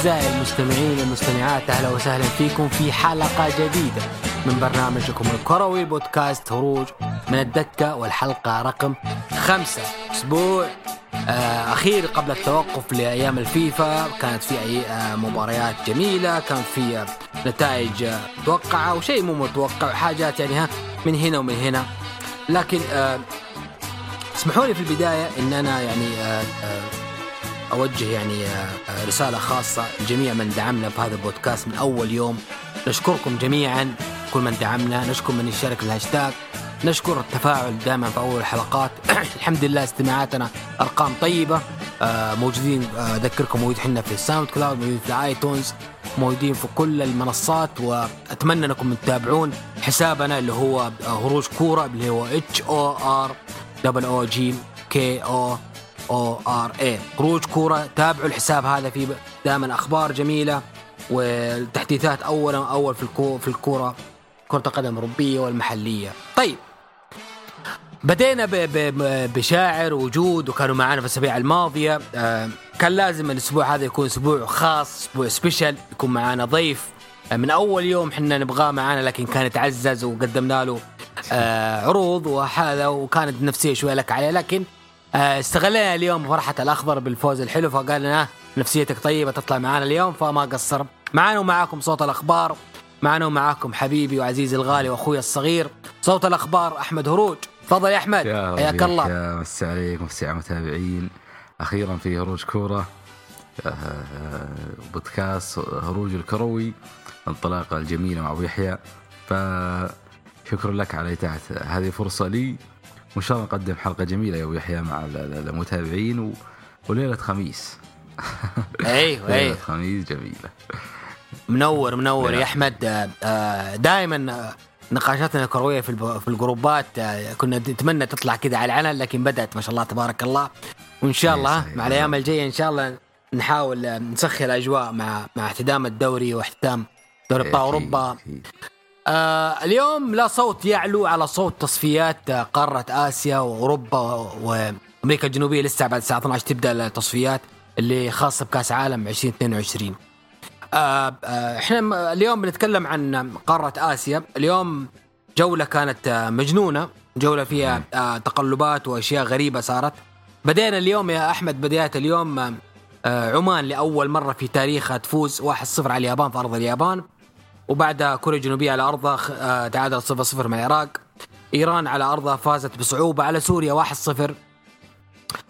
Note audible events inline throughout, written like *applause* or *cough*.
أعزائي المستمعين والمستمعات أهلا وسهلا فيكم في حلقة جديدة من برنامجكم الكروي بودكاست هروج من الدكة والحلقة رقم خمسة. أسبوع آه، أخير قبل التوقف لأيام الفيفا. كانت في أي آه، مباريات جميلة كان في آه، نتائج متوقعة وشيء مو متوقع حاجات يعني ها من هنا ومن هنا. لكن اسمحوا لي في البداية إن أنا يعني أوجه يعني آه، آه، رسالة خاصة لجميع من دعمنا في هذا البودكاست من أول يوم. نشكركم جميعا كل من دعمنا. نشكر من يشارك في الهاشتاج. نشكر التفاعل دائما في أول الحلقات. *coughs* الحمد لله استماعاتنا أرقام طيبة. آه، موجودين أذكركم موجود حنا في ال SoundCloud موجودين في ال iTunes موجودين في كل المنصات. وأتمنى أنكم تتابعون حسابنا اللي هو هروج كورة اللي هو H O R double O J K O O R A هروج كورة تابعوا الحساب هذا في دائما أخبار جميلة والتحديثات اولا أول في الكو في الكورة كرة القدم الأوروبية والمحلية. طيب بدينا بشاعر وجود وكانوا معنا في الأسابيع الماضية. آه كان لازم الأسبوع هذا يكون أسبوع خاص أسبوع special يكون معنا ضيف. آه من أول يوم إحنا نبغاه معنا لكن كان يتعزز وقدمنا له آه عروض وهذا وكانت نفسية شوية لك عليه لكن استغلينا اليوم فرحة الأخضر بالفوز الحلو فقال لنا نفسيتك طيبة تطلع معنا اليوم فما قصر. معنا ومعاكم صوت الأخبار. معنا ومعاكم حبيبي وعزيزي الغالي وأخوي الصغير. صوت الأخبار أحمد هروج. تفضل يا أحمد. يا حياك الله. يا مسي عليك مسي على المتابعين. أخيرا في هروج كورة آه، بودكاست هروج الكروي انطلاقة الجميلة مع أبو يحيى. فشكرا لك على إتاحة هذه فرصة لي. وان شاء الله نقدم حلقة جميلة يا أبو يحيى مع ال- ال- المتابعين و... وليلة خميس أيوه *laughs* ليلة أيوه خميس جميلة منور منور يا نعم. أحمد دائما نقاشاتنا الكروية في في الجروبات آه، كنا نتمنى تطلع كذا على العلن لكن بدأت ما شاء الله تبارك الله وإن شاء الله. مع الأيام الجاية إن شاء الله نحاول آه، نسخر الأجواء مع مع احتدام الدوري واحتدام دوري أوروبا أكيد. آه اليوم لا صوت يعلو على صوت تصفيات آه، قارة آسيا وأوروبا وأمريكا الجنوبية. لسه بعد الساعة 12 تبدأ التصفيات اللي خاصة بكأس عالم 2022 آه آه إحنا اليوم بنتكلم عن قارة آسيا. اليوم جولة كانت آه مجنونة. جولة فيها آه تقلبات وأشياء غريبة صارت. بدينا اليوم يا أحمد بداية اليوم آه عمان لأول مرة في تاريخها تفوز 1-0 على اليابان في أرض اليابان. وبعدها كوريا الجنوبية على أرضها آه، تعادل 0-0 مع العراق. إيران على أرضها فازت بصعوبة على سوريا 1-0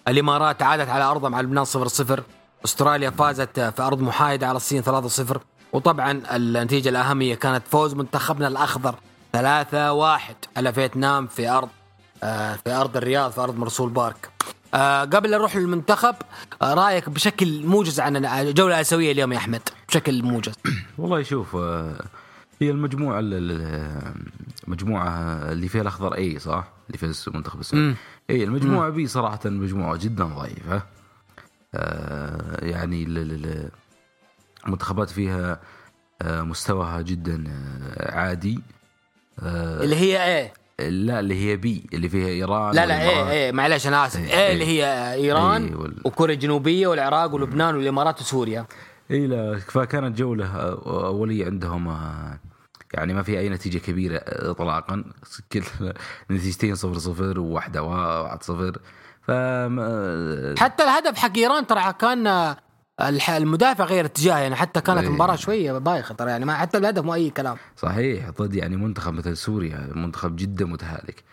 الإمارات تعادلت على أرضها مع لبنان 0-0 أستراليا فازت في أرض محايدة على الصين 3-0 وطبعا النتيجة الأهم هي كانت فوز منتخبنا الأخضر 3-1 على فيتنام في أرض آه، في أرض الرياض في أرض مرسول بارك. آه، قبل نروح للمنتخب آه، رأيك بشكل موجز عن الجولة الآسيوية اليوم يا أحمد؟ بشكل موجز. *clears throat* والله شوف آه، هي المجموعة ال- ال- المجموعة اللي فيها الأخضر أي صح؟ اللي فيها المنتخب السعودي. أي المجموعة بي صراحة مجموعة جدا ضعيفة. آه يعني ال- ال- ال- المنتخبات فيها مستواها جدا عادي. اللي هي إيه؟ لا اللي هي بي اللي فيها إيران لا لا إيه. إيه معلش أنا آسف. إيه، إيه إيه. اللي هي إيران إيه، وال- وكوريا الجنوبية والعراق ولبنان والإمارات وسوريا. اي لا فكانت جولة آه، أولية عندهم. يعني ما في أي نتيجة كبيرة آه، إطلاقا. كل نتيجتين صفر صفر وواحدة واحد صفر. ف حتى الهدف حق إيران ترى كان المدافع غير اتجاه يعني حتى كانت إيه. المباراه شوية بايخة ترى يعني ما حتى الهدف مو أي كلام صحيح ضد يعني منتخب مثل سوريا منتخب جدا متهالك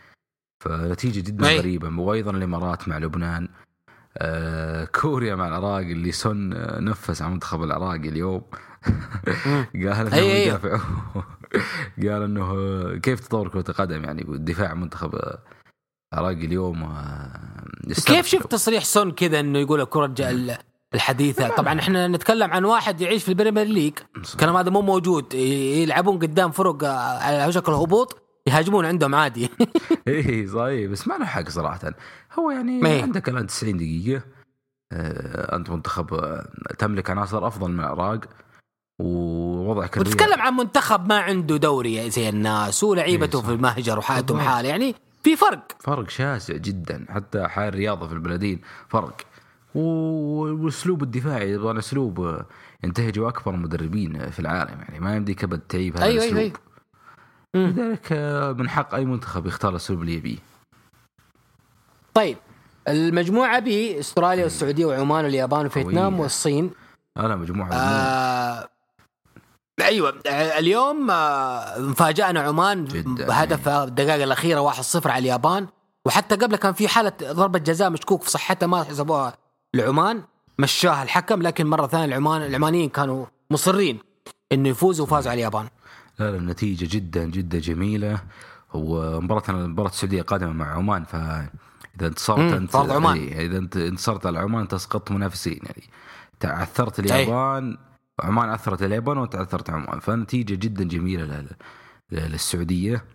فنتيجة جدا أي. غريبة وأيضا الإمارات مع لبنان آه كوريا مع العراق اللي سون آه، نفس على منتخب العراق اليوم *laughs* قال إنه أي. يدافع *laughs* قال إنه كيف تطور كرة القدم يعني دفاع منتخب آه، العراق اليوم آه، كيف. شفت تصريح سون كذا إنه يقول الكرة الحديثة. طبعا إحنا نتكلم عن واحد يعيش في ال Premier League. الكلام هذا مو موجود. يلعبون قدام فرق آه، على وشك الهبوط يهاجمون عندهم عادي. *laughs* إيه *laughs* صحيح. بس ما له حق صراحة. هو يعني إيه. عندك الآن 90 دقيقة. آه، أنت منتخب آه، تملك عناصر أفضل من العراق ووضعك وتتكلم عن منتخب ما عنده دوري زي الناس ولعيبته إيه،. في المهجر وحالتهم بالضبط. حال يعني في فرق. فرق شاسع جدا. حتى حال الرياضة في البلدين فرق. و- والاسلوب الدفاعي يبغى اسلوب ينتهجه اكبر مدربين في العالم يعني ما يمديك ابد تعيب هذا أيوه الاسلوب. أيوه. أيوه مم. لذلك آه، من حق أي منتخب يختار الأسلوب اللي يبيه. طيب المجموعة ب أستراليا والسعوديه وعمان واليابان وفيتنام. والصين. أنا مجموعة آه آه أيوه آه، اليوم آه مفاجأنا عمان. بهدف الدقائق الأخيرة 1-0 على اليابان. وحتى قبل كان في حالة ضربة جزاء مشكوك في صحتها ما حسبوها لعمان مشاها الحكم لكن مرة ثانية العمان العمانيين كانوا مصرين إنه يفوزوا وفازوا على اليابان. لا لا النتيجة جدا جدا جميلة. ومباراة مباراة السعودية قادمة مع عمان فإذا انتصرت مم، أنت فرض عمان. إذا أنت انتصرت على عمان تسقط منافسين يعني تعثرت أي. اليابان عمان عثرت اليابان وأنت عثرت عمان فنتيجة جدا جميلة لل- لل- للسعودية.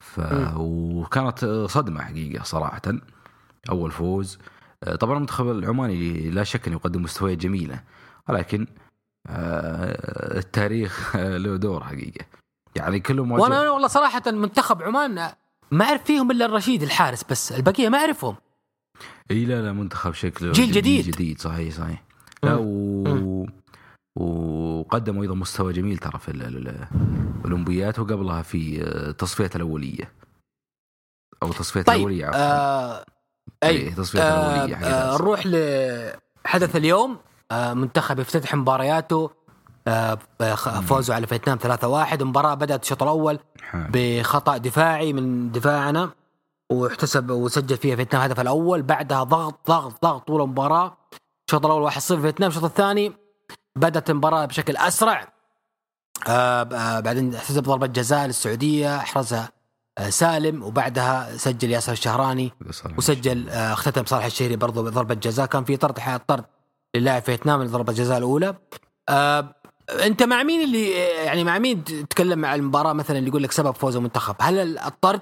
ف... وكانت صدمة حقيقة صراحة. أول فوز. طبعا المنتخب العماني لا شك أنه يقدم مستويات جميلة ولكن آه، التاريخ *laughs* له دور حقيقة. يعني كلهم وأنا أنا والله صراحة منتخب عمان ما أعرف فيهم إلا الرشيد الحارس بس البقية ما أعرفهم. إي لا لا منتخب شكله جيل جديد. جديد. صحيح صحيح. لا و... وقدموا أيضا مستوى جميل ترى في ال- ال- الأولمبيات وقبلها في التصفيات الأولية. أو تصفيات طيب الأولية عفوا. آه أي تصفيات آه الأولية حقت آه. نروح لحدث اليوم آه منتخب يفتتح مبارياته آه فوزوا على فيتنام 3-1 المباراة بدأت الشوط الأول حلو. بخطأ دفاعي من دفاعنا واحتسب وسجل فيها فيتنام الهدف الأول. بعدها ضغط ضغط ضغط طول المباراة. الشوط الأول 1-0 فيتنام. الشوط الثاني بدأت المباراة بشكل أسرع. آه آه بعدين احتسب ضربة جزاء للسعودية أحرزها آه سالم وبعدها سجل ياسر الشهراني. وسجل آه، اختتم صالح الشهري برضو بضربة جزاء. كان في طرد حياة طرد للاعب فيتنام لضربة الجزاء الأولى. آه أنت مع مين اللي يعني مع مين تتكلم مع المباراة مثلا اللي يقول لك سبب فوز المنتخب؟ هل الطرد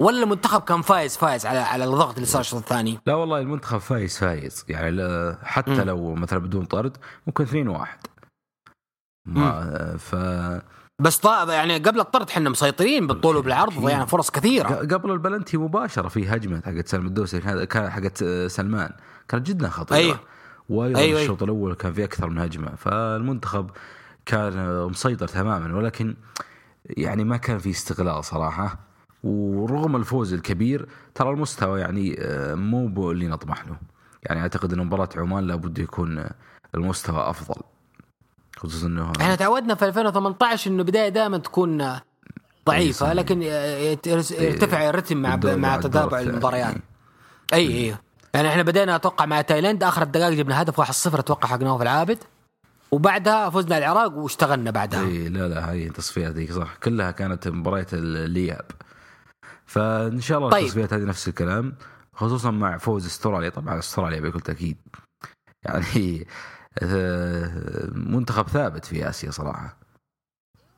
ولا المنتخب كان فايز فايز على على الضغط اللي صار الشوط الثاني؟ لا والله المنتخب فايز فايز. يعني حتى مم. لو مثلا بدون طرد ممكن 2 1 ما ف بس طا يعني قبل الطرد إحنا مسيطرين بالطول وبالعرض أكيد. ضيعنا فرص كثيرة ق- قبل البلنتي مباشرة في هجمة حقت سلمان الدوسري حقت آه، سلمان كانت جدا خطيرة أيوه. وأيضا أيوه، أيوه. الشوط الأول كان في أكثر من هجمة فالمنتخب كان آه، مسيطر تماما ولكن يعني ما كان في استغلال صراحة ورغم الفوز الكبير ترى المستوى يعني آه، مو اللي نطمح له يعني أعتقد ان مباراة عمان لابد يكون المستوى أفضل خصوصا إنه إحنا تعودنا في 2018 إنه بداية دائما تكون ضعيفة صحيح. لكن يت- يرتفع الرتم مع مع تتابع. المباريات. اي اي يعني إحنا بدينا أتوقع مع تايلاند آخر الدقائق جبنا هدف 1-0 أتوقع حق نواف العابد. وبعدها فزنا العراق واشتغلنا بعدها. اي لا لا هاي التصفيات ذيك صح. كلها كانت مباريات الإياب. فإن شاء الله طيب. التصفيات هذه نفس الكلام خصوصا مع فوز استراليا. طبعا استراليا بكل تأكيد. يعني منتخب ثابت في آسيا صراحة.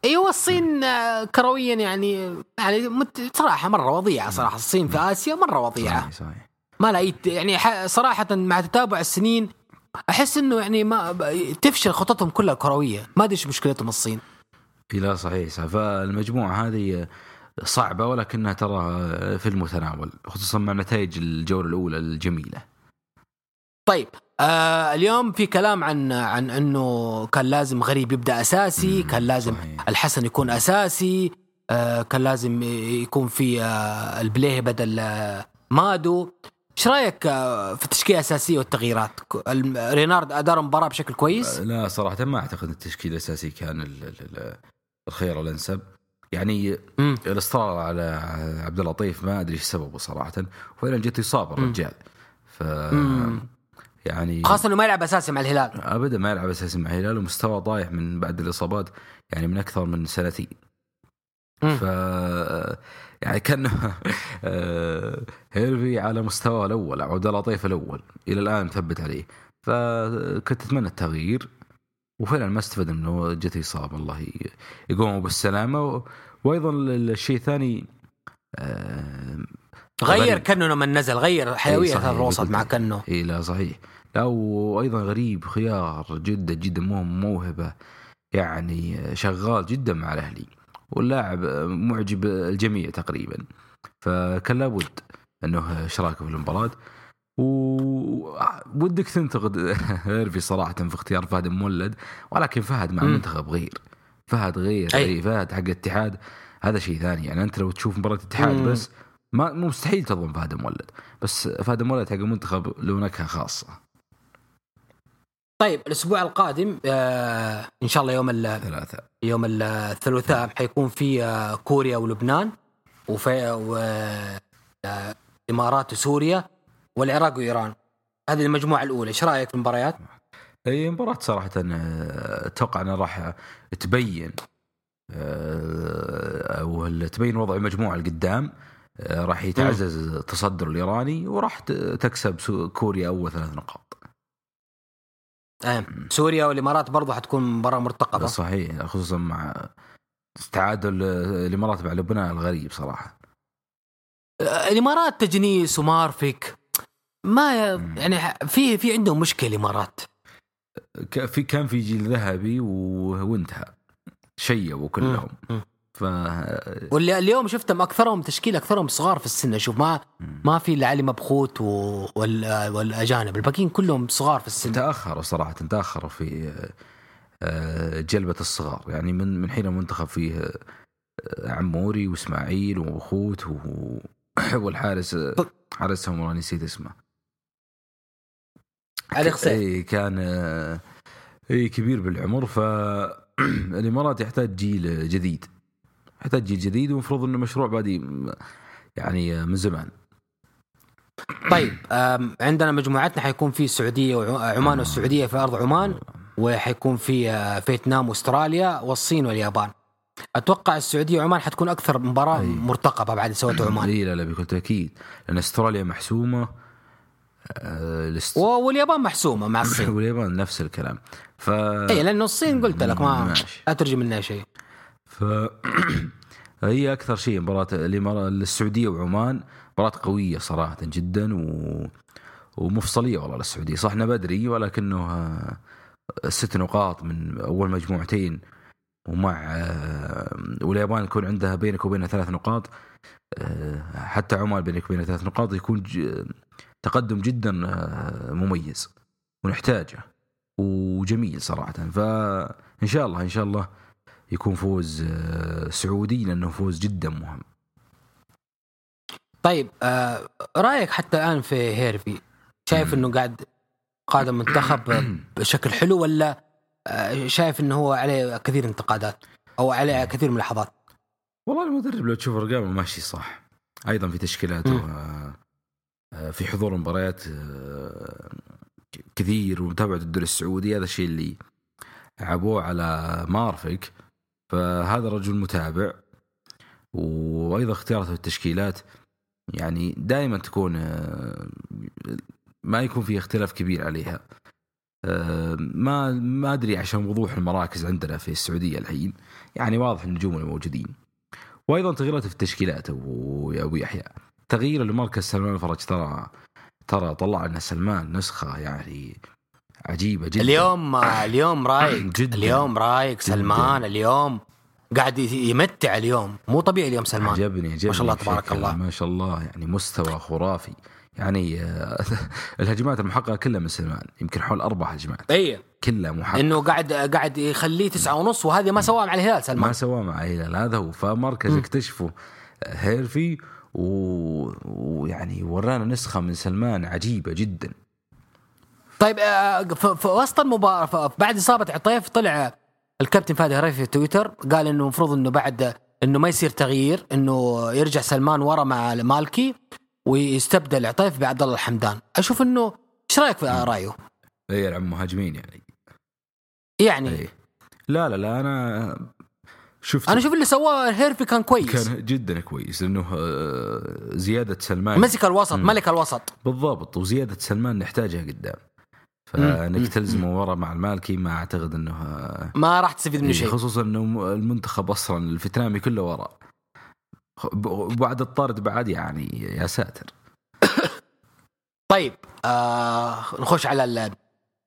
أيوه الصين آه، كرويا يعني يعني صراحة مرة وضيعة صراحة. الصين في آسيا مرة وضيعة. صحيح صحيح. ما لا يت- يعني صراحة مع تتابع السنين أحس إنه يعني ما تفشل خططهم كلها كروية. ما أدري إيش مشكلتهم الصين. لا صحيح صح فالمجموعة هذه صعبة ولكنها ترى في المتناول خصوصا مع نتائج الجولة الأولى الجميلة. طيب آه اليوم في كلام عن عن إنه كان لازم غريب يبدأ أساسي كان لازم صحيح. الحسن يكون أساسي آه كان لازم يكون في آه البليه بدل آه مادو إيش رأيك آه في التشكيلة الأساسية والتغييرات رينارد أدار المباراة بشكل كويس لا صراحة ما أعتقد التشكيل الأساسي كان ال- ال- ال- الخيار الأنسب يعني. الإصرار على عبد اللطيف ما أدري إيش سببه صراحة وفعلا جت اصابه. الرجال ف. يعني خاصة إنه ما يلعب أساسي مع الهلال ابدا ما يلعب أساسي مع الهلال ومستوى ضايع من بعد الإصابات يعني من أكثر من سنتين. ف يعني كان آه، هيرفي على مستواه الأول عبد اللطيف الأول إلى الآن مثبت عليه فكنت أتمنى التغيير وفعلا ما استفاد منه جت إصابة الله يقوموا بالسلامة. وأيضا الشيء الثاني آه، غير. كنو لما نزل غير حيوية الوسط مع. كنو إي لا صحيح لا وأيضا غريب خيار جدا جدا مو موهبة يعني شغال جدا مع الأهلي واللاعب معجب الجميع تقريبا فكان لابد أنه اشراكه في المباراة ودك تنتقد *laughs* هيرفي صراحة في اختيار فهد مولد ولكن فهد مع المنتخب غير فهد غير أي. فهد حق الاتحاد هذا شيء ثاني يعني أنت لو تشوف مباراة الاتحاد مم. بس ما مو مستحيل تظلم فهد مولد بس فهد مولد حق المنتخب له نكهه خاصة. طيب الأسبوع القادم آه إن شاء الله يوم ال- ثلاثة. يوم الثلاثاء حيكون في آه، كوريا ولبنان وفي و آه، الامارات وسوريا والعراق وإيران. هذه المجموعة الأولى إيش رأيك في المباريات؟ هي مباراة صراحة آه، أتوقع أنها راح تبين آه، أو تبين وضع المجموعة القدام. آه، راح يتعزز تصدر الإيراني وراح تكسب كوريا أول ثلاث نقاط. آه. سوريا والإمارات برضو حتكون مباراة مرتقبة. صحيح خصوصا مع تعادل آه، الإمارات مع لبنان الغريب صراحة. آه، الإمارات تجنيس ومارفك ما. يعني في في عندهم مشكلة الإمارات. في كان في جيل ذهبي وانتهى. شيبوا كلهم. مم. ف واللي اليوم شفتهم أكثرهم تشكيل أكثرهم صغار في السن. أشوف ما ما في الا علي مبخوت و... وال... والأجانب الباقيين كلهم صغار في السن. تأخروا صراحة تأخروا في آه، جلبة الصغار. يعني من من حين المنتخب فيه آه، عموري وإسماعيل وخوت و- *coughs* والحارس حارسهم والله نسيت اسمه. علي خسيف اي كان آه، اي كبير بالعمر. فالامارات *coughs* يحتاج جيل جديد. يحتاج جيل جديد ومفروض إنه مشروع بادي يعني من زمان. طيب عندنا مجموعتنا حيكون في السعوديه وعمان والسعودية في أرض عمان وحيكون في آه، فيتنام وأستراليا والصين واليابان. أتوقع السعودية وعمان حتكون أكثر مباراة أي. مرتقبة بعد سوته *laughs* عمان. اي لا لا بكل تأكيد. لأن أستراليا محسومة آه، واليابان محسومة مع الصين. *laughs* واليابان نفس الكلام. ف اي لأنه الصين قلت لك ما ماشي. لا ترجي منها شيء. ف *clears throat* هي أكثر شيء مباراة الامارات السعودية وعمان مباراة قوية صراحة جدا و... ومفصلية والله للسعودية صح إنه بدري ولكنه آه، ست نقاط من أول مجموعتين ومع آه، واليابان يكون عندها بينك وبينها ثلاث نقاط آه، حتى عمان بينك وبينها ثلاث نقاط يكون. تقدم جدا مميز ونحتاجه وجميل صراحة فان شاء الله إن شاء الله يكون فوز آه، سعودي لأنه فوز جدا مهم. طيب آه رأيك حتى الآن في هيرفي؟ شايف إنه قاعد قاد المنتخب بشكل حلو ولا آه شايف إنه هو عليه كثير انتقادات أو عليه كثير ملاحظات؟ والله المدرب لو تشوف ارقامه ماشي صح. أيضا في تشكيلاته في حضور مباريات كثير ومتابعة الدوري السعودي. هذا الشيء اللي عابوه على مارفك. فهذا رجل متابع وأيضا اختياراته في التشكيلات يعني دائما تكون آه، ما يكون في اختلاف كبير عليها. آه، ما ما أدري عشان وضوح المراكز عندنا في السعودية الحين يعني واضح النجوم الموجودين. وأيضا تغييرات في التشكيلات ابو أبو يحيى. تغيير لمركز سلمان الفرج ترى ترى طلع لنا سلمان نسخة يعني عجيبة جدا. اليوم آه. اليوم رايق. جداً. اليوم رايق. سلمان اليوم قاعد يمتع اليوم. مو طبيعي اليوم سلمان. عجبني عجبني ما شاء الله تبارك الله. ما شاء الله. يعني مستوى خرافي. يعني آه، *laughs* الهجمات المحققة كلها من سلمان. يمكن حول أربع هجمات. اي كلها محققة. إنه قاعد قاعد يخليه تسعة ونص وهذه ما سواها مع الهلال ما سلمان سواه مع هلال هذا هو. فمركز اكتشفه هيرفي و- ويعني ورانا نسخة من سلمان عجيبة جدا. طيب آه، ف- في وسط المباراة بعد إصابة عطيف طلع الكابتن فادي هريفي في تويتر قال إنه المفروض إنه بعد إنه ما يصير تغيير إنه يرجع سلمان ورا مع مالكي ويستبدل عطيف بعبد الله الحمدان. أشوف إنه إيش رأيك في رأيه؟ اي العم مهاجمين يعني. يعني؟ اي لا لا لا أنا شفت أنا أشوف اللي سواه هيرفي كان كويس. كان جدا كويس لأنه آه، زيادة سلمان. مسك الوسط. ملك الوسط. بالضبط وزيادة سلمان نحتاجها قدام. فإنك تلزمه ورا مع المالكي ما أعتقد إنه آه، ما راح تستفيد منه إيه، شيء. خصوصا إنه المنتخب أصلا الفيتنامي كله ورا. بعد الطرد بعد يعني يا ساتر. *coughs* طيب آه نخش على ال-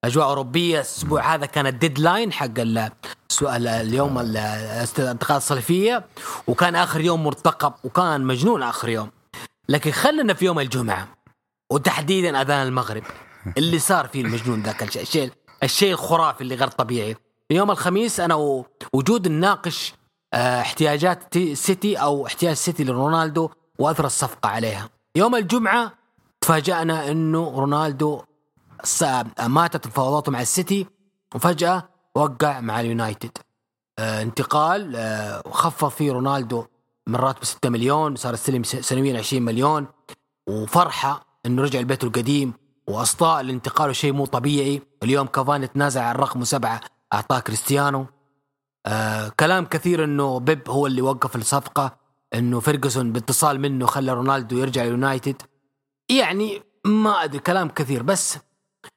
الأجواء الأوروبية. الأسبوع هذا كان ال deadline حق ال- السؤال اليوم ال- الانتقالات الصيفية. وكان آخر يوم مرتقب وكان مجنون آخر يوم. لكن خلنا في يوم الجمعة. وتحديدا أذان المغرب. *laughs* اللي صار فيه المجنون ذاك الشيء. الشيء الخرافي اللي غير طبيعي. يوم الخميس أنا وجود نناقش آه، احتياجات تي- سيتي أو احتياج سيتي لرونالدو وأثر الصفقة عليها. يوم الجمعة تفاجأنا إنه رونالدو س- ماتت مفاوضاته مع السيتي وفجأة وقع مع اليونايتد. آه انتقال آه وخفض فيه رونالدو من راتبه 6 مليون صار يستلم سنويا 20 مليون وفرحة إنه رجع لبيته القديم. وأصداء الانتقال شيء مو طبيعي. اليوم كافاني تنازل عن رقمه سبعة أعطاه كريستيانو. آه كلام كثير إنه بيب هو اللي وقف الصفقة إنه فيرجسون باتصال منه خلى رونالدو يرجع اليونايتد يعني ما أدري كلام كثير. بس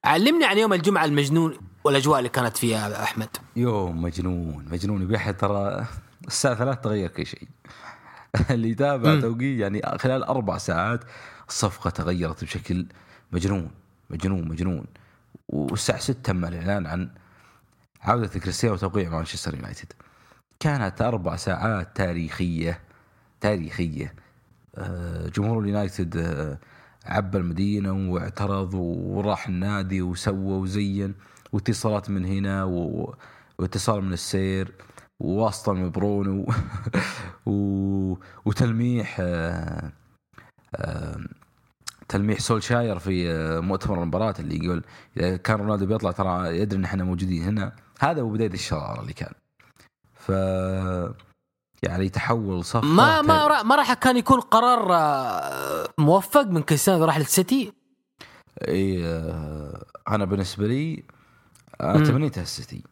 علمني عن يوم الجمعة المجنون والأجواء اللي كانت فيها أحمد. يوم مجنون مجنون يبيح ترى الساعة ثلاث تغير كل شيء. *laughs* اللي يتابع مم. توقيت يعني خلال أربع ساعات الصفقة تغيرت بشكل مجنون مجنون مجنون والساعة 6 تم الإعلان عن عودة كريستيانو وتوقيع مانشستر يونايتد كانت أربع ساعات تاريخية تاريخية آه، جمهور اليونايتد آه، عبى المدينة واعترض وراح النادي وسوى وزين واتصالات من هنا. واتصال من السير وواسطة من برونو. *laughs* وتلميح آه، تلميح سولشاير في آه، مؤتمر المباراة اللي يقول إذا كان رونالدو بيطلع ترى يدري إن إحنا موجودين هنا. هذا هو بداية الشرارة اللي كان. ف يعني تحول صفقة ما ما ما راح كان يكون قرار آه، موفق من كريستيانو راح للسيتي؟ إي آه، أنا بالنسبة لي مم. تمنيتها السيتي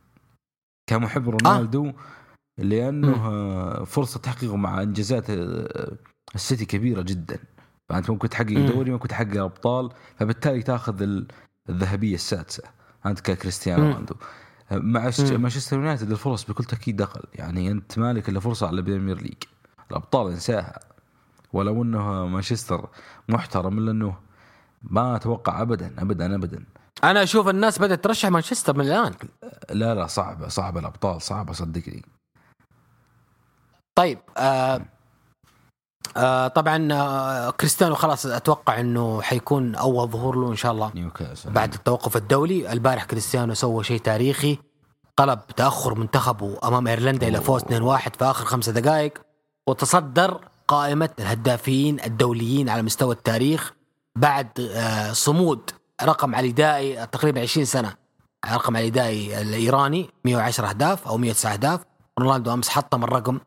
كمحب رونالدو لأنه آه، فرصة تحقيقه مع إنجازات آه، السيتي كبيرة جدا. فانت ممكن تحقق. دوري ممكن تحقق أبطال فبالتالي تاخذ ال- الذهبية السادسة. أنت ككريستيانو. رونالدو. آه، مع. مانشستر يونايتد الفرص بكل تأكيد دخل يعني أنت مالك إلا فرصة على ال Premier League. الأبطال انساها. ولو أنه مانشستر محترم إلا أنه ما أتوقع ابدا ابدا ابدا. أنا أشوف الناس بدأت ترشح مانشستر من الآن. لا لا صعبة صعبة الأبطال صعبة صدقني. طيب آه آه طبعا آه كريستيانو خلاص أتوقع إنه حيكون أول ظهور له إن شاء الله. نيوكاسل. بعد التوقف الدولي البارح كريستيانو سوى شيء تاريخي قلب تأخر منتخبه أمام إيرلندا إلى فوز 2-1 في آخر خمسة دقائق وتصدر قائمة الهدافين الدوليين على مستوى التاريخ بعد آه، صمود رقم علي دائي تقريبا 20 سنة. رقم علي دائي الايراني 110 أهداف أو 109 أهداف. رونالدو أمس حطم الرقم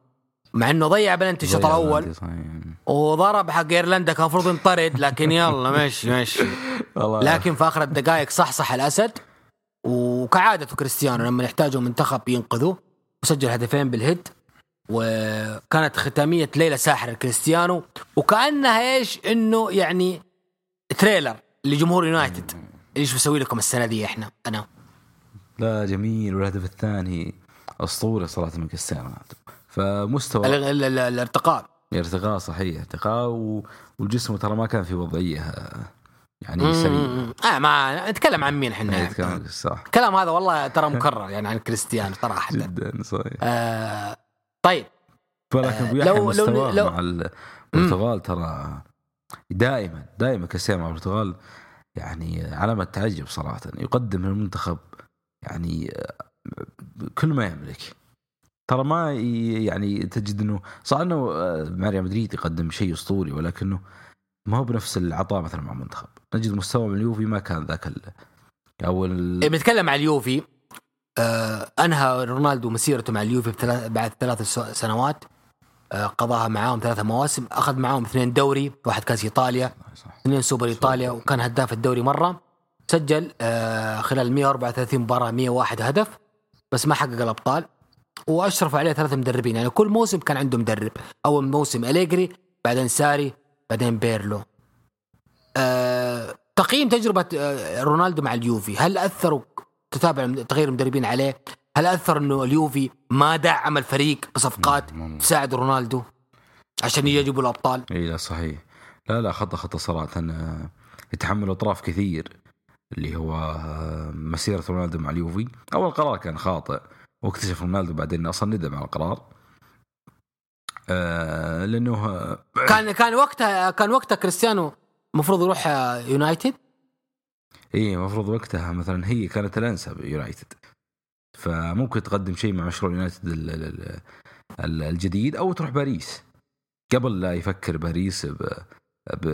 مع إنه ضيع بلنتي الشوط الأول. وضرب حق إيرلندا كان المفروض ينطرد لكن يلا *laughs* ماشي ماشي. لكن في آخر الدقائق صحصح الأسد. وكعادته كريستيانو لما يحتاجوا منتخب ينقذه. وسجل هدفين بال head. وكانت ختامية ليلة ساحرة لكريستيانو. وكأنها إيش؟ إنه يعني trailer لجمهور يونايتد. إيش بسوي لكم السنة دي إحنا أنا؟ لا جميل. والهدف الثاني اسطوري صراحة من كريستيانو. فمستوى ال- ال- ال- الارتقاء. ارتقاء صحيح ارتقاء و- والجسم ترى ما كان في وضعية آه، يعني مم، سليم مم. آه ما نتكلم عن مين إحنا يعني. كان صح. الكلام هذا والله ترى *laughs* مكرر يعني عن كريستيانو صراحة. جدا صحيح. آه طيب. ولكن آه، ابو يحيى لو- لو- لو- مع البرتغال ترى دائما دائما كريستيانو مع البرتغال يعني علامة تعجب صراحة. يقدم المنتخب يعني آه، كل ما يملك. ترى ما يعني تجد إنه صح إنه آه، مع ريال مدريد يقدم شيء أسطوري ولكنه ما هو بنفس العطاء مثلا مع المنتخب. نجد مستوى من اليوفي ما كان ذاك ال أو ال- إيه، بنتكلم عن اليوفي. آه أنهى رونالدو مسيرته مع اليوفي بثلاث بعد ثلاث سنوات. آه قضاها معاهم ثلاثة مواسم. أخذ معاهم اثنين دوري واحد كاس إيطاليا اثنين سوبر إيطاليا وكان هداف الدوري مرة. سجل آه خلال 134 مباراة 101 هدف بس ما حقق الأبطال. واشرف عليه ثلاثة مدربين يعني كل موسم كان عنده مدرب. أول موسم أليجري بعدين ساري بعدين بيرلو. آه تقييم تجربة آه رونالدو مع اليوفي. هل أثروا تتابع تغيير المدربين عليه؟ هل أثر إنه اليوفي ما دعم الفريق بصفقات. تساعد رونالدو عشان يجي يجيبوا الأبطال؟ إي لا صحيح. لا لا خطأ خطأ صراحة. آه، يتحمل أطراف كثير اللي هو آه، مسيرة رونالدو مع اليوفي. أول قرار كان خاطئ. واكتشف رونالدو بعدين أصلا ندم على القرار. آه لأنه آه، كان كان وقتها كان وقتها كريستيانو المفروض يروح آه، يونايتد؟ اي المفروض وقتها مثلا هي كانت الانسب يونايتد فممكن تقدم شيء مع مشروع يونايتد ال- ال- ال- الجديد أو تروح باريس. قبل لا يفكر باريس ب, ب...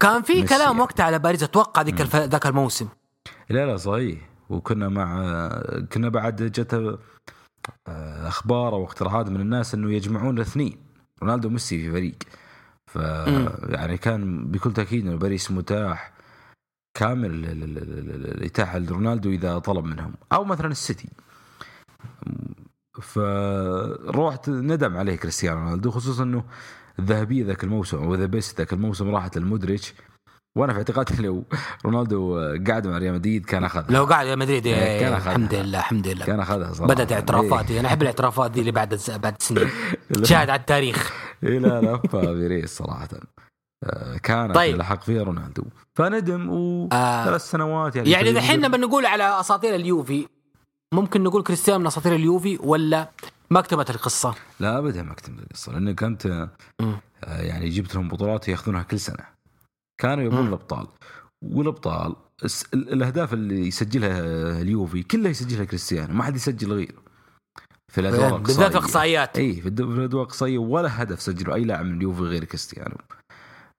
كان في كلام يعني. وقتها على باريس أتوقع ذيك. الف... ذاك الموسم. لا لا صحيح. وكنا مع كنا بعد جت أخبار أو اقتراحات من الناس إنه يجمعون الاثنين. رونالدو وميسي في فريق. ف. يعني كان بكل تأكيد إنه باريس متاح كامل ال- ال- ال- ال- الاتاحه لرونالدو إذا طلب منهم. أو مثلا السيتي. فروحت ندم عليه كريستيانو رونالدو خصوصا إنه الذهبية ذاك الموسم أو The Best ذاك الموسم راحت لمودريتش وأنا في اعتقادي *laughs* لو رونالدو قاعد مع ريال مدريد كان أخذها. لو قاعد يا مدريد إيه، إيه، كان أخذها. الحمد لله الحمد لله. كان أخذها صراحة. بدأت اعترافات أنا أحب الاعترافات دي اللي بعد بعد سنين *laughs* شاهد على التاريخ. إيه لا لا بيريز صراحة. آه، كانت طيب. لحق فيها رونالدو. فندم وثلاث آه. سنوات يعني يعني دحين بنقول على أساطير اليوفي ممكن نقول كريستيانو من أساطير اليوفي ولا ما اكتملت القصة؟ لا ابدا ما اكتمل القصة لأنك أنت. آه، يعني جبت لهم بطولات ياخذونها كل سنة. كانوا يبون مم. الأبطال. والأبطال الأهداف اللي يسجلها اليوفي كلها يسجلها كريستيانو ما حد يسجل غيره. في الأدوار إيه، بالذات. الأقصائيات. إي في الأدوار الأقصائية ولا هدف سجله أي لاعب من اليوفي غير كريستيانو.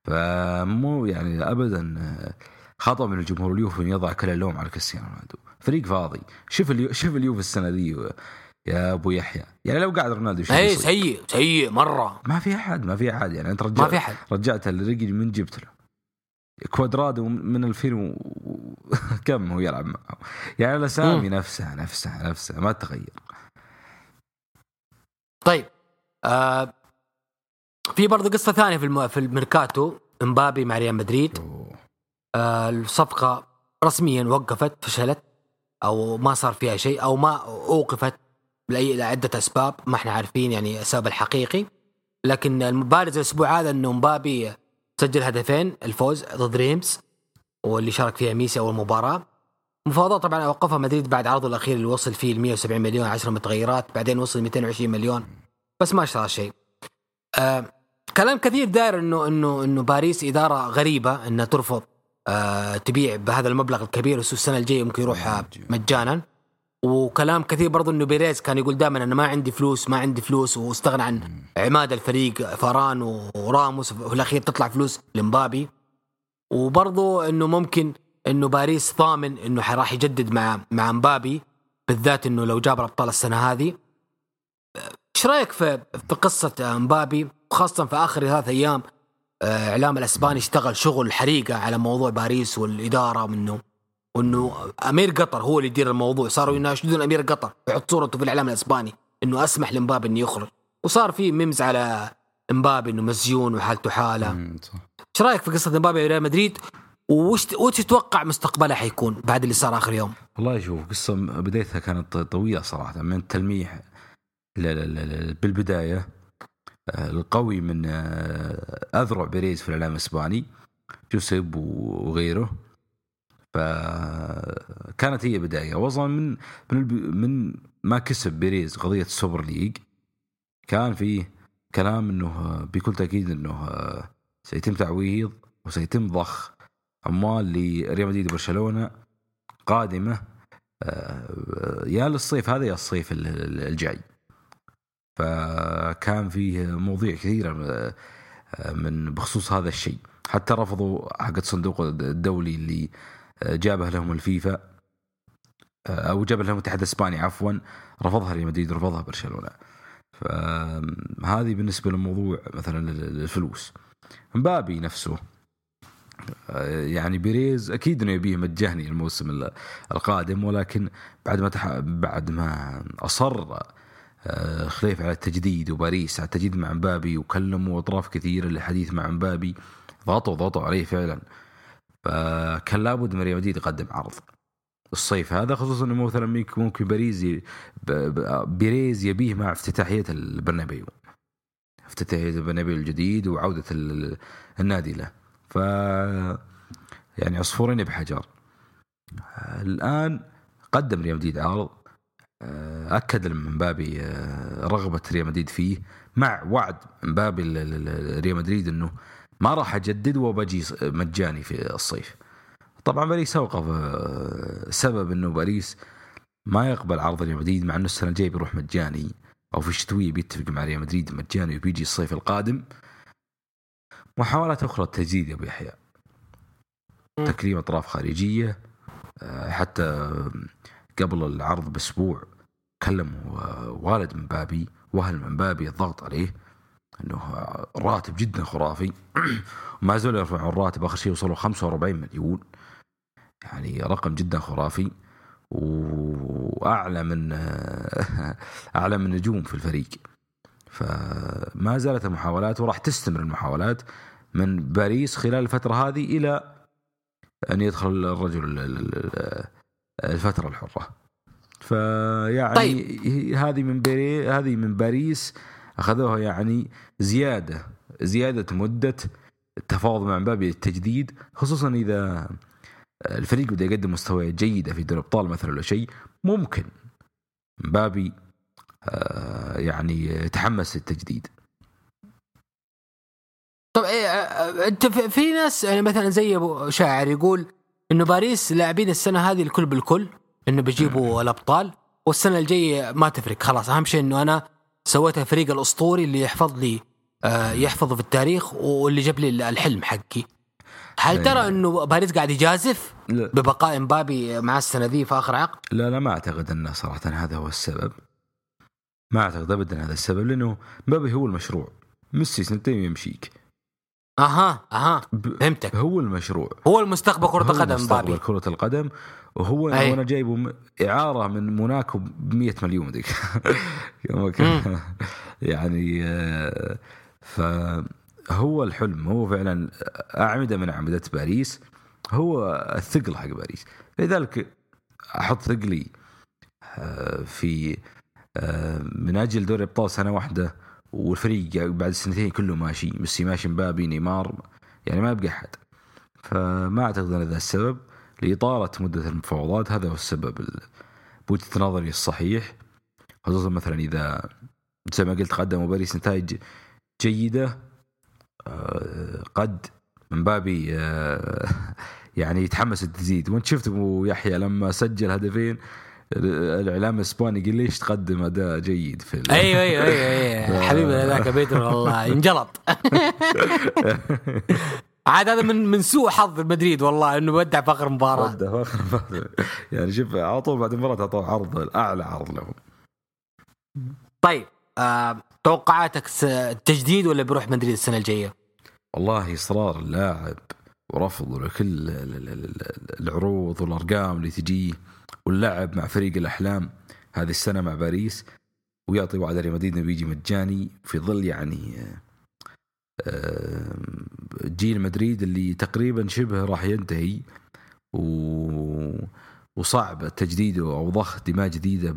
فمو يعني ابدا آه، خطأ من الجمهور اليوفي ان يضع كل اللوم على كريستيانو رونالدو. فريق فاضي. شوف اليو شوف اليوفي السنة ذي يا أبو يحيى. يعني لو قاعد رونالدو اي؟ سيء سيء مرة. ما في أحد ما في أحد. يعني أنت ما رجعت في أحد. رجعت الرجل من جبت له كوادرادو من 2000 و... *laughs* كم هو يلعب معه؟ يعني الاسامي نفسها نفسها نفسها ما تغير. طيب آه في برضه قصة ثانية في الم... في الميركاتو امبابي مع ريال مدريد. آه الصفقة رسميا وقفت فشلت أو ما صار فيها شيء أو ما أوقفت لاي لعدة أسباب ما إحنا عارفين يعني السبب الحقيقي. لكن البارز الأسبوع هذا إنه مبابي سجل هدفين الفوز ضد ريمس واللي شارك فيها ميسي أول مباراة. مفاوضات طبعا أوقفها مدريد بعد عرضه الأخير اللي وصل فيه ل 170 مليون 10 متغيرات بعدين وصل 220 مليون. بس ما اشترى شيء. آه كلام كثير داير إنه إنه إنه باريس إدارة غريبة إنها ترفض آه تبيع بهذا المبلغ الكبير السنة الجاية ممكن يروح مجانا. وكلام كثير برضو إنه بيريز كان يقول دائما أنا ما عندي فلوس ما عندي فلوس واستغنى عن عماد الفريق فاران وراموس وفي الأخير تطلع فلوس لمبابي. وبرضو إنه ممكن إنه باريس ضامن إنه راح يجدد مع مع مبابي بالذات إنه لو جاب الأبطال السنة هذه. إيش رأيك في في قصة مبابي خاصة في آخر ثلاث أيام؟ إعلام الأسباني اشتغل شغل حريقة على موضوع باريس والإدارة منه وانه أمير قطر هو اللي يدير الموضوع. صاروا يناشدون أمير قطر يحط صورته في الإعلام الإسباني إنه أسمح لمبابي إنه يخرج. وصار في ميمز على مبابي إنه مسجون وحالته حالة. إيش رأيك في قصة مبابي وريال مدريد؟ وش وش تتوقع مستقبله حيكون بعد اللي صار آخر يوم؟ والله شوف قصة بدايتها كانت طويلة صراحة من التلميح بالبداية. آه، القوي من آه، أذرع بيريز في الإعلام الإسباني جوسيب وغيره. فكانت هي بداية. وصلا من من, من ما كسب بيريز قضية ال Super League كان فيه كلام إنه بكل تأكيد إنه سيتم تعويض وسيتم ضخ أموال لريال مدريد وبرشلونة قادمة. آه، يا للصيف هذا يا الصيف ال- ال- الجاي. فكان فيه مواضيع كثيرة آه، من بخصوص هذا الشيء. حتى رفضوا حق الصندوق الدولي اللي جابه لهم الفيفا آه، أو جاب لهم الاتحاد الإسباني عفوا رفضها ريال مدريد ورفضها برشلونة. فهذه بالنسبة للموضوع مثلا الفلوس. مبابي نفسه آه، يعني بيريز أكيد إنه يبيه مجاني الموسم ال- القادم ولكن بعد ما تح... بعد ما أصر آه، الخليفي على التجديد وباريس على التجديد مع مبابي وكلموا أطراف كثيرة للحديث مع مبابي ضغطوا ضغطوا عليه فعلا. فكان لابد من ريال مدريد يقدم عرض. الصيف هذا خصوصا إنه مثلا ممكن باريس ي... ب... ب... بيريز يبيه مع افتتاحية البرنابيو. افتتاحية البرنابيو الجديد وعودة ال... النادي له. ف يعني عصفورين بحجر. الآن قدم ريال مدريد عرض. آه، أكد مبابي آه، رغبة ريال مدريد فيه مع وعد مبابي ريال مدريد إنه ما راح أجدد وبجي مجاني في الصيف. طبعا باريس أوقف آه، سبب إنه باريس ما يقبل عرض ريال مدريد مع إنه السنة الجاية بيروح مجاني. أو في الشتويه بيتفق مع ريال مدريد مجاني وبيجي الصيف القادم. محاولات أخرى التجديد يا أبو يحيى. تكريم أطراف خارجية آه، حتى قبل العرض بأسبوع كلموا آه، والد مبابي وأهل مبابي الضغط عليه. إنه راتب جدا خرافي. *clears throat* وما زالوا يرفعون الراتب آخر شيء وصلوا 45 مليون. يعني رقم جدا خرافي. وأعلى من *laughs* أعلى من نجوم في الفريق. فما زالت المحاولات وراح تستمر المحاولات من باريس خلال الفترة هذه إلى أن يدخل الرجل الفترة الحرة. فيعني طيب. هذه من هذه من باريس. اخذوها يعني زيادة زيادة مدة التفاوض مع مبابي للتجديد خصوصا إذا الفريق بدا يقدم مستويات جيده في دوري الأبطال مثلا ولا شيء ممكن مبابي آه، يعني تحمس للتجديد. طب إيه آه، آه، أنت في ناس يعني مثلا زي أبو شاعر يقول إنه باريس لاعبين السنة هذه الكل بالكل إنه بيجيبوا الأبطال والسنة الجاية ما تفرق خلاص أهم شيء إنه أنا سويت الفريق الأسطوري اللي يحفظ لي يحفظه في التاريخ واللي جاب لي الحلم حقي. هل ترى إنه باريس قاعد يجازف لا. ببقاء مبابي مع السنة ذي في آخر عقد؟ لا لا ما أعتقد إنه صراحة هذا هو السبب. ما أعتقد ابدا هذا السبب لأنه مبابي هو المشروع. ميسي سنتين يمشيك. أها أها فهمتك. هو المشروع. هو المستقبل كرة القدم مبابي كرة القدم. وهو أي. أنا جايبه إعارة من موناكو ب 100 مليون ذيك. *laughs* *laughs* يعني آه، ف هو الحلم هو فعلا أعمدة من أعمدة باريس هو الثقل حق باريس. لذلك أحط ثقلي آه، في آه، من أجل دوري أبطال سنة واحدة والفريق بعد سنتين كله ماشي ميسي ماشي مبابي نيمار يعني ما يبقى أحد. فما أعتقد أن هذا السبب. لاطاله مدة المفاوضات. هذا هو السبب بوجهة نظري الصحيح خصوصا مثلا إذا زي ما قلت قدموا باريس نتائج جيدة آه، قد من بابي آه، *laughs* يعني يتحمس تزيد وانت شفت أبو يحيى لما سجل هدفين الإعلام الإسباني قال ليش تقدم أداء جيد في أيوه أيوه أيوه, أيوة. *laughs* حبيبنا ذاك بيدرو والله انجلط. *laughs* عاد هذا من من سوء حظ مدريد والله إنه ودع في آخر مباراة. ودع في آخر مباراة. يعني شوف على طول بعد المباراة اعطوه عرض اعلى عرض لهم طيب آه توقعاتك تجديد ولا بيروح مدريد السنة الجاية؟ والله إصرار اللاعب ورفض لكل العروض والأرقام اللي تجيه واللعب مع فريق الأحلام هذه السنة مع باريس ويعطي وعد ريال مدريد انه بيجي مجاني في ظل يعني جيل مدريد اللي تقريبا شبه راح ينتهي و وصعب تجديده أو ضخ دماء جديدة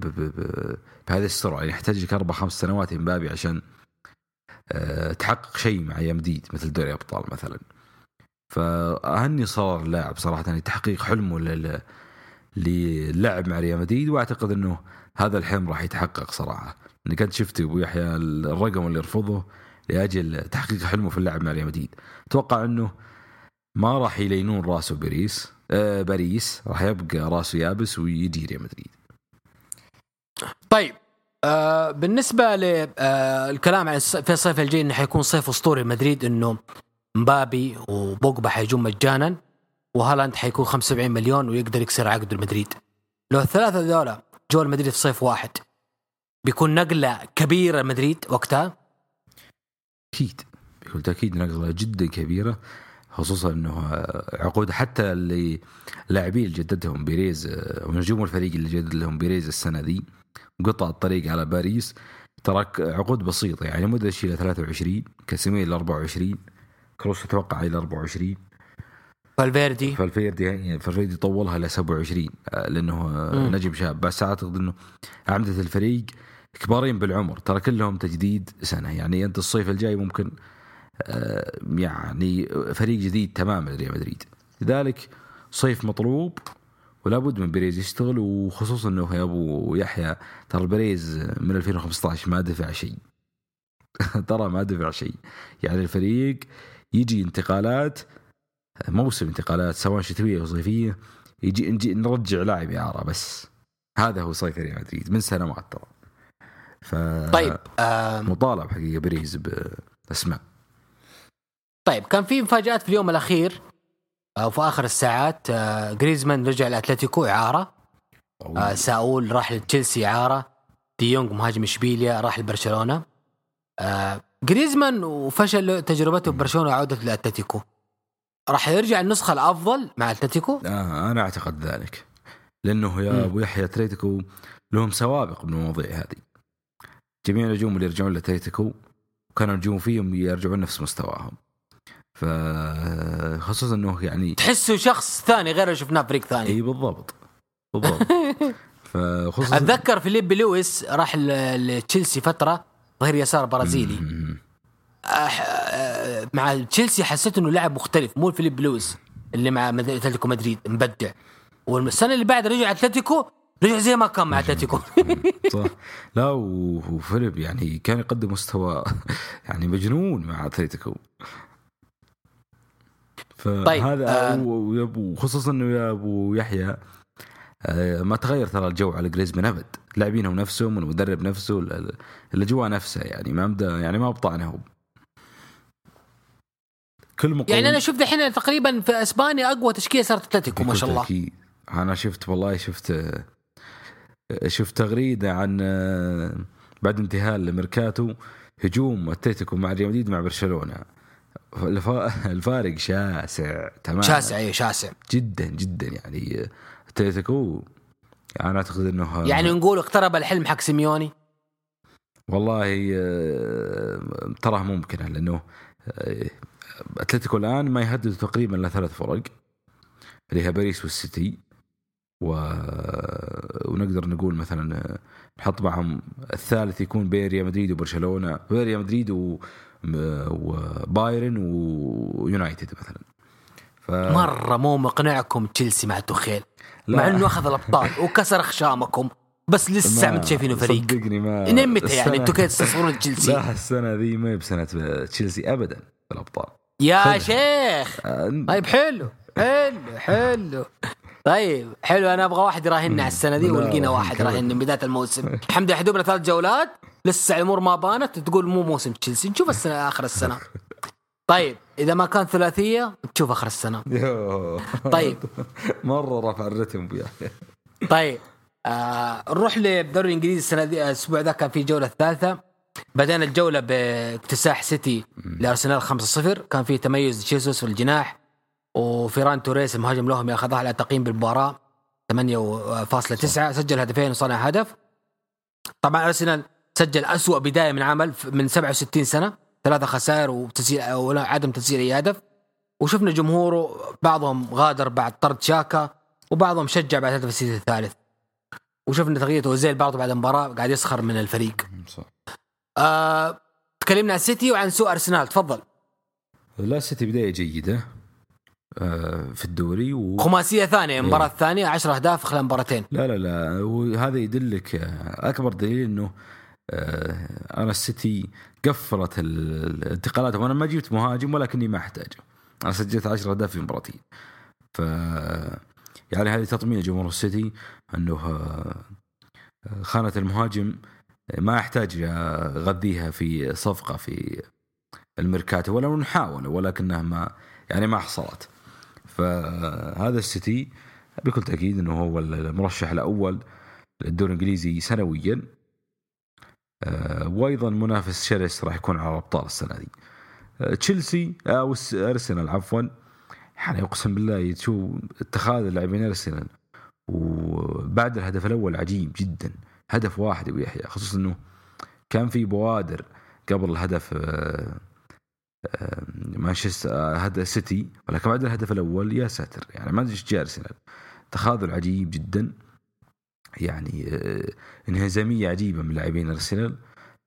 بهذه السرعة. يعني يحتاج لك أربع خمس سنوات امبابي عشان آه، تحقق شيء مع أيام جديد مثل دوري أبطال مثلا. فأهني صار اللاعب صراحة يعني تحقيق حلمه للعب مع ريال مدريد وأعتقد إنه هذا الحلم راح يتحقق صراحة. اني كنت شفت أبو يحيى الرقم اللي يرفضه لأجل تحقيق حلمه في اللعب مع ريال مدريد. أتوقع أنه ما راح يلينون راسه باريس. آه باريس راح يبقى راسه يابس ويجي ريال مدريد. طيب آه بالنسبة للكلام آه عن في الصيف الجاي إنه حيكون صيف أسطوري مدريد إنه مبابي وبوجبا حيجون مجانا وهالاند حيكون 75 مليون ويقدر يكسر عقد المدريد. لو الثلاثة ذولا جو المدريد في صيف واحد بيكون نقلة كبيرة مدريد وقتها؟ أكيد. بكل تأكيد نقلة جدا كبيرة خصوصا إنه عقود حتى اللي لاعبين اللي جددهم بيريز ونجوم الفريق اللي جدد لهم بيريز السنة دي قطع الطريق على باريس. ترك عقود بسيطة يعني مودريتش إلى 23 كاسيميرو إلى 24 كروس أتوقع إلى 24 فالفيردي. فالفيردي يعني فالفيردي طولها إلى 27 لأنه م. نجم شاب. بس أعتقد إنه اعمده الفريق كبارين بالعمر ترى كلهم تجديد سنة. يعني أنت الصيف الجاي ممكن آه، يعني فريق جديد تماما لريال مدريد. لذلك صيف مطلوب ولا بد من بيريز يشتغل وخصوصا إنه يا أبو يحيى ترى بيريز من 2015 ما دفع شيء. *laughs* ترى ما دفع شيء. يعني الفريق يجي انتقالات موسم انتقالات سواء شتوية أو صيفية يجي نرجع لاعب إعارة بس. هذا هو صيف ريال مدريد من سنوات ترى. ف طيب آه مطالب حقيقة بيريز بأسماء. طيب كان في مفاجآت في اليوم الأخير أو في آخر الساعات آه جريزمان رجع لأتلتيكو إعارة. آه ساول راح لتشيلسي إعارة. دي يونغ مهاجم إشبيليا راح لبرشلونة. آه جريزمان وفشل تجربته ببرشلونة وعودته لأتلتيكو. راح يرجع النسخة الأفضل مع أتلتيكو؟ آه أنا أعتقد ذلك. لأنه يا أبو يحيى أتلتيكو لهم سوابق بالمواضيع هذه. جميع النجوم اللي يرجعون لاتلتيكو كانوا نجوم فيهم يرجعون نفس مستواهم. فخصوصا إنه يعني تحسه شخص ثاني غير اللي شفناه فريق ثاني. إي بالضبط. بالضبط. *laughs* فخصوصا أتذكر فيليب لويس راح لتشيلسي فترة ظهير يسار برازيلي. مع تشيلسي حسيت إنه لاعب مختلف مو فيليب لويس اللي مع أتلتيكو مدريد مبدع. والسنة اللي بعد رجع أتلتيكو رجع زي ما كان مع أتلتيكو؟ *laughs* صح. لا وفيليب يعني كان يقدم مستوى *laughs* يعني مجنون مع أتلتيكو. فهذا طيب وخصوصا إنه يا أبو يحيى آه، ما تغير ترى الجو على جريزمان أبد. لاعبينهم نفسهم والمدرب نفسه الأجواء نفسها يعني ما مدى يعني ما بطعنهم كل مقاوم يعني أنا شفت الحين تقريبا في إسبانيا أقوى تشكيلة صارت أتلتيكو ما شاء الله. أنا شفت والله شفت شفت تغريدة عن آه، بعد انتهاء الميركاتو هجوم أتلتيكو مع ريال مدريد مع برشلونة. الفارق شاسع تمام شاسع اي شاسع. جدا جدا يعني أتلتيكو أنا أعتقد إنه يعني نقول اقترب الحلم حق سيميوني؟ والله آه، تراه ممكنه لأنه آه، أتلتيكو الآن ما يهدد تقريبا إلا ثلاث فرق اللي هي باريس والسيتي. و... ونقدر نقول مثلا نحط معهم الثالث يكون بين ريال مدريد وبرشلونة بين ريال مدريد و... وبايرن ويونايتد مثلا. ف... مرة مو مقنعكم تشيلسي مع توخيل؟ مع إنه أخذ الأبطال وكسر خشامكم بس لسه ما شايفينه فريق. صدقني ما من متى يعني أنتم كيف تستصغرون تشيلسي؟ لا السنة ذي ما هي بسنة تشيلسي ابدا في الأبطال. يا شيخ! طيب حلو حلو حلو. طيب حلو أنا أبغى واحد يراهننا على السنة دي ولقينا واحد راهن من بداية الموسم. الحمد لله حدوبنا ثلاث جولات. لسه الأمور ما بانت تقول مو موسم تشيلسي نشوف السنة آخر السنة. *laughs* طيب إذا ما كان ثلاثية تشوف آخر السنة. طيب. *laughs* مرة رفع الرتم طيب آه نروح للدوري الإنجليزي السنة دي الأسبوع ذا كان في جولة الثالثه بدأنا الجولة باكتساح سيتي لأرسنال 5-0 كان في تميز تشيسوس في الجناح. وفيران توريس المهاجم لهم ياخذها على تقييم بالمباراة. 8.9 سجل هدفين وصنع هدف. طبعا أرسنال سجل أسوأ بداية من عمل من 67 سنة. ثلاثة خسائر وتسجيل ولا عدم تسجيل أي هدف. وشفنا جمهوره بعضهم غادر بعد طرد شاكا وبعضهم شجع بعد هدف السيتي الثالث. وشفنا تغيير اوزيل برضه بعد المباراة قاعد يسخر من الفريق. صح. آه تكلمنا عن السيتي وعن سوء أرسنال تفضل. لا السيتي بداية جيدة. في الدوري و... خماسية ثانية المباراه إيه. الثانية 10 أهداف خلال مباراتين. لا لا لا وهذا يدلك آه، أكبر دليل إنه آه أنا السيتي قفلت الانتقالات. وأنا ما جبت مهاجم ولكني ما أحتاجه. أنا سجلت 10 أهداف في مباراتين. ف يعني هذه تطمين جمهور السيتي إنه آه، خانة المهاجم ما يحتاج أغذيها في صفقة في الميركاتو ولو نحاول ولكنها ما يعني ما حصلت. فهذا السيتي بكل تأكيد إنه هو المرشح الأول للدوري الإنجليزي سنويا. آه، وأيضا منافس شرس راح يكون على الأبطال السنة دي. آه، تشيلسي أو أرسنال عفوا. يعني أقسم بالله تشوف اتخاذ اللاعبين أرسنال. وبعد الهدف الأول عجيب جدا. هدف واحد ابو خصوصا إنه كان في بوادر قبل الهدف آه، آه، مانشستر آه، هذا سيتي ولكن بعد الهدف الأول يا ساتر. يعني ما أدري إيش جاء أرسنال. تخاذل عجيب جدا. يعني انهزامية عجيبة من لاعبين أرسنال.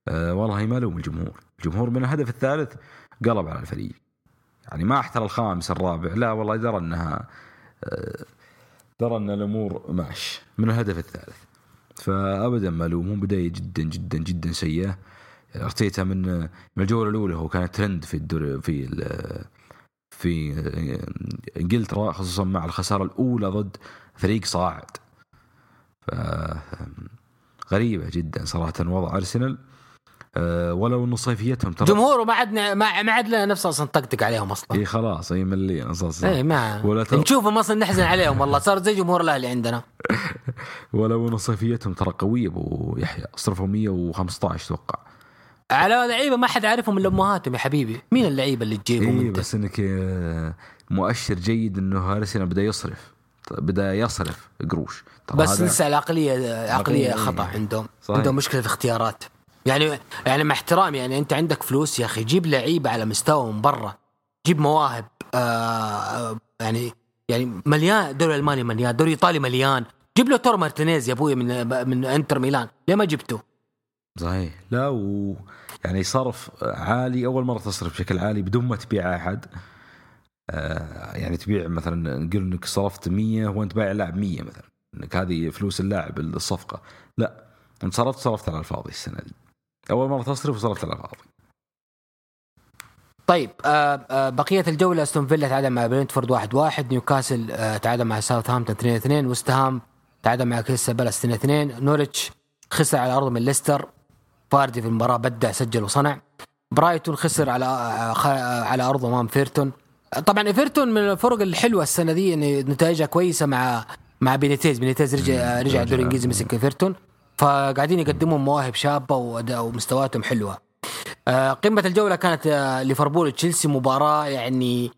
والله ما لوم الجمهور. الجمهور من الهدف الثالث قلب على الفريق. يعني ما أحترى الخامس الرابع. لا والله درى أنها درى أن الأمور ماش من الهدف الثالث. فابدا ما ألومهم. بداية جدا جدا جدا سيئة. ارتيتا من من الجولة الأولى. هو كان ترند في الدور في في إنجلترا خصوصا مع الخسارة الأولى ضد فريق صاعد. ف غريبة جدا صراحة وضع أرسنال. أه، ولو إنه صيفيتهم ترى جمهوره ما عاد ما ما عاد لنا نفس أصلا طقطق عليهم أصلا. إي خلاص إي ملينا صار إي ما ولا نشوفهم أصلا نحزن عليهم والله. صار زي جمهور الأهلي عندنا. *laughs* ولو انه صيفيتهم ترى قوية أبو يحيى صرفوا 115 أتوقع على لعيبة ما حد عارفهم إلا امهاتهم يا حبيبي. مين اللعيبة اللي تجيبهم اي أنت؟ بس إنك آه، مؤشر جيد إنه ارسنال بدا يصرف. بدا يصرف قروش. بس هذا- لسه العقلية عقلية عقلية، خطأ إيه. عندهم. صحيح. عندهم مشكلة اختيارات يعني يعني مع احترامي يعني أنت عندك فلوس يا أخي. جيب لعيبة على مستوى من برا. جيب مواهب آه آه، يعني يعني مليان. الدوري الالماني مليان الدوري الايطالي مليان. جيب لاوتارو مارتينيز يا أبوي من من إنتر ميلان. ليه ما جبته؟ صحيح. لا و يعني صرف عالي أول مرة تصرف بشكل عالي بدون ما تبيع أحد. آه يعني تبيع مثلا نقول إنك صرفت 100 وانت بايع لاعب 100 مثلا إنك هذه فلوس اللاعب الصفقة. لا انت صرفت صرفت على الفاضي السنة دي. أول مرة تصرف وصرفت على الفاضي. طيب آه آه بقية الجولة أستون فيلا تعادل مع برنتفورد 1 1 نيوكاسل آه تعادل مع ساوثهامبتون 2 2 وست هام تعادل مع كريستال بالاس 2 2 نورتش خسر على ارضه من ليستر. فاردي في المباراة بدع سجل وصنع. برايتون خسر على على ارضه أمام إيفرتون. طبعا ايفرتون من الفرق الحلوة السنة دي يعني نتائجها كويسة مع مع بينيتيز. بينيتيز رجع رجع الدوري الإنجليزي مسك ايفرتون فقاعدين يقدموا مواهب شابة ومستوياتهم حلوة. آه، قمة الجولة كانت آه، ليفربول تشيلسي مباراة يعني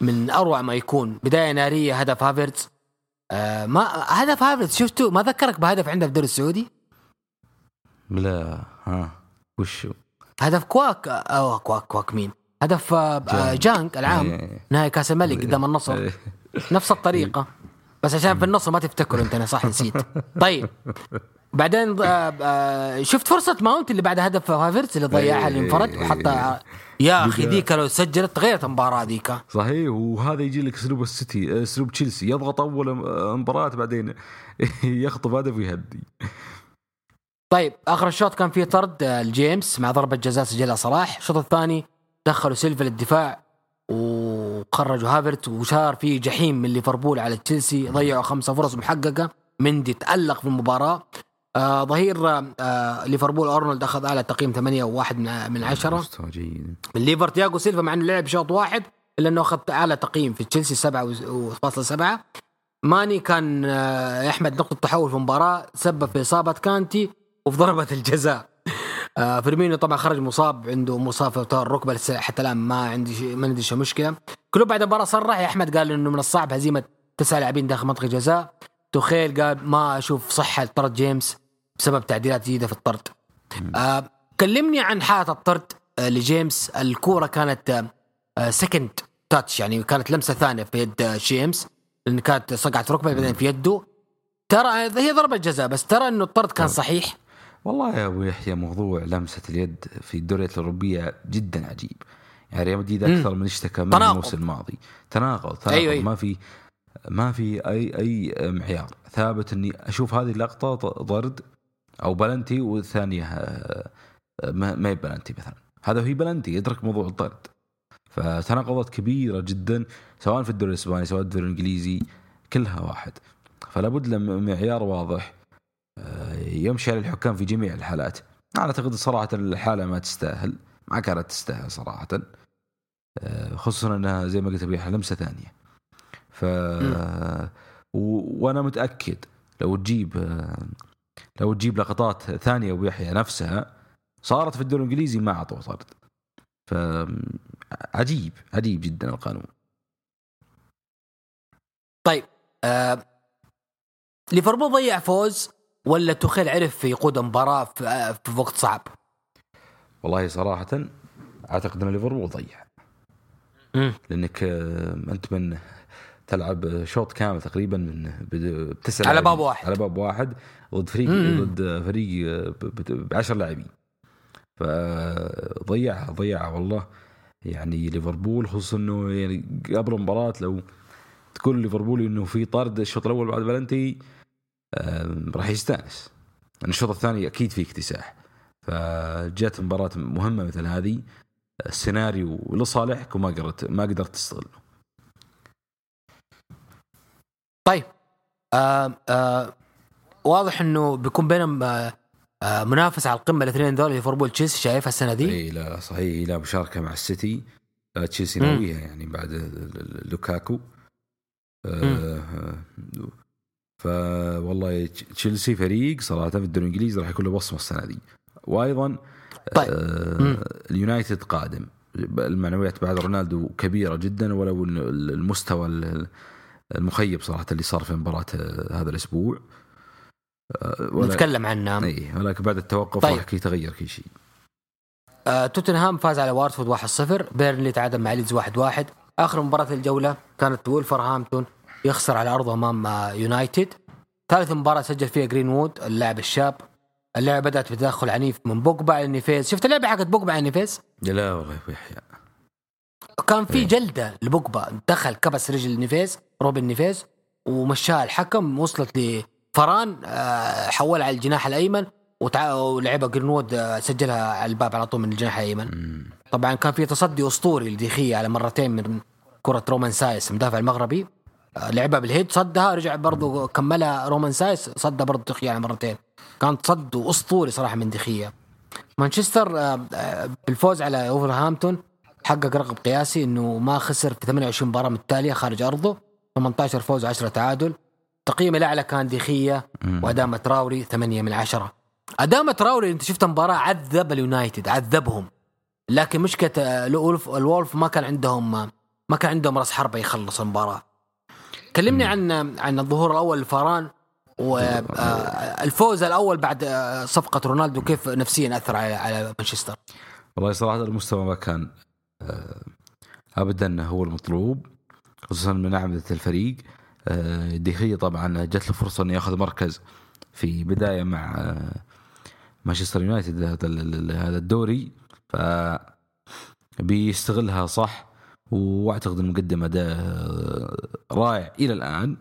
من أروع ما يكون. بداية نارية هدف هافرتز. آه، ما هدف هافرتز شفته ما ذكرك بهدف عنده في الدوري السعودي. لا ها. وشو هدف كواك أو كواك كواك مين؟ هدف آه، جانك. جانك العام إيه. نهائي كأس الملك قدام النصر. إيه. نفس الطريقة. بس عشان في النصر ما تفتكروا انت أنا صح نسيت. طيب. بعدين آه، آه، شفت فرصة ماونت اللي بعد هدف هافرتز اللي ضيعها اللي انفرد وحطها يا أخي ذيك لو سجلت غيرت المباراة ذيك. صحيح وهذا يجي لك اسلوب السيتي اسلوب تشيلسي. يضغط أول مباراة بعدين *laughs* يخطف هدف ويهدي. طيب آخر الشوط كان فيه طرد آه، لجيمس مع ضربة جزاء سجلها صلاح. الشوط الثاني دخلوا سيلفا للدفاع وخرجوا هافرتز وصار فيه جحيم من ليفربول على تشيلسي. ضيعوا خمسة فرص محققة. مندي تألق في المباراة. آه ظهير آه، آه ليفربول أرنولد أخذ أعلى تقييم 8 وواحد من من عشرة. مستوى جيد من ليفر. تياغو سيلفا مع إنه لعب شوط واحد إلا إنه أخذ أعلى تقييم في تشيلسي 7.7 ماني كان آه، يحمد نقطة تحول في المباراة. سبب في إصابة كانتي. وفي ضربة الجزاء. آه، فيرمينو طبعا خرج مصاب عنده مصاب في الركبة لسه حتى الآن ما عندي ما عندي شيء مشكلة. كلوب بعد المباراة صرح يا أحمد قال إنه من الصعب هزيمة تسعة لاعبين داخل منطقة الجزاء. توخيل قال ما أشوف صحة لطرد جيمس بسبب تعديلات جديدة في الطرد. آه كلمني عن حالة الطرد آه لجيمس. الكورة كانت second touch يعني كانت لمسة ثانية في يد آه، جيمس. لأن كانت صقعت ركبة بعدين في يده. ترى هي ضربة جزاء بس ترى إنه الطرد كان صحيح. والله يا أبو يحيى موضوع لمسة اليد في الدوريات الأوروبية جدا عجيب. يعني ريال مدريد أكثر من اشتكى من. الموسم الماضي. تناقض تناقض. أيوة أيوة. ما في ما في أي أي معيار. ثابت إني أشوف هذه اللقطة طرد أو بلنتي والثانية آه، ما هي بلنتي مثلا. هذا هي بلنتي يدرك موضوع الطرد. فتناقضات كبيرة جدا سواء في الدوري الإسباني سواء الدوري الإنجليزي كلها واحد. فلا بد من معيار واضح. يمشي على الحكام في جميع الحالات. أنا أعتقد صراحة الحالة ما تستاهل ما كانت تستاهل صراحة. آه، خصوصا إنها زي ما قلت بيها لمسة ثانية. ف و... وأنا متأكد لو تجيب آه، لو تجيب لقطات ثانية ويحيى نفسها صارت في الدوري الإنجليزي ما اعطوا طرد. ف عجيب عجيب جدا القانون. طيب آه ليفربول ضيع فوز ولا توخيل عرف يقود المباراة في, آه في وقت صعب والله صراحة أعتقد إن ليفربول ضيع. لأنك آه، أنت من تلعب شوط كامل تقريبا من بتسع على. باب واحد. على باب واحد ضد فريق مم. ضد فريق آه، ب 10 لاعبين فضيعها ضيعها والله يعني ليفربول خصوصا إنه يعني قبل المباراة لو تقول ليفربول إنه في طرد الشوط الأول بعد بلنتي آه، راح يستأنس. لأن الشوط الثاني أكيد في اكتساح. فجت مباراة مهمة مثل هذه السيناريو لصالحك وما قدرت ما قدرت تستغله. طيب. آه آه واضح إنه بيكون بينهم آه آه منافسه على القمة الاثنين ذول ليفربول تشيلسي شايفها السنة دي؟ إي لا صحيح. لا مشاركة مع السيتي. لا تشيلسي. ناويها يعني بعد لوكاكو. آه فوالله تشيلسي فريق صراحة في الدوري الإنجليزي راح يكون له بصمة السنة دي. وأيضا طيب. آه. اليونايتد قادم. المعنويات بعد رونالدو كبيرة جدا ولو المستوى ال- المخيب صراحة اللي صار في مباراة آه، هذا الأسبوع. آه، نتكلم عنها إي ولكن بعد التوقف طيب. راح يتغير كل شيء. آه توتنهام فاز على وارتفورد 1-0 بيرنلي تعادل مع ليدز 1-1 آخر مباراة الجوله كانت وولفرهامبتون يخسر على أرضه أمام يونايتد. ثالث مباراة سجل فيها جرينوود اللاعب الشاب. اللعبة بدأت بتدخل عنيف من بوجبا على نيفيز. شفت اللعبة حقت بوجبا على نيفيز؟ لا والله يا يحيى. كان في إيه. جلدة لبوجبا. دخل كبس رجل نيفيز روبن نيفيز ومشاها الحكم. وصلت لفاران آه، حولها على الجناح الأيمن. ولعبها جرينوود آه، سجلها على الباب على طول من الجناح الأيمن. طبعا كان في تصدي أسطوري لديخية على مرتين من كرة رومان سايس المدافع المغربي. لعبها بال head صدها رجع برضو كملها رومان سايس صدها برضو ديخية على مرتين. كان تصد اسطوري صراحة من ديخية مانشستر آه، آه، بالفوز على وولفرهامبتون حقق رقم قياسي إنه ما خسر في 28 مباراة متتالية خارج أرضه. 18 فوز و10 تعادل. تقييم الأعلى كان ديخية مم. وادامة تراوري 8 من 10 ادامة تراوري أنت شفت مباراة عذب اليونايتد عذبهم. لكن مشكلة آه، الولف الولف ما كان عندهم ما كان عندهم راس حربة يخلص المباراة. كلمني عن عن الظهور الأول لفاران والفوز الأول بعد آه، صفقة رونالدو كيف نفسيا أثر على على مانشستر؟ والله صراحة المستوى ما كان آه، ابدا هو المطلوب خصوصا من نعمة الفريق. آه، ديخية طبعا جت له فرصة إنه يأخذ مركز في بداية مع آه، مانشستر يونايتد هذا الدوري ف بيستغلها صح. واعتقد إنه مقدم اداء رائع إلى الآن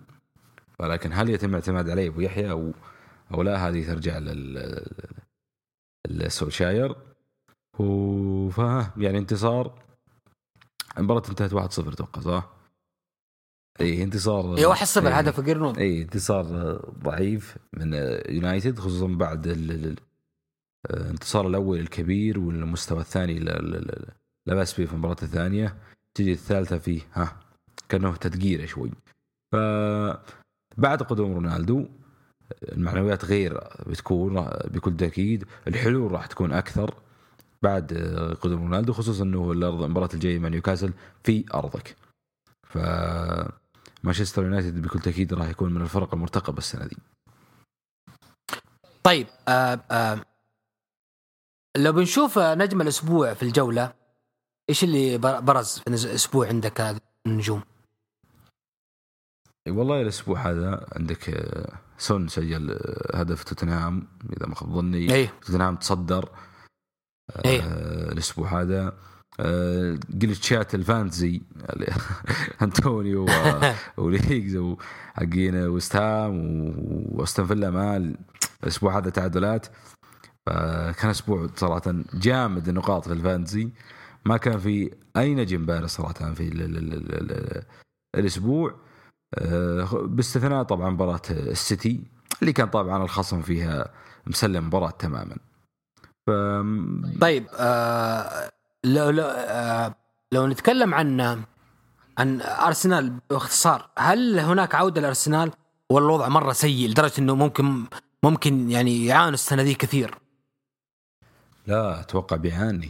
ولكن هل يتم الاعتماد عليه أبو يحيى أو أو لا هذه ترجع لل لسولشاير وفا يعني انتصار المباراة انتهت 1-0 أتوقع صح؟ اي انتصار اي 1 0 إيه. هدف جرينوود اي انتصار ضعيف من يونايتد خصوصا بعد ال- ال- ال- الانتصار الأول الكبير والمستوى الثاني لا- باس به في المباراة الثانية تجي الثالثة فيه ها كأنه تدقيرة شوي. ف بعد قدوم رونالدو المعنويات غير بتكون بكل تأكيد الحلول راح تكون أكثر بعد قدوم رونالدو خصوصا إنه المباراة الجاية مع نيوكاسل في أرضك. ف مانشستر يونايتد بكل تأكيد راح يكون من الفرق المرتقبة السنة دي. طيب آه آه لو بنشوف نجم الأسبوع في الجولة إيش اللي بر- برز في الأسبوع عندك هذا النجوم؟ والله الأسبوع هذا عندك آه، سون سجل آه، هدف توتنهام إذا ما خاب ظني. إيه توتنهام تصدر آه، إيه. الأسبوع هذا. آه، جلتشات الفانتزي اللي- *laughs* أنطونيو و- *laughs* وليجز وحقين وستام وأستون فيلا مال الأسبوع هذا تعادلات. فكان أسبوع صراحة جامد النقاط في الفانتزي. ما كان في أي نجم بارز صراحة في ال ال ال ال ال الأسبوع. آه، باستثناء طبعا مباراة السيتي اللي كان طبعا الخصم فيها مسلم مباراة تماما. ف طيب آه لو لو, آه لو نتكلم عن عن أرسنال باختصار هل هناك عودة لأرسنال؟ ولا الوضع مرة سيء لدرجة إنه ممكن ممكن يعني يعانوا السنة دي كثير. لا أتوقع بيعاني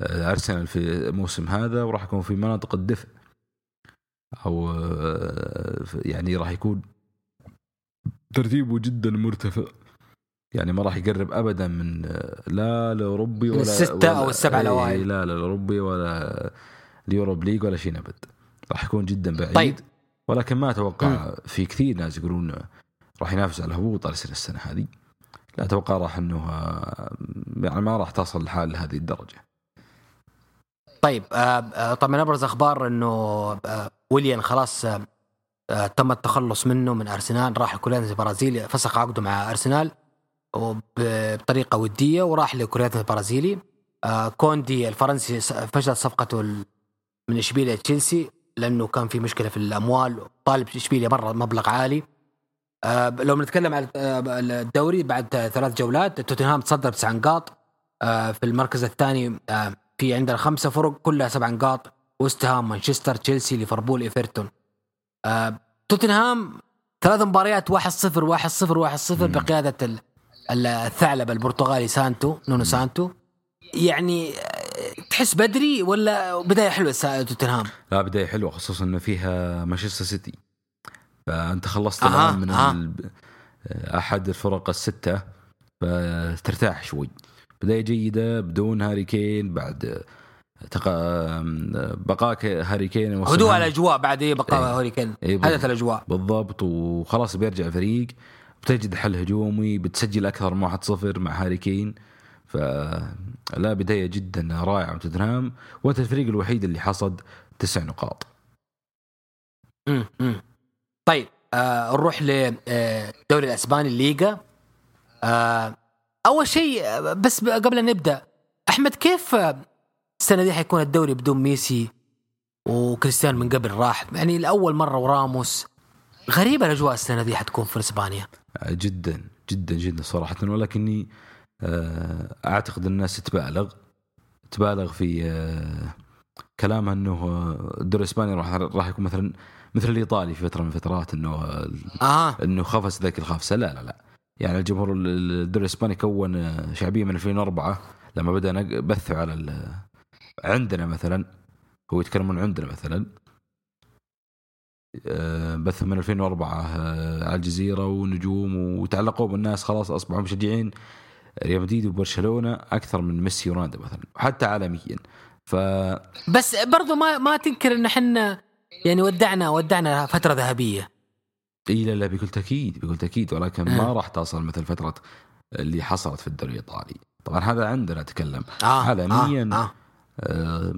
ال- ال- الأرسنال في الموسم هذا وراح يكون في مناطق الدفء. أو يعني راح يكون ترتيبه جدا مرتفع. يعني ما راح يقرب ابدا من لا الاوروبي ولا الستة ولا- أو السبعة إيه،. لا لا الاوروبي ولا اليوروب ليج ولا شيء أبد. راح يكون جدا بعيد. طيب. ولكن ما أتوقع في كثير ناس يقولون راح ينافس على الهبوط ارسنال السنة هذه. لا أتوقع راح إنه آه، يعني ما راح تصل الحال لهذه الدرجة. طيب آه آه طبعا أبرز أخبار إنه آه ويليان خلاص تم التخلص منه من أرسنال راح لكورنثيانز البرازيلي فسخ عقده مع أرسنال بطريقه ودية وراح لكوريات البرازيلي كوندي الفرنسي فشل صفقته من إشبيليا تشيلسي لأنه كان في مشكلة في الأموال طالب إشبيليا مره مبلغ عالي. لو بنتكلم عن الدوري بعد ثلاث جولات توتنهام تصدر بتسع نقاط. في المركز الثاني في عندنا خمسه فرق كلها سبع نقاط. وست هام مانشستر تشيلسي ليفربول إيفرتون. آه توتنهام ثلاث مباريات 1-0 1-0 1-0 بقيادة الثعلب البرتغالي سانتو نونو سانتو. يعني تحس بدري ولا بداية حلوة توتنهام؟ لا بداية حلوة خصوصا إنه فيها مانشستر سيتي. فأنت خلصت آه الآن من آه. أحد الفرق الستة فترتاح شوي. بداية جيدة بدون هاري كين بعد تق... بقاء هاري كين هدوء الأجواء بعد إيه بقاء إيه. هاري كين. إيه حدث الأجواء. بالضبط وخلاص بيرجع الفريق بتجد حل هجومي بتسجل أكثر من 1-0 مع هاري كين. فلا بداية جدا رائعة توتنهام وأنت الفريق الوحيد اللي حصد تسع نقاط. امم طيب آه نروح للدوري آه، الأسباني الليغا. آه أول شيء بس قبل أن نبدأ أحمد كيف السنة دي حيكون الدوري بدون ميسي وكريستيانو من قبل راح؟ يعني لاول مرة وراموس. غريبة الأجواء السنة دي حتكون في إسبانيا. جدا جدا جدا صراحة. ولكني آه، أعتقد الناس تبالغ تبالغ في آه، كلامها أنه الدوري الإسباني راح راح يكون مثلا مثل الإيطالي في فترة من الفترات أنه آه. أنه خفس ذاك الخافسه لا لا لا. يعني الجمهور الدوري الإسباني كون شعبية من 2004 لما بدأ بث على عندنا مثلا هو يتكلمون عندنا مثلا. آه، بث من 2004 على الجزيرة ونجوم وتعلقوا بالناس خلاص أصبحوا مشجعين. ريال مدريد وبرشلونة أكثر من ميسي ورونالدو مثلا حتى عالميا. ف بس برضو ما ما تنكر إن إحنا يعني ودعنا ودعنا فترة ذهبية. اي لا لا بكل تأكيد بكل تأكيد ولكن ما راح تصل مثل فترة اللي حصلت في الدوري الإيطالي. طبعا هذا عندنا أتكلم. آه عالميا آه آه. آه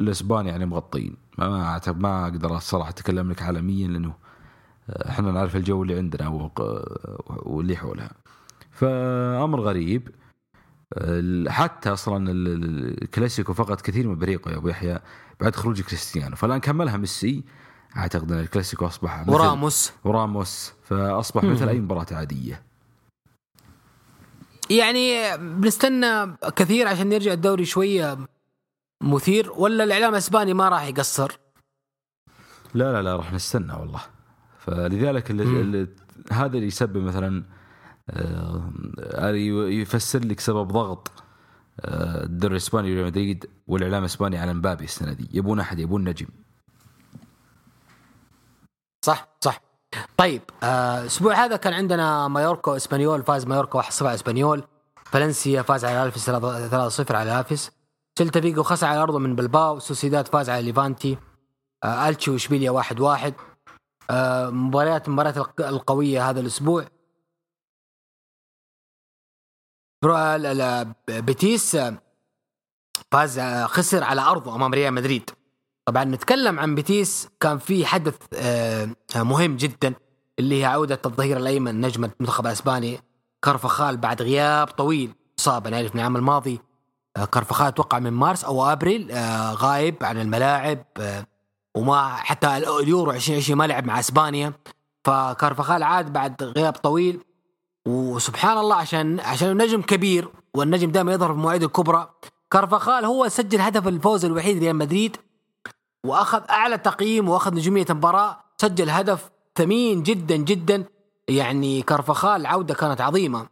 الاسبان يعني مغطين. ما ما أقدر الصراحة أتكلم لك عالميا لأنه إحنا نعرف الجو اللي عندنا واللي حولها. فأمر غريب. حتى أصلا الكلاسيكو فقط كثير من بريقه يا أبو يحيى بعد خروج كريستيانو. فالآن كملها ميسي. أعتقد إن الكلاسيكو أصبح مثل وراموس. وراموس فأصبح مثل أي مباراة عادية. يعني بنستنى كثير عشان يرجع الدوري شوية مثير ولا الإعلام الأسباني ما راح يقصر؟ لا لا لا راح نستنى والله. فلذلك هذا اللي يسبب مثلا آه يفسر لك سبب ضغط آه الدوري الإسباني ريال مدريد والإعلام الأسباني على مبابي السنة دي. يبون أحد يبون نجم. صح صح. طيب آه، الأسبوع هذا كان عندنا مايوركا إسبانيول فاز مايوركا 1-0 على إسبانيول. فالنسيا فاز على ألفيس 3-0 على ألفيس. سيلتا فيجو خسر على أرضه من بلباو. سوسيداد فاز على ليفانتي. آه ألتشي وإشبيليا 1-1 واحد واحد. آه مباريات المباريات القوية هذا الأسبوع. بيتيس فاز خسر على أرضه أمام ريال مدريد. طبعا نتكلم عن بيتيس كان في حدث مهم جدا اللي هي عودة الظهير الأيمن نجم المنتخب الأسباني كارفخال بعد غياب طويل إصابة نعرف من العام الماضي. كارفخال أتوقع من مارس أو أبريل غايب عن الملاعب وما حتى اليورو 2020 ما لعب مع إسبانيا. فكارفخال عاد بعد غياب طويل وسبحان الله عشان عشان نجم كبير والنجم دائما يظهر في المواعيد الكبرى كارفخال هو سجل هدف الفوز الوحيد لريال مدريد. وأخذ أعلى تقييم وأخذ نجومية المباراة سجل هدف ثمين جدا جدا يعني كارفخال عودة كانت عظيمة.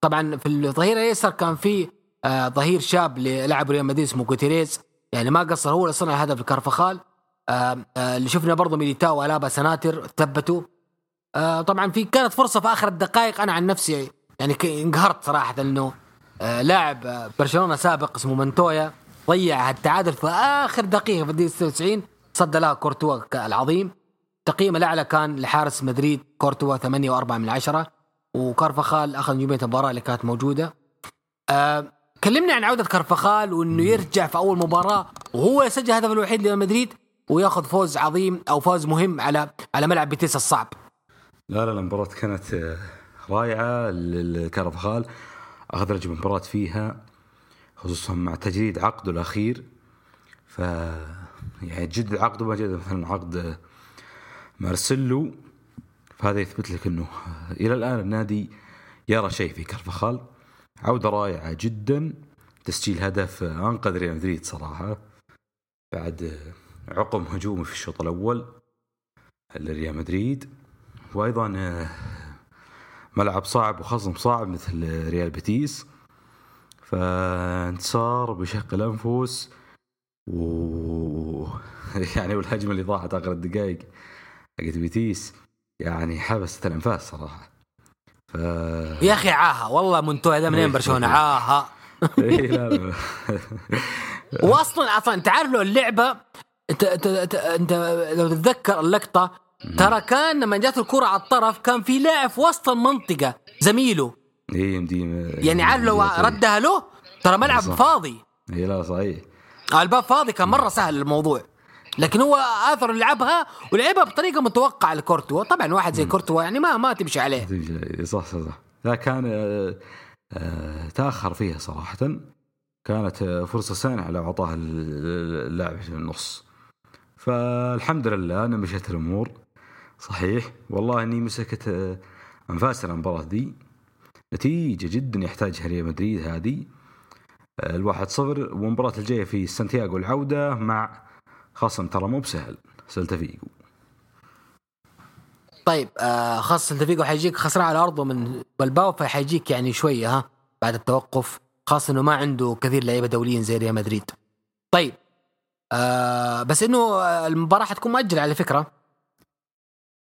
طبعا في الظهير الأيسر كان في آه ظهير شاب للاعب ريال مدريد اسمه جوتيريز يعني ما قصر هو اللي صنع الهدف لكارفخال آه آه اللي شفنا برضه ميليتاو والابا سناتر ثبتوا. آه طبعا في كانت فرصة في آخر الدقائق أنا عن نفسي يعني انقهرت صراحة إنه آه لاعب آه، برشلونة سابق اسمه منتويا ضيع التعادل في آخر دقيقة في الدقيقة 96 صد لها كورتوا العظيم. تقييم الأعلى كان لحارس مدريد كورتوا 8 و4 من عشرة. وكارفخال أخذ نجومية المباراة اللي كانت موجودة. آه كلمنا عن عودة كارفخال وإنه يرجع في أول مباراة. وهو يسجل الهدف الوحيد لمدريد ويأخذ فوز عظيم أو فوز مهم على على ملعب بيتيس الصعب. لا لا المباراة كانت آه، رائعة للكارفخال أخذ رجل مباراة فيها. خصوصا مع تجديد عقده الأخير. ف يعني جد عقده ما جد مثلا عقد مارسيلو فهذا يثبت لك إنه إلى الآن النادي يرى شيء في كارفخال عودة رائعة جدا. تسجيل هدف انقذ ريال مدريد صراحة. بعد عقم هجومي في الشوط الأول لريال مدريد. وأيضا ملعب صعب وخصم صعب مثل ريال بيتيس. فانتصار بشق الأنفس. و *laughs* يعني والهجمة اللي ضاعت آخر الدقائق حقت بيتيس يعني حبست الأنفاس صراحة. ف... يا أخي عاها والله منتوى ده منين *laughs* برشلونة؟ عاها. *laughs* إيه، لا لا. واصلا أصلا أنت عارف لو اللعبة أنت أنت أنت, أنت لو تتذكر اللقطة ترى كان لما جات الكرة على الطرف كان في لاعب في وسط المنطقة زميله. اي مدي يعني عارف لو ردها له ترى ملعب فاضي. اي لا صحيح. الباب فاضي كان مرة سهل الموضوع. لكن هو آثر لعبها ولعبها بطريقة متوقعة لكورتوا. طبعا واحد زي كورتوا يعني ما ما تمشي عليه. صح صح صح. لا كان آه، آه، تأخر فيها صراحة. كانت آه، فرصة سانحه لو اعطاها اللاعب في النص. فالحمد لله أنا مشيت الأمور. صحيح. والله إني مسكت انفاس المباراه دي. نتيجة جدا يحتاجها ريال مدريد هذه. الواحد صفر. والمباراة الجاية في سانتياغو العودة مع خصم ترى مو بسهل. سلتا فيجو طيب آه خاصة سلتا فيجو حيجيك خسران على أرضه من بلباو فحيجيك يعني شوية ها بعد التوقف. خاصة إنه ما عنده كثير لعيبة دوليين زي ريال مدريد. طيب آه بس إنه المباراة حتكون مؤجلة على فكرة.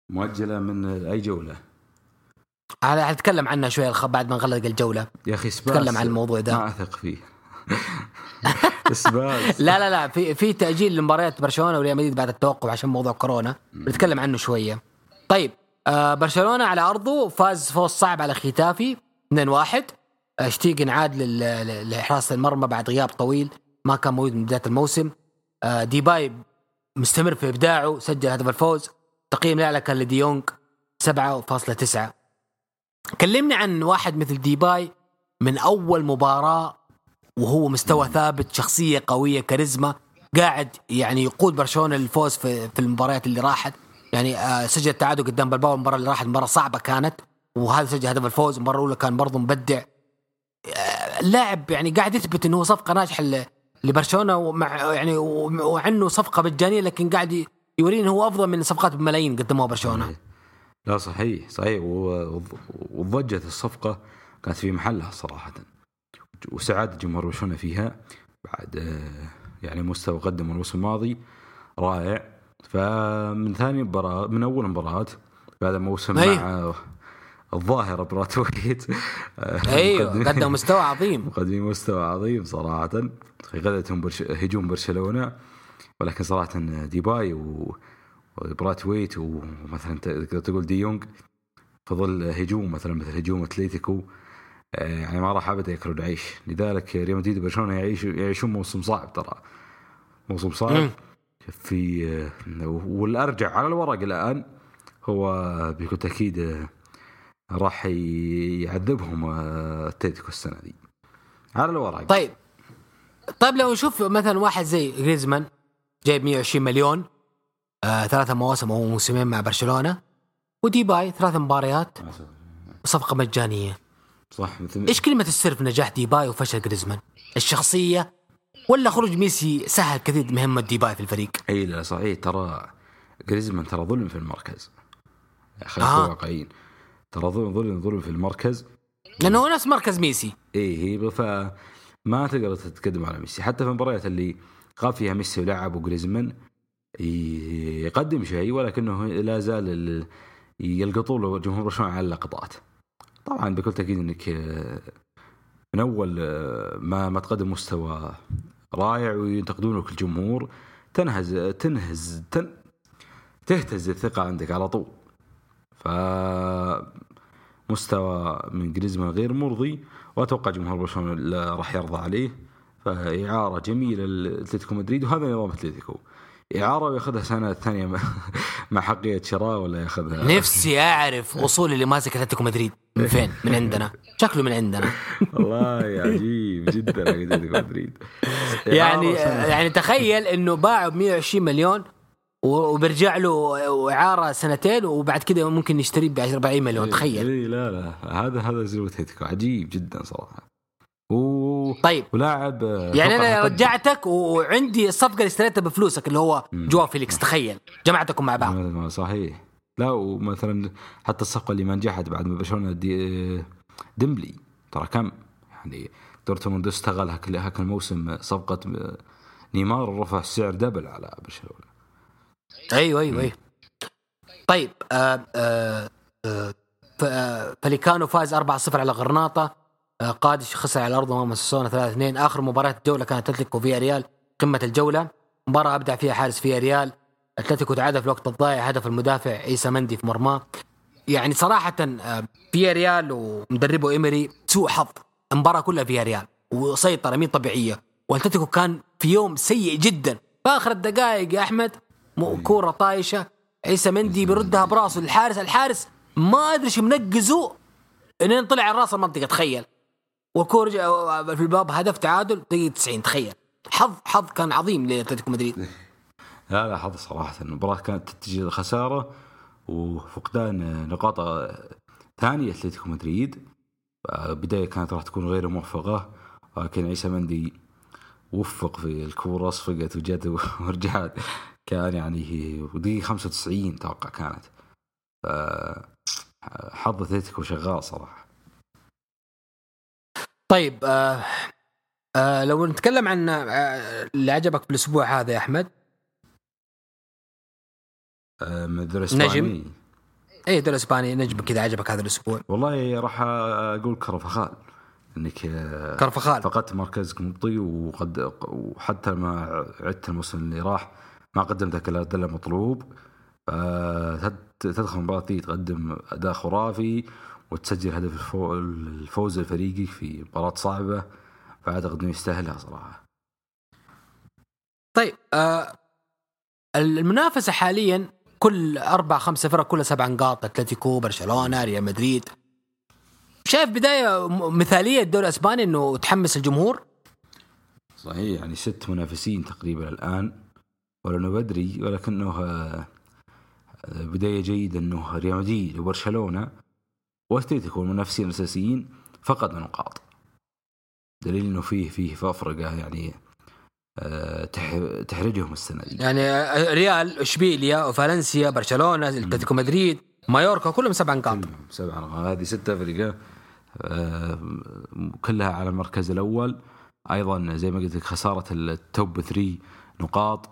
مؤجلة من أي جولة؟ حنتكلم عنها شوية بعد ما نغلق الجولة. يا أخي بس نتكلم عن الموضوع ده. ما أثق فيه. *laughs* سباس *laughs* لا لا لا في في تأجيل لمباريات برشلونة وريال مدريد بعد التوقف عشان موضوع كورونا. بنتكلم عنه شوية. طيب آه برشلونة على أرضه فاز فوز صعب على ختافي 2-1 آه، شتيجن عاد لحراسة المرمى بعد غياب طويل ما كان موجود من بداية الموسم. آه ديباي مستمر في إبداعه سجل هدف الفوز. تقييم الأعلى كان لديونج 7.9 كلمني عن واحد مثل ديباي من أول مباراة وهو مستوى ثابت شخصية قوية كاريزما قاعد يعني يقود برشلونة للفوز في في المباريات اللي راحت. يعني آه، سجل التعادل قدام بلباو المباراة اللي راحت مباراة صعبة كانت وهذا سجل هدف الفوز. المباراه الأولى كان برضه مبدع. آه، لاعب يعني قاعد يثبت إنه هو صفقة ناجحة لبرشلونة ومع يعني وعنه صفقة مجانية لكن قاعد يورينا هو أفضل من صفقات بملايين قدموها برشلونة. لا صحيح صحيح. وضجة الصفقة كانت في محلها صراحة. وسعادة جمهور برشلونة فيها بعد آه، يعني مستوى قدمه الموسم الماضي رائع. فمن ثاني مباراة من أول مباراة بعد الموسم أيه. مع الظاهرة براتويت أيوه قدم مستوى عظيم. *laughs* مقدمين مستوى عظيم صراحة. في غدتهم برش... هجوم برشلونة. ولكن صراحة ديباي و... برايثويت ومثلا تقدر تقول دي يونغ في ظل هجوم مثلا مثل هجوم أتليتيكو آه، يعني ما راح ابدا ياكلون عيش. لذلك ريال مدريد وبرشلونة يعيش يعيشون موسم صعب ترى. موسم صعب. في آه، والأرجع على الورق الآن هو بكل تأكيد آه، راح يعذبهم اتلتيكو السنة دي. على الورق. طيب. طيب لو نشوف مثلا واحد زي جريزمان جايب 120 مليون آه ثلاثة مواسم أو موسمين مع برشلونة. وديباي ثلاث مباريات صفقه مجانية. صح مثل إيش كلمة السر في نجاح ديباي وفشل جريزمان؟ الشخصية ولا خروج ميسي سهل كثير مهمة ديباي في الفريق؟ إي لا صحيح ترى جريزمان ترى ظلم في المركز. خلينا نكون آه. واقعيين. ترى ظلم ظلم ظلم في المركز. لأنه هو نفس مركز ميسي. إي هي فما تقدر تتقدم على ميسي. حتى في المباريات اللي غاب فيها ميسي ولعب وجريزمان يقدم شيء ولكنه لا زال يلقطون له جمهور برشلونه على اللقطات. طبعا بكل تأكيد إنك آه، من أول آه، ما ما تقدم مستوى رائع وينتقدونك الجمهور تنهز تنهز تن تهتز الثقة عندك على طول. ف مستوى من جريزمان غير مرضي وأتوقع جمهور برشلونة راح يرضى عليه فإعارة جميلة لأتلتيكو مدريد وهذا نظام أتلتيكو. اعاره وياخذها سنة ثانية *laughs* مع- حقية شراء ولا ياخذها؟ نفسي أعرف اصول اللي ماسك أتلتيكو مدريد. من فين؟ من عندنا. شكله من عندنا. *laughs* والله عجيب جدا أتلتيكو مدريد. يعني. يعني تخيل إنه باعه ب 120 مليون و- وبيرجع له إعارة سنتين وبعد كده ممكن يشتريه ب 40 مليون. تخيل. اي لا لا. هذا هذا زلوة أتلتيكو. عجيب جدا صراحة. و... طيب. ولاعب آه، يعني أنا رجعتك وعندي الصفقة اللي اشتريتها بفلوسك اللي هو جواو فيليكس تخيل. جمعتكم مع بعض. صحيح. لا ومثلا حتى الصفقة اللي ما نجحت بعد ما برشلونة دي ديمبلي. ترى كم؟ يعني دورتموند استغل هذاك الموسم صفقة نيمار رفع السعر double على برشلونة. أيوه أيوه أيوه. طيب آه آه آه ف- آه، فاليكانو فاز 4-0 على غرناطة. آه قادش خسر على أرضه أمام أوساسونا 3-2 آخر مباراة الجولة كانت أتلتيكو فيا ريال قمة الجولة. مباراة أبدع فيها حارس فيا ريال. أتلتيكو تعادل في الوقت الضايع هدف المدافع عيسى مندي في مرماه. يعني صراحة آه، فيا ريال ومدربه ايمري سوء حظ. المباراة كلها فيها ريال وسيطرة مين؟ طبيعية. وأتلتيكو كان في يوم سيء جدا. في آخر الدقائق يا أحمد كورة طايشة. عيسى مندي بيردها براسه للحارس. الحارس ما أدري إيش منقزه. إنين طلع على راس المنطقة تخيل. والكوره جا- في الباب هدف تعادل دقيقة 90 تخيل. حظ حظ كان عظيم لأتلتيكو مدريد. لا لا حظ صراحة. المباراة كانت تتجه للخساره وفقدان نقاط ثانية اتلتيكو مدريد. بداية كانت راح تكون غير موفقة ولكن عيسى مندي وفق في الكورة صفقت وجت *laughs* ورجعت. كان يعني ودقيقه 95 أتوقع كانت. حظ أتلتيكو شغال صراحة. طيب آه آه لو نتكلم عن آه اللي عجبك في الأسبوع هذا يا أحمد؟ آه، الاسباني نجم. إيه دوري إسباني. نجم كذا عجبك هذا الأسبوع. والله راح أقول كرفخال إنك آه، كرفخال فقدت مركزك مبطي وقد وحتى ما عدت الموسم اللي راح ما قدمت ذاك الأداء المطلوب. تدخل المباراة دي تقدم أداء خرافي. وتسجل هدف الفو- الفوز الفريقي في مباراة صعبة فاعتقد إنه يستاهلها صراحة. طيب آه المنافسة حاليا كل أربع خمسة فرق كلها سبع نقاط أتلتيكو برشلونة ريال مدريد. شايف بداية م- مثالية الدوري الأسباني إنه تحمس الجمهور؟ صحيح يعني ست منافسين تقريبا الآن ولأنه بدري ولكنه آه، بداية جيدة إنه ريال مدريد وبرشلونة واتلتيكو المنافسين الأساسيين فقدوا نقاط دليل إنه فيه فيه فرقة يعني آه، تح- تحرجهم السنة دي. يعني آه، ريال إشبيليا وفالنسيا برشلونة أتلتيكو مدريد مايوركا كلهم سبع نقاط. سبع نقاط. هذه فرقة آه، كلها على المركز الأول. أيضا زي ما قلت لك خسارة ال top 3 نقاط.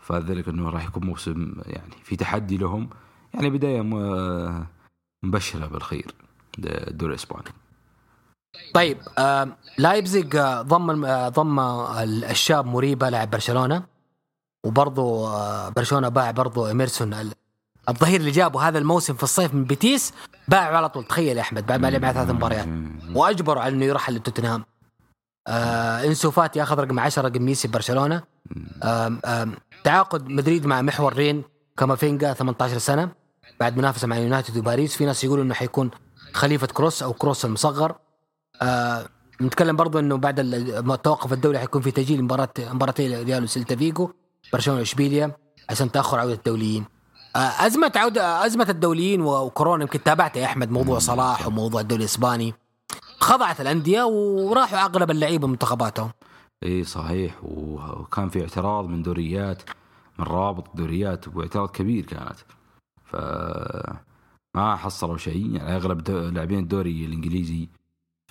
فذلك أنه راح يكون موسم يعني في تحدي لهم. يعني بداية م- مبشرة بالخير. الدوري الإسباني طيب لايبزيج آه ضم آه ضم الشاب مريبا لاعب برشلونة. وبرضه آه برشلونة باع برضه إيميرسون ال- الظهير اللي جابه هذا الموسم في الصيف من بيتيس باعه على طول. تخيل يا أحمد بعد ما لعب ثلاث مباريات. وأجبره على إنه يرحل لتوتنهام. آه إنسو فاتي أخذ رقم 10 رقم ميسي آم آم تعاقد مدريد مع محور رين كامافينجا 18 سنة. بعد منافسة مع يونايتد وباريس في ناس يقولوا إنه حيكون خليفة كروس أو كروس المصغر. آه نتكلم برضو إنه بعد ال- التوقف الدولي حيكون في تاجيل مباراه مباراتي ريال وسيلتا فيجو برشلونة وإشبيليا عشان تأخر عودة الدوليين. آه أزمة عوده أزمة الدوليين وكورونا يمكن تابعتها يا أحمد موضوع صلاح وموضوع الدوري الإسباني. خضعت الأندية وراحوا أغلب اللعيبة منتخباتهم. إي صحيح. وكان في اعتراض من دوريات من رابط الدوريات واعتراض كبير كانت. ف ما حصلوا شيء. يعني أغلب لاعبين الدوري الإنجليزي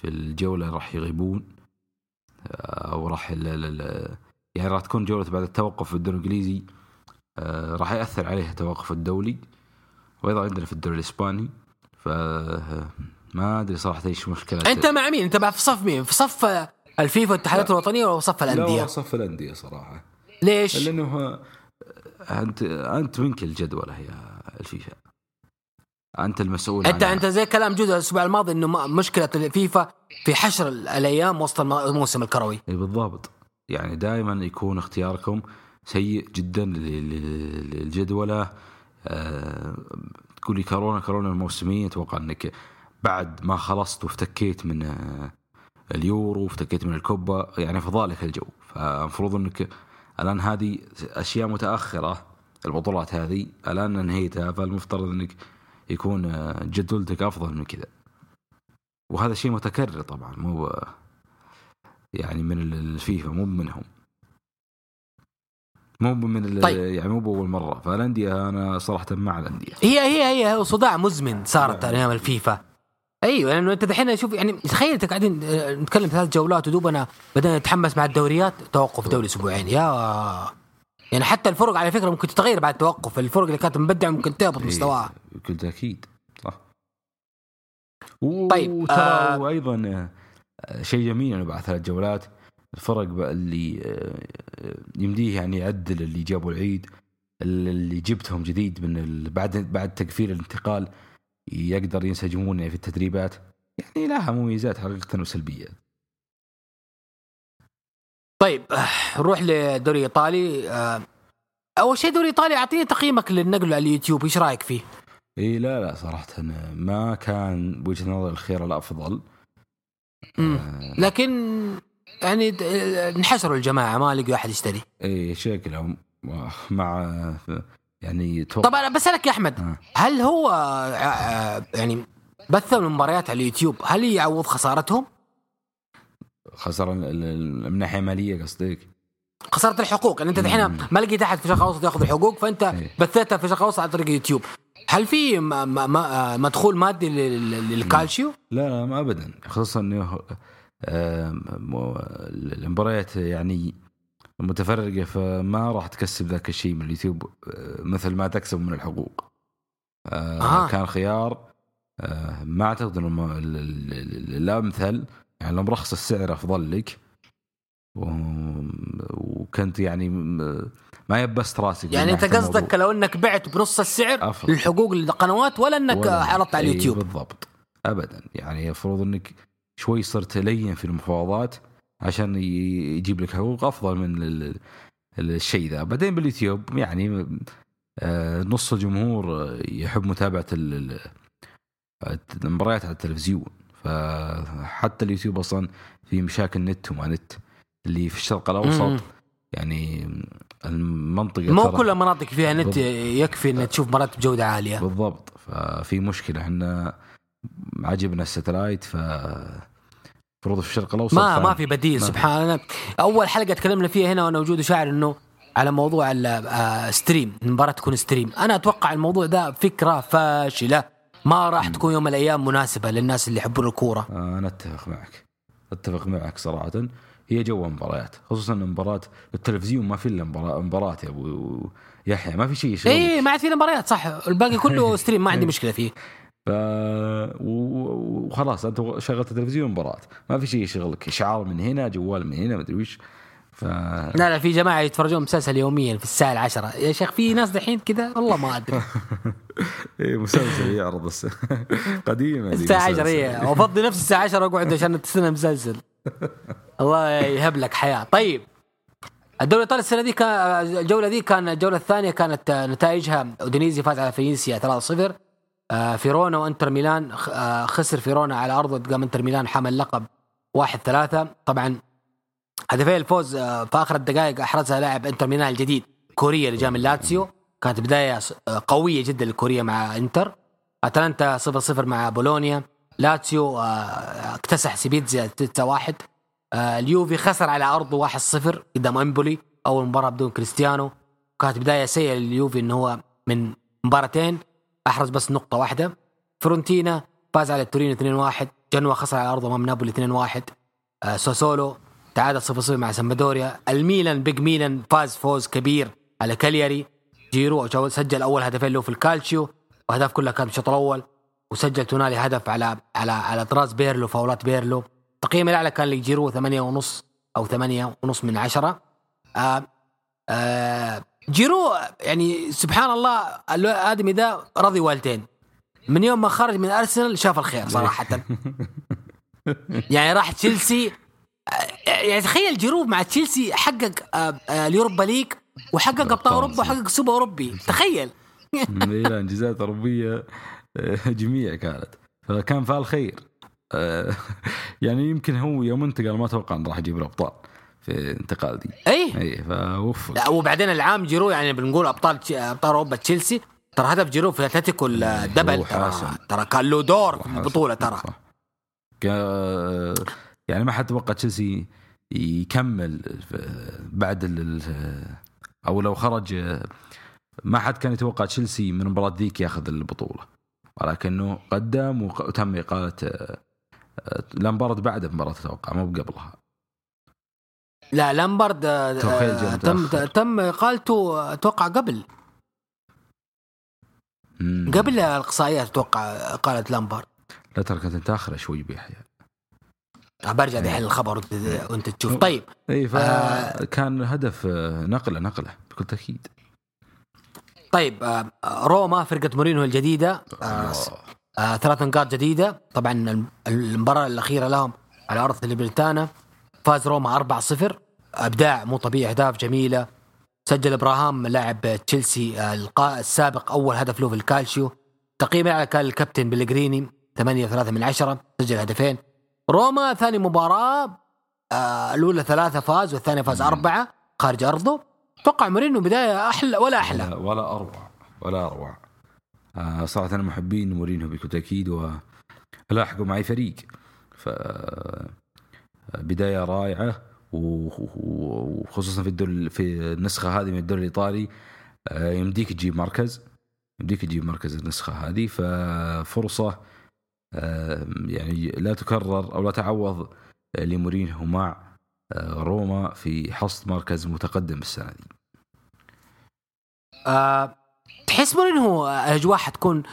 في الجولة راح يغيبون. أو راح ال- ال- يعني راح تكون جولة بعد التوقف في الدوري الإنجليزي. آه، راح يأثر عليه التوقف الدولي. وأيضا عندنا في الدوري الإسباني. ف ما أدري صراحة إيش مشكلة. أنت مع مين؟ أنت مع في صف مين؟ في صف آه، الفيفا والاتحادات الوطنية ولا صف لا الأندية؟ صف الأندية صراحة. ليش؟ لأنه أنت أنت منك الجدوله يا الفيفا. أنت المسؤول انت عنها. أنت زي كلام جودة الأسبوع الماضي إنه مشكلة الفيفا في حشر الأيام وسط الم- الموسم الكروي. إي بالضبط. يعني دائما يكون اختياركم سيء جدا للجدولة. آه، تقول لي كورونا كورونا الموسمية أتوقع إنك بعد ما خلصت وافتكيت من آه، اليورو وافتكيت من الكوبا يعني فضالك الجو. فالمفروض إنك الآن هذه أشياء متأخرة. البطولات هذه الان انهيتها فالمفترض أنك يكون آه، جدولتك أفضل من كذا. وهذا شيء متكرر طبعا مو يعني من الفيفا مو منهم. مو من طيب. يعني مو بأول مرة. فالأندية أنا صراحة مع الأندية. هي هي هي صداع مزمن صارت أيام الفيفا. أيوه لأنه أنت دحين شوف يعني تخيل أنت قاعدين آه، نتكلم ثلاث جولات ودوبنا بدأنا نتحمس مع الدوريات. توقف دوري أسبوعين. يا يعني حتى الفرق على فكرة ممكن تتغير بعد التوقف الفرق اللي كانت مبدعة ممكن تهبط مستواها. بكل أكيد صح. طيب آه وأيضا آه، شيء جميل انه بعد ثلاث جولات الفرق اللي آه، يمديه يعني يعدل اللي جابوا العيد اللي جبتهم جديد من بعد بعد تقفيل الانتقال يقدر ينسجمون في التدريبات. يعني لها مميزات حقيقة وسلبيات طيب نروح للدوري الايطالي آه، أول شيء دوري إيطالي أعطيني تقييمك للنقل على اليوتيوب إيش رأيك فيه؟ إي لا لا صراحة ما كان بوجهه نظري الخيار الافضل آه لكن يعني انحسروا الجماعة ما لقوا أحد يشتري إي شكلهم مع يعني توقع. طب أنا بسألك يا أحمد آه. هل هو آه، يعني بث المباريات على اليوتيوب هل يعوض خسارتهم؟ خسارة من ناحية مالية قصدك؟ خسارة الحقوق يعني انت الحين ما لقيت احد في الشرق الاوسط ياخذ الحقوق فانت أيه. بثيتها في الشرق الاوسط عن طريق اليوتيوب هل في مدخول مادي للكالشيو؟ لا لا ما ابدا خصوصا إنه المباريات يعني متفرقة فما راح تكسب ذاك الشيء من اليوتيوب آه، مثل ما تكسب من الحقوق آه آه. كان خيار آه ما أعتقد إنه الأمثل يعني لو مرخص السعر أفضل لك. وكنت يعني ما يبست راسك يعني أنت قصدك لو إنك بعت بنص السعر أفضل. للحقوق للقنوات ولا إنك عرضت على اليوتيوب؟ بالضبط. ابدا. يعني المفروض إنك شوي صرت لين في المفاوضات عشان يجيب لك حقوق أفضل من الشيء ذا. بعدين باليوتيوب يعني آه، نص الجمهور يحب متابعة المباريات على التلفزيون. فحتى اليوتيوب أصلا في مشاكل نت وما نت اللي في الشرق الأوسط يعني المنطقة مو كل المناطق فيها نت يكفي إنك تشوف مباراه بجودة عالية. بالضبط. ففي مشكلة إحنا عجبنا ال satellite ف المفروض في الشرق الأوسط ما ما في بديل سبحان الله. أول حلقة تكلمنا فيها هنا وأنا وجود وشاعر إنه على موضوع ال stream آه، المباراه تكون stream أنا أتوقع الموضوع ده فكرة فاشلة. ما راح تكون يوم من الأيام مناسبة للناس اللي يحبون الكورة. آه، أنا أتفق معك. أتفق معك صراحة. هي جو مباريات خصوصا مباراة التلفزيون ما في إلا مباراة يا أبو يحيى. ما في شيء شغل اي ما عاد في مباريات صح. الباقي كله *laughs* stream ما عندي مشكلة فيه. ف وخلاص أنت شغلت التلفزيون مباراة. ما في شيء يشغلك. اشعار من هنا جوال من هنا ما أدري وش. ف... لا لا في جماعة يتفرجون مسلسل يوميا في الساعة العشرة. يا شيخ في ناس دحين كذا؟ والله ما أدري. *laughs* إيه مسلسل يعرض الس... *laughs* قديم الساعة 10 إيه وافضي نفس الساعة 10 اقعد عشان تستنى مسلسل. الله يهب لك حياة. طيب الدوري الإيطالي السنة دي كان الجولة دي كان الجولة الثانية كانت نتائجها أودينيزي فاز على فينيسيا 3-0 آه، فيرونا وإنتر ميلان آه، خسر فيرونا على أرضه أمام إنتر ميلان حامل اللقب 1-3 طبعا هدفي الفوز آه، في آخر الدقائق أحرزها لاعب إنتر ميلان الجديد كوريا اللي جاء من لاتسيو. كانت بداية قوية جدا لكوريا مع إنتر. أتلانتا 0-0 مع بولونيا. لاتسيو اكتسح سبيتزيا 6-1 اليوفي خسر على أرضه 1-0 قدام إمبولي أول مباراة بدون كريستيانو. كانت بداية سيئة لليوفي انه هو من مباراتين أحرز بس نقطة واحدة. فيورنتينا فاز على التورينو 2-1 جنوا خسر على ارضه امام نابولي 2-1 آه ساسولو تعادل 0-0 مع سامبدوريا الميلان big ميلان فاز فوز كبير على كالياري. جيرو سجل أول هدفين له في الكالتشيو. واهداف كلها كانت بالشوط الأول. وسجل تونالي هدف على على على طراز بيرلو فاولات بيرلو. تقييم الأعلى كان لجيرو 8 ونص أو 8 ونص من 10 آه آه جيرو يعني سبحان الله الادمي ذا رضي والدين. من يوم ما خرج من أرسنال شاف الخير صراحة. *laughs* يعني راح تشيلسي يعني تخيل جيرو مع تشيلسي حقق آه، آه، اليوروبا ليج وحقق أبطال أوروبا وحقق سوبر أوروبي. *laughs* تخيل. *laughs* إيه، لا انجازات أوروبية آه، جميع كانت. فكان فأل خير. *laughs* يعني يمكن هو يوم انتقل ما توقع إنه راح يجيب الأبطال في الانتقال دي. اي اي فوفق لا وبعدين العام جيرو يعني بنقول أبطال أبطال أوروبا تشيلسي. ترى هدف جيرو في اتلتيكو ال double هو ترى, كان له دور في. البطولة ترى. يعني ما حد توقع تشيلسي يكمل بعد ال أو لو خرج ما حد كان يتوقع تشيلسي من المباراه ذيك ياخذ البطولة. ولكنه قدم وتم اقاله آه، لامبارد بعد المباراه أتوقع مو قبلها. لا لامبرد آه، تم. تم اقالته أتوقع قبل. مم. قبل الإقصائيات أتوقع اقاله لامبرد لا ترى كانت متأخرة شوي بيحيى. برجع دحين الخبر وأنت- وأنت تشوف. طيب اي آه. فكان هدف آه، نقلة نقلة بكل تأكيد. طيب آه، روما فرقة مورينو الجديدة آه، آه، ثلاث نقاط جديدة. طبعا الم- المباراة الأخيرة لهم على أرض ليبرتانا. فاز روما 4-0 أبداع مو طبيعي أهداف جميلة. سجل إبراهام لاعب تشيلسي آه، القا- السابق أول هدف له في الكالشيو. تقييم على كان الكابتن بلغريني 8 3 من 10 سجل هدفين. روما ثاني مباراة آه، الأولى ثلاثة فاز والثانية فاز أربعة خارج أرضه. أتوقع مورينو بداية أحلى ولا أحلى. ولا, ولا أروع ولا أروع. آه صراحة أنا محبين مورينو بكل تأكيد ولاحقوا معي فريق. ف بداية رائعة وخصوصا في الدور في النسخة هذه من الدوري الإيطالي آه، يمديك تجيب مركز يمديك تجيب مركز النسخة هذه ففرصة آه، يعني لا تكرر أو لا تعوض لمورينو مع آه، روما في حصد مركز متقدم السنة دي. آه تحس مورينو الاجواء حتكون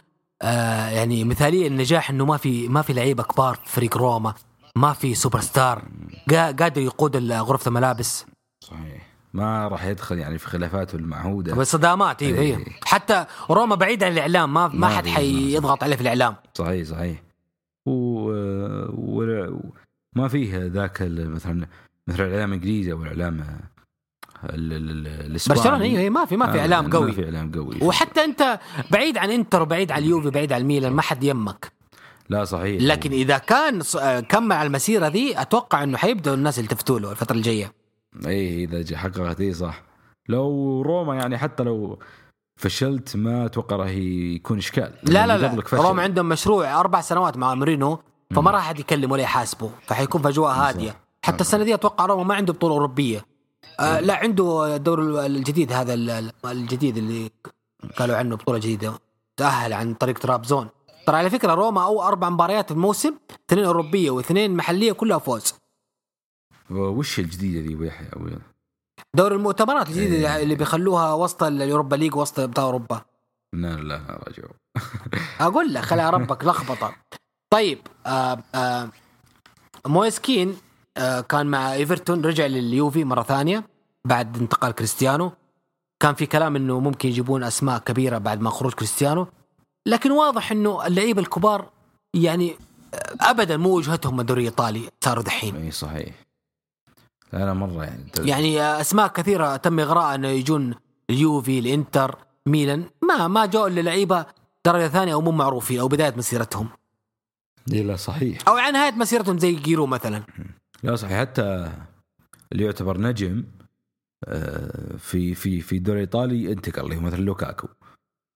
آه يعني مثالية النجاح إنه ما في ما في لعيبة كبار في فريق روما ما في super star قا- قادر يقود غرفه الملابس صحيح. ما راح يدخل يعني في خلافاته المعهودة. بالصدامات أيوه إيه. أيوه حتى روما بعيد عن الإعلام ما ما ما حد حيضغط عليه في الإعلام. صحيح صحيح. و... و... ما فيه ذاك مثلا مثل الإعلام الانجليزي أو الإعلام برشلونة أيوه ما في ما في آه، إعلام ما قوي. في إعلام قوي. وحتى أنت بعيد عن إنتر وبعيد عن اليوفي بعيد عن الميلان ما حد يمك. لا صحيح. لكن إذا كان كمل على المسيرة ذي أتوقع إنه حيبداوا الناس يلتفتوا له الفترة الجاية. اي إذا حققت اي صح. لو روما يعني حتى لو فشلت ما أتوقع راح يكون إشكال. لا لا لا. روما عندهم مشروع أربع سنوات مع مورينو فما راح احد يكلم ولا يحاسبه. فحيكون في أجواء هادية. حتى السنة دي أتوقع روما ما عنده بطولة أوروبية. آه لا عنده الدور الجديد هذا ال- ال- الجديد اللي قالوا عنه بطولة جديدة. تأهل عن طريق ترابزون ترى على فكرة روما أو أربع مباريات في الموسم اثنين أوروبية واثنين محلية كلها فوز. وش الجديدة ذي أبو يحيى؟ دوري المؤتمرات الجديدة إيه. اللي بيخلوها وسط اليوروبا ليج وسط ابطال أوروبا. لا لا رجعوا *laughs* أقول لك خلي ربك لخبطة. طيب آه آه مويس كين آه كان مع إيفرتون رجع لليوفي مرة ثانية بعد انتقال كريستيانو. كان في كلام إنه ممكن يجيبون أسماء كبيرة بعد ما خروج كريستيانو. لكن واضح إنه اللعيبة الكبار يعني آه، ابدا مو وجهتهم الدوري الإيطالي صاروا دحين. إي صحيح. لا لا مرة يعني يعني أسماء كثيرة تم اغراء إنه يجون اليوفي الإنتر ميلان. ما ما جاءوا إلا لعيبة درجة ثانية أو مو معروفين أو بداية مسيرتهم. لا صحيح. أو على نهاية مسيرتهم زي جيرو مثلا. لا صحيح. حتى اللي يعتبر نجم آه، في في في الدوري الإيطالي انتقل اللي هو مثل لوكاكو.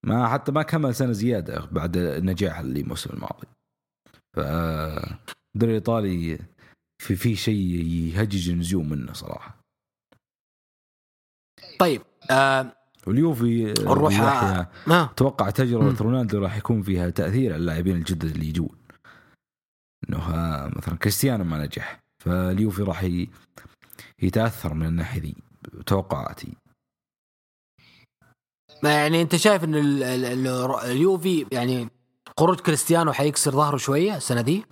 ما حتى ما كمل سنة زيادة بعد النجاح اللي الموسم الماضي. ف الدوري الإيطالي في في شيء يهجج النجوم منه صراحة. طيب آه واليوفي آه، نروح آه. أتوقع تجربة مم. رونالدو راح يكون فيها تأثير على اللاعبين الجدد اللي يجون. إنه مثلا كريستيانو ما نجح فاليوفي راح يتأثر من الناحية ذي توقعاتي. يعني أنت شايف إن ال- ال- ال- اليوفي يعني خروج كريستيانو حيكسر ظهره شوية السنة دي؟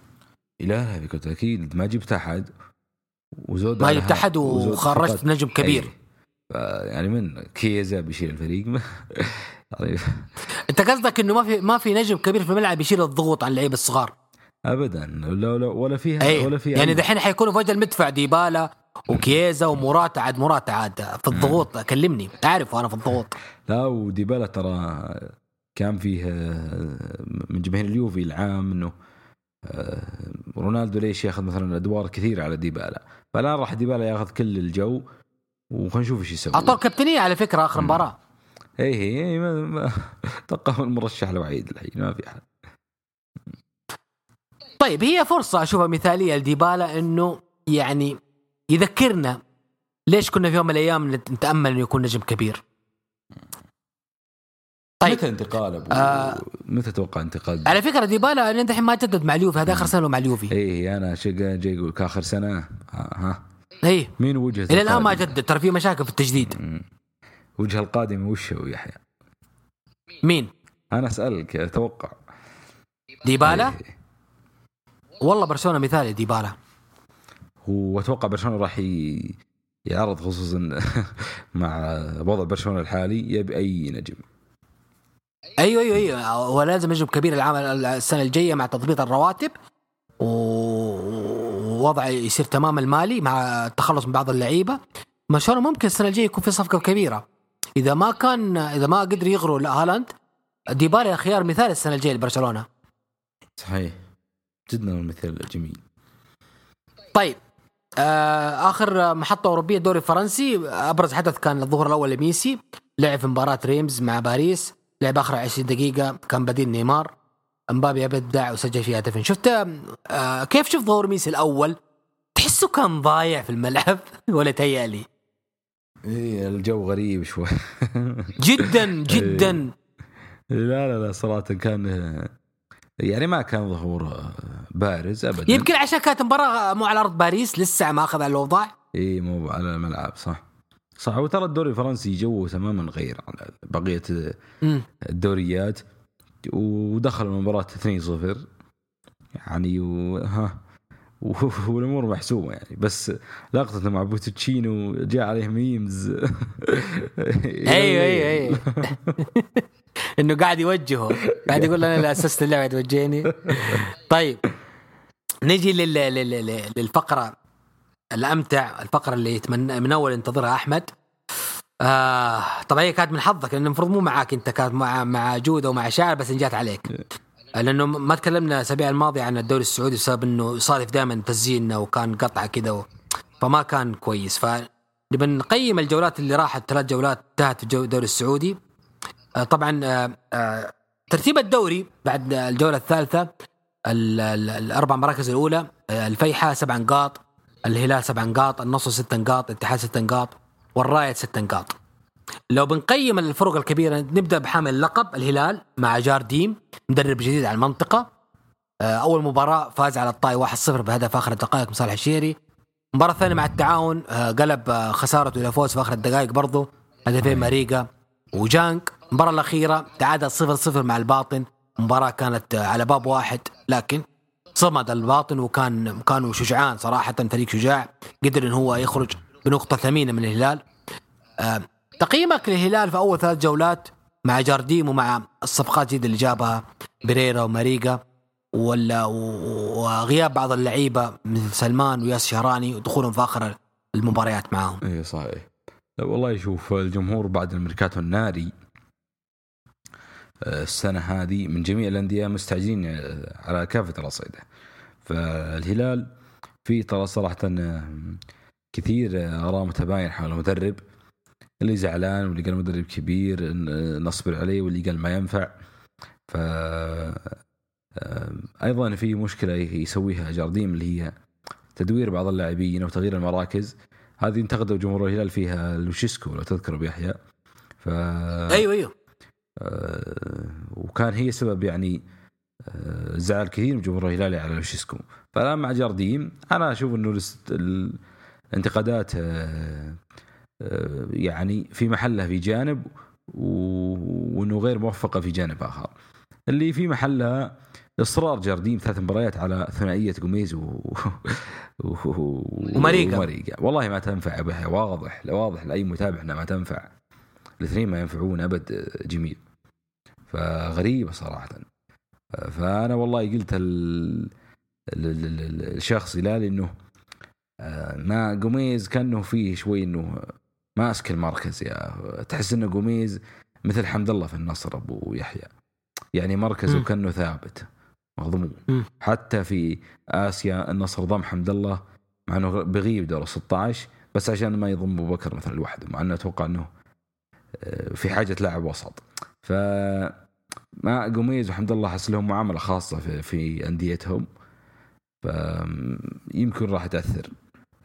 لا لا بكل تاكيد ما جبت أحد. وزود ما على- جبت أحد وخرجت نجم كبير. أي. ف- يعني من كيزا بيشيل الفريق. *laughs* يعني أنت قصدك إنه ما في ما في نجم كبير في الملعب يشيل الضغوط عن اللعيبه الصغار؟ ابدا. لا لا ولا فيها اي ولا فيها يعني دحين حيكونوا في وجه المدفع ديبالا وكييزا ومراتا عاد مراتا عاد في الضغوط. كلمني. اعرف أنا في الضغوط. لا وديبالا ترى كان فيه آه، من جماهير اليوفي العام إنه رونالدو ليش ياخذ مثلا أدوار كثيرة على ديبالا؟ فالآن راح ديبالا ياخذ كل الجو وخلينا نشوف إيش يسوي. اعطوه كابتنية على فكرة آخر مباراة. اي هي أتوقع هو المرشح الوحيد الحين ما في أحد. طيب هي فرصة أشوفها مثالية لديبالا إنه يعني يذكرنا ليش كنا في يوم من الأيام نت- نتأمل إنه يكون نجم كبير. طيب. متى انتقال ابو آه. متى توقع انتقال على فكرة ديبالا أنا الحين ما جدد مع اليوفي هذا آخر سنة مع اليوفي اي أنا شقا جاي يقول آخر سنة ها, ها اي مين وجهة إلى الآن ما؟ جدد ترى في مشاكل في التجديد مم. وجهة القادم وش هو يحيى؟ مين أنا أسألك أتوقع ديبالا إيه. والله برشلونة مثالي ديبالا واتوقع برشلونة راح ي- يعرض خصوصا *laughs* مع وضع برشلونة الحالي يبي أي نجم أيوه أيوه أيوه. هو لازم نجم كبير العام السنة الجاية مع تضبيط الرواتب. ووضع يصير تمام المالي مع التخلص من بعض اللعيبة. برشلونه ممكن السنة الجاية يكون في صفقة كبيرة. إذا ما كان إذا ما قدر يغروا هالاند ديبالا خيار مثالي السنة الجاية لبرشلونة. صحيح. جدا المثال الجميل. طيب آه آخر محطة أوروبية الدوري الفرنسي. أبرز حدث كان الظهر الأول لميسي. لعب في مباراة ريمز مع باريس. لعب آخر 20 دقيقة كان بديل نيمار. امبابي ابدع وسجل فيها هدفين شفت آه كيف شفت ظهور ميسي الأول؟ تحسه كان ضايع في الملعب *laughs* ولا تهيألي؟ إيه الجو غريب شوي. *laughs* جدا جدا. لا لا لا صراحة كان يعني ما كان ظهور بارز ابدا. يمكن عشان كانت مباراة مو على أرض باريس لسه ما أخذ الأوضاع. اي مو على الملعب صح. صح وترى الدوري الفرنسي جوه تماما غير عن بقية. الدوريات ودخل المباراة 2-0 يعني و... ها و- والأمور محسومة يعني. بس لقطته مع بوتشيتينو جاء عليه memes. *laughs* أيوه أيوه أيوه. *laughs* إنه قاعد يوجهه. قاعد يقول أنا اللي أسست اللعبه توجهني. طيب نجي لل... لل... لل... للفقرة. الأمتع الفقرة اللي يتمنى من أول ينتظرها أحمد. آه طبعا هي كانت من حظك لأن المفروض مو معاك أنت كانت مع مع جودة ومع شاعر بس إن جات عليك لأنه ما تكلمنا الأسابيع الماضية عن الدوري السعودي بسبب إنه صارف دائما تسجيلنا وكان قطعة كذا و... فما كان كويس. ف نبي نقيم الجولات اللي راحت ثلاث جولات انتهت في الدوري السعودي. آه، طبعا آه، آه، ترتيب الدوري بعد الجولة الثالثة ال- ال- الأربع مراكز الأولى آه، الفيحاء سبع نقاط الهلال سبع نقاط النصر ست نقاط الاتحاد ست نقاط والرائد ست نقاط. لو بنقيم الفرق الكبيرة نبدأ بحامل اللقب الهلال مع جارديم مدرب جديد على المنطقة. آه، أول مباراة فاز على الطاي 1-0 بهدف آخر الدقائق من صالح الشهري المباراه الثانية مع التعاون آه، قلب آه، خسارته إلى فوز في آخر الدقائق برضه هدفين ماريجا وجانك. المباراه الأخيرة تعادل 0-0 مع الباطن. مباراة كانت على باب واحد لكن صمد الباطن وكان كانوا شجعان صراحة فريق شجاع. قدر إن هو يخرج بنقطة ثمينة من الهلال. آه، تقييمك للهلال في أول ثلاث جولات مع جارديم ومع الصفقات الجديده اللي جابها بريرا وماريجا ولا وغياب بعض اللعيبة مثل سلمان وياس شهراني ودخولهم في آخر المباريات معاهم. اي صحيح. والله شوف الجمهور بعد الميركاتو الناري السنة هذه من جميع الأندية مستعجلين آه، على كافة الأصعدة فالهلال في ترى صراحة آه، كثير آه، آراء متباينة حول المدرب. اللي زعلان واللي قال مدرب كبير نصبر عليه واللي قال ما ينفع. ف أيضا في مشكلة يسويها جارديم اللي هي تدوير بعض اللاعبين أو تغيير المراكز. هذه انتقدوا جمهور الهلال فيها لوشيسكو لو تذكر بيحيى. ف أيوه أيوه. وكان هي سبب يعني آه، زعل كثير من جمهور الهلال على لوشيسكو فالآن مع جارديم أنا أشوف إنه الانتقادات آه، آه، يعني في محلها في جانب وإنه غير موفقة في جانب آخر. اللي في محلها إصرار جارديم ثلاث مباريات على ثنائية جوميز و... و... وماريجا. وماريجا والله ما تنفع بها واضح واضح لأي متابع انها ما تنفع. الاثنين ما ينفعون أبد جميل. فغريبة صراحة فأنا والله قلت ال... ال... ال... ال- الشخص هلال انه آه، ما قميز كأنه فيه شوي إنه ماسك المركز يا تحس إنه قميز مثل حمد الله في النصر أبو يحيى يعني مركزه مم. كأنه ثابت مضمون. حتى في آسيا النصر ضم حمد الله مع إنه بغيب دور 16 بس عشان ما يضم أبو بكر مثلا لوحده مع إنه أتوقع إنه آه، في حاجة لاعب وسط ف ما قميز وحمد الله حس لهم معاملة خاصة في, في أنديتهم. فيمكن راح تأثر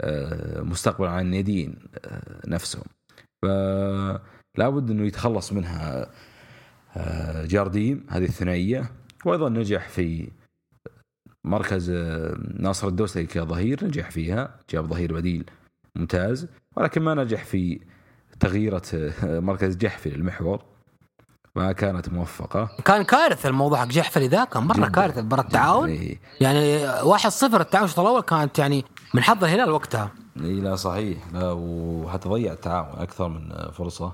آه، مستقبلا على الناديين آه، نفسهم. فلا بد إنه يتخلص منها آه، جارديم هذه الثنائية. وأيضا نجح في مركز ناصر الدوسري كظهير نجح فيها جاب ظهير بديل ممتاز. ولكن ما نجح في تغييرة مركز جحفي للمحور. ما كانت موفقة. كان كارثة الموضوع حق جحفري ذا كان مرة جداً. كارثة مباراه التعاون. يعني يعني 1-0 التعاون الشوط الأول كانت يعني من حظ الهلال وقتها. إي لا صحيح. لا وحتى ضيع التعاون أكثر من فرصة.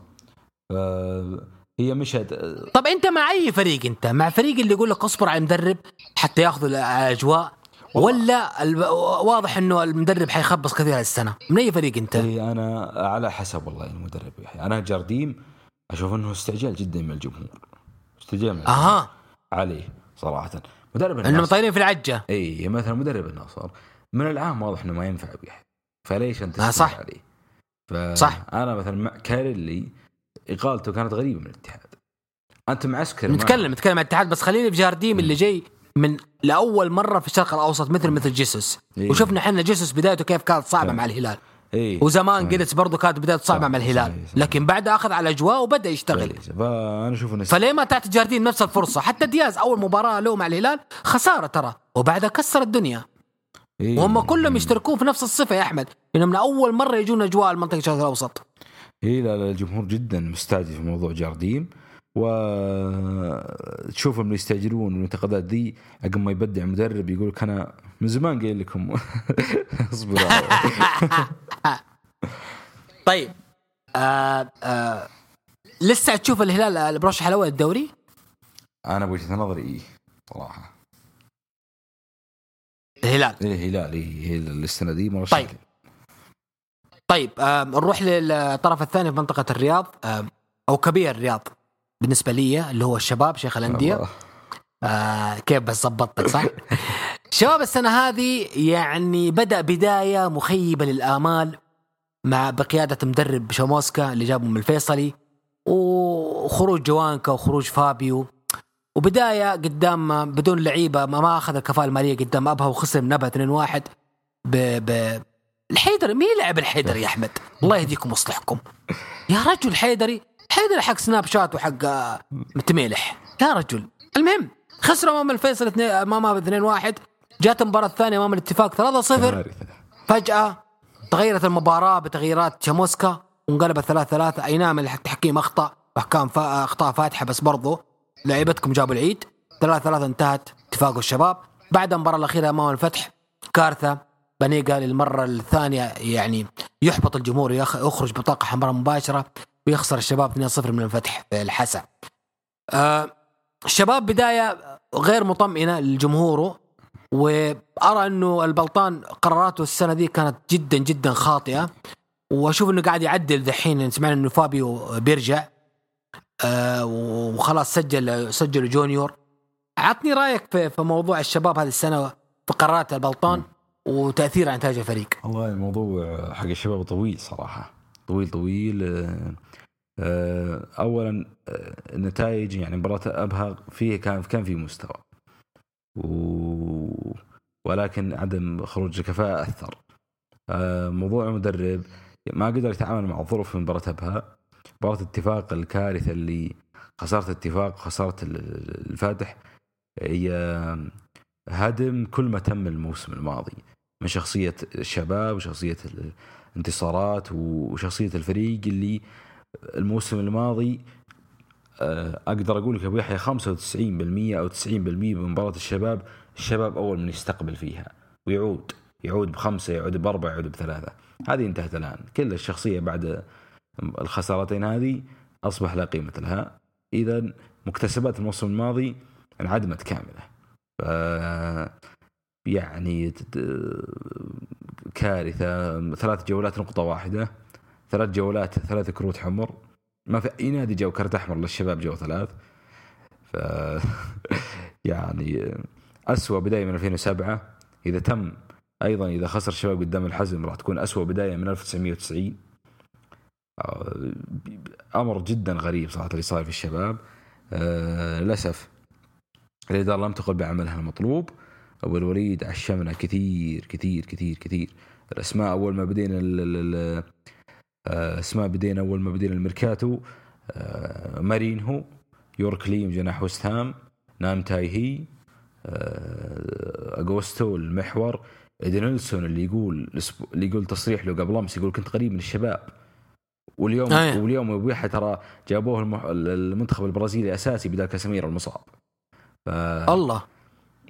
هي مشهد طب أنت مع أي فريق أنت؟ مع فريق اللي يقول لك اصبر على المدرب حتى ياخذوا الأجواء ولا الب... واضح إنه المدرب حيخبص كثير هالسنه من أي فريق أنت؟ إي أنا على حسب والله المدرب. يحيى أنا جارديم أشوف إنه استعجال جدا من الجمهور. استعجال من الجمهور. أها عليه صراحة. مدرب انهم النصر طايرين في العجة. إي مثلا مدرب النصر من العام واضح إنه ما ينفع بيحيى فليش أنت آه، صح. عليه؟ ف... صح. أنا مثلا مع كاريلي إقالته كانت غريبة من الاتحاد. أنت معسكر نتكلم نتكلم عن الاتحاد بس خليني في جارديم اللي جاي من لأول مرة في الشرق الأوسط مثل مثل جيسوس. إيه. وشفنا إحنا جيسوس بدايته كيف كانت صعبة فعلا. مع الهلال. اي وزمان. جيلس برضه كانت بدايته صعبه مع الهلال صحيح، صحيح. لكن بعد أخذ على الاجواء وبدأ يشتغل. فانا أشوف إنه فليه ما تعطي جاردين نفس الفرصة حتى دياز أول مباراة له مع الهلال خسارة ترى وبعدها كسر الدنيا إيه. وهم كلهم يشتركون في نفس الصفة يا أحمد انهم من أول مرة يجون أجواء المنطقة الشرق الأوسط اي لا لا الجمهور جدا مستعجل في موضوع جارديم وتشوفهم اللي يستعجلون والانتقادات ذي عقب ما يبدع مدرب يقول لك أنا من زمان قايل لكم. *laughs* اصبروا. *laughs* طيب. آه آه لسه تشوف الهلال المرشح الأول الدوري؟ أنا بوجهة نظري إيه صراحة. الهلال. إيه هلال إيه هي السنة دي مرشح طيب. طيب آه نروح للطرف الثاني في منطقة الرياض. آه أو كبير الرياض. بالنسبة لي اللي هو الشباب شيخ الأندية. آه كيف بس ظبطتك صح؟ شباب السنة هذه يعني بدأ بداية مخيبة للآمال مع بقيادة مدرب شاموسكا اللي جابه من الفيصلي وخروج جوانكا وخروج فابيو وبداية قدام بدون لعيبة ما, ما أخذ الكفاءة المالية قدام أبها وخسر من أبها 2-1 ب... ب... الحيدري مين لعب الحيدري يا أحمد؟ الله يهديكم ويصلحكم يا رجل حيدري حيدري حق سناب شات وحق آه، تميلح يا رجل. المهم خسروا أمام الفيصل اثنين- أمام 2-1 جات المباراة الثانية أمام الاتفاق 3-0 كارثة. فجأة تغيرت المباراة بتغييرات شاموسكا وانقلبت 3-3 أي نعم التحكيم أخطأ. واحكام فا- أخطاء فاتحة بس برضو. لعيبتكم جابوا العيد. 3-3 انتهت اتفاق الشباب. بعد المباراة الأخيرة أمام الفتح كارثة بنيقا للمرة الثانية يعني يحبط الجمهور يخ- يخرج بطاقة حمراء مباشرة. ويخسر الشباب 2-0 من الفتح في الحسا. آه الشباب بداية غير مطمئنة لجمهوره وأرى إنه البلطان قراراته السنة دي كانت جدا جدا خاطئة وأشوف إنه قاعد يعدل دحين. سمعنا إنه فابيو بيرجع آه وخلاص سجل سجل جونيور. عطني رأيك في, في موضوع الشباب هذه السنة في قرارات البلطان وتأثير على نتائج الفريق. والله الموضوع حق الشباب طويل صراحة. طويل طويل آه، آه، أولا آه، النتائج يعني مباراة أبها فيه كان كان في مستوى. و... ولكن عدم خروج الكفاءة أثر. آه، موضوع المدرب ما قدر يتعامل مع الظروف في مباراة أبها. مباراة اتفاق الكارثة اللي خسارة اتفاق وخسارة ال- الفاتح هي هدم كل ما تم الموسم الماضي من شخصية الشباب وشخصية الانتصارات وشخصية الفريق اللي الموسم الماضي آه، أقدر أقول لك أبو يحيى 95% أو 90% من مباراة الشباب الشباب أول من يستقبل فيها ويعود يعود بخمسة يعود بأربعة يعود بثلاثة. هذه انتهت الآن. كل الشخصية بعد الخسارتين هذه أصبح لا قيمة لها. اذا مكتسبات الموسم الماضي انعدمت كاملة. يعني كارثة ثلاث جولات نقطة واحدة ثلاث جولات ثلاث كروت حمر. ما في أي نادي جو كرت أحمر للشباب جو ثلاث. ف *laughs* يعني اسوء بداية من 2007 إذا تم أيضا إذا خسر الشباب قدام الحزم راح تكون اسوء بداية من 1990 آه، أمر جدا غريب صراحة اللي صار في الشباب. آه، للأسف الإدارة لم تقل بعملها المطلوب. أبو الوليد عشمنا كثير كثير كثير كثير الأسماء أول ما بدينا آه، اسماء بدينا أول ما بدينا الميركاتو آه، مارينهو يورك ليم جناح وست هام نام تاي هي آه، أغوستو المحور ايدنيلسون اللي يقول اللي يقول تصريح له قبل أمس يقول كنت قريب من الشباب واليوم أيه. واليوم ابويحة ترى جابوه. المنتخب البرازيلي أساسي بدل كاسيميرو المصاب الله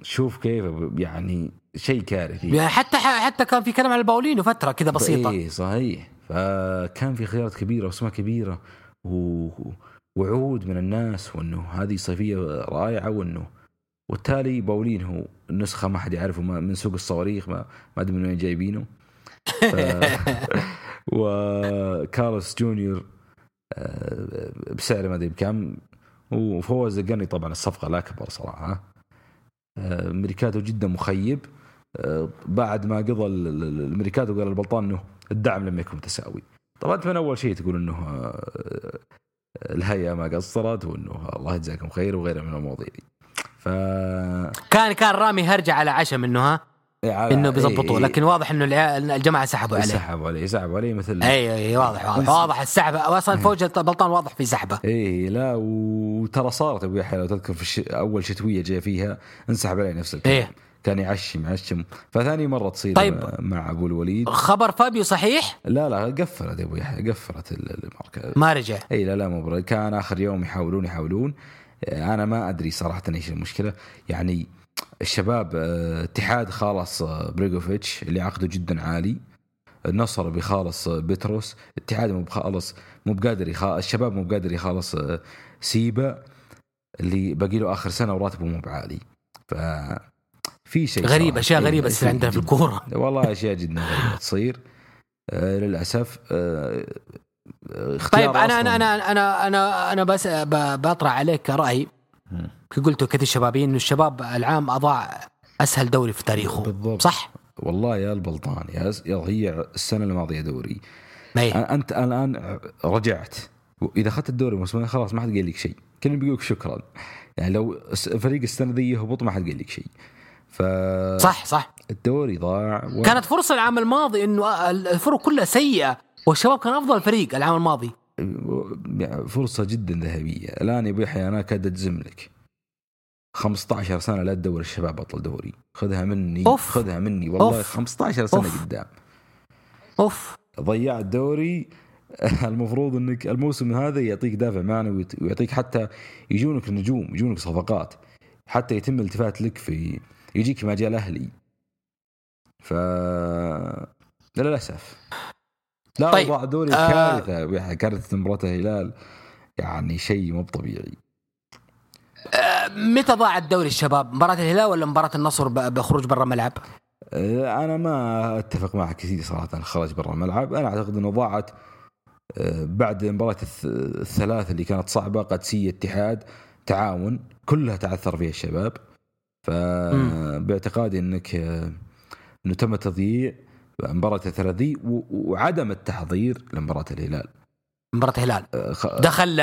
فشوف كيف يعني شيء كارثي يعني حتى حتى كان في كلام على الباولينو فترة كذا بسيطة. اي صحيح. فكان في خيارات كبيرة وأسماء كبيرة و... وعود من الناس وإنه هذه صيفيه رائعة وإنه والتالي باولين هو النسخه ما حد يعرفه من سوق الصواريخ ما ما أدري من وين جايبينه. ف... *laughs* وكارلوس جونيور آه، بسعر ما أدري بكم. وهو زقني طبعا الصفقة الاكبر صراحة. آه، ميركاتو جدا مخيب. آه، بعد ما قضى ال- ال- الميركاتو قال البلطان إنه الدعم لم يكن متساوي. طبعا أنت من أول شيء تقول إنه آه، الهيئة ما قصرت وإنه الله يجزاكم خير وغيرها من المواضيع دي. ف كان كان رامي هرجع على عشم إنه ها إنه بيظبطوه. إيه، لكن واضح إنه الجماعة سحبوا عليه. سحبوا عليه سحبوا عليه مثل اي اي واضح واضح. *laughs* واضح السحب. أصلا فوج بلطان واضح في سحبه. إيه لا وترى صارت ابو يحيى لو تذكر في الش... أول شتوية جاء فيها انسحب عليه نفس الكلام. إيه. كان يعشم يعشم. فثاني مرة تصير طيب. مع أبو الوليد. خبر فابيو صحيح؟ لا لا قفلت ابو يحيى قفلت ال- الماركه ما رجع. اي لا لا مو كان آخر يوم يحاولون يحاولون. أنا ما أدري صراحة إيش المشكلة. يعني الشباب آه، اتحاد خالص آه، بريغوفيتش اللي عقده جدا عالي النصر بيخالص آه، بتروس اتحاد مو بخالص مو بقادر يخالص الشباب مو بقادر يخالص سيبا اللي باقي له آخر سنة وراتبه مو بعالي ف في شيء غريب. أشياء إيه، غريبه تصير في عندنا في. الكورة *laughs* والله أشياء جدا غريبة تصير آه للأسف آه اختيار طيب أنا أنا أنا أنا أنا أنا بس بطرح عليك رأي. قلتوا كثير شبابين إنه الشباب العام أضاع أسهل دوري في تاريخه. بالضبط. صح؟ والله يا البلطان يا ضيع السنة الماضيه دوري. أنا- أنت الآن رجعت. وإذا أخذت الدوري موسمين خلاص ما حد قال لك شيء. كلهم بيقولك شكرا. يعني لو فريق السنة ذي يهبط ما حد قال لك شيء. ف صح صح. الدوري ضاع و... كانت فرصة العام الماضي إنه الفرق كلها سيئة والشباب كان أفضل فريق العام الماضي. فرصه جدا ذهبيه الان يا ابو يحيى أنا كاد اجزم لك 15 سنه لا تدور الشباب بطل دوري خذها مني أوف. خذها مني والله أوف. 15 سنه أوف. قدام اوف ضيع الدوري المفروض انك الموسم هذا يعطيك دافع معنوي ويعطيك حتى يجونك النجوم يجونك صفقات حتى يتم الالتفات لك في يجيك ما جاء الاهلي ف للاسف لا طيب. ضاع دوري آه. كارثة يحيى، كارثة مباراة الهلال يعني شيء مو طبيعي آه، متى ضاع الدوري الشباب؟ مباراة الهلال ولا مباراة النصر بخروج برا الملعب؟ آه، أنا ما أتفق معك كثير صراحة خرج برا الملعب أنا أعتقد إنه ضاعت آه، بعد مباراة الث- الثلاث اللي كانت صعبة قادسية اتحاد تعاون كلها تعثر فيها الشباب فباعتقادي إنك إنه تم تضييع مباراة الثلاث ذي و- وعدم التحضير لمباراة الهلال. مباراة الهلال. آه، خ- دخل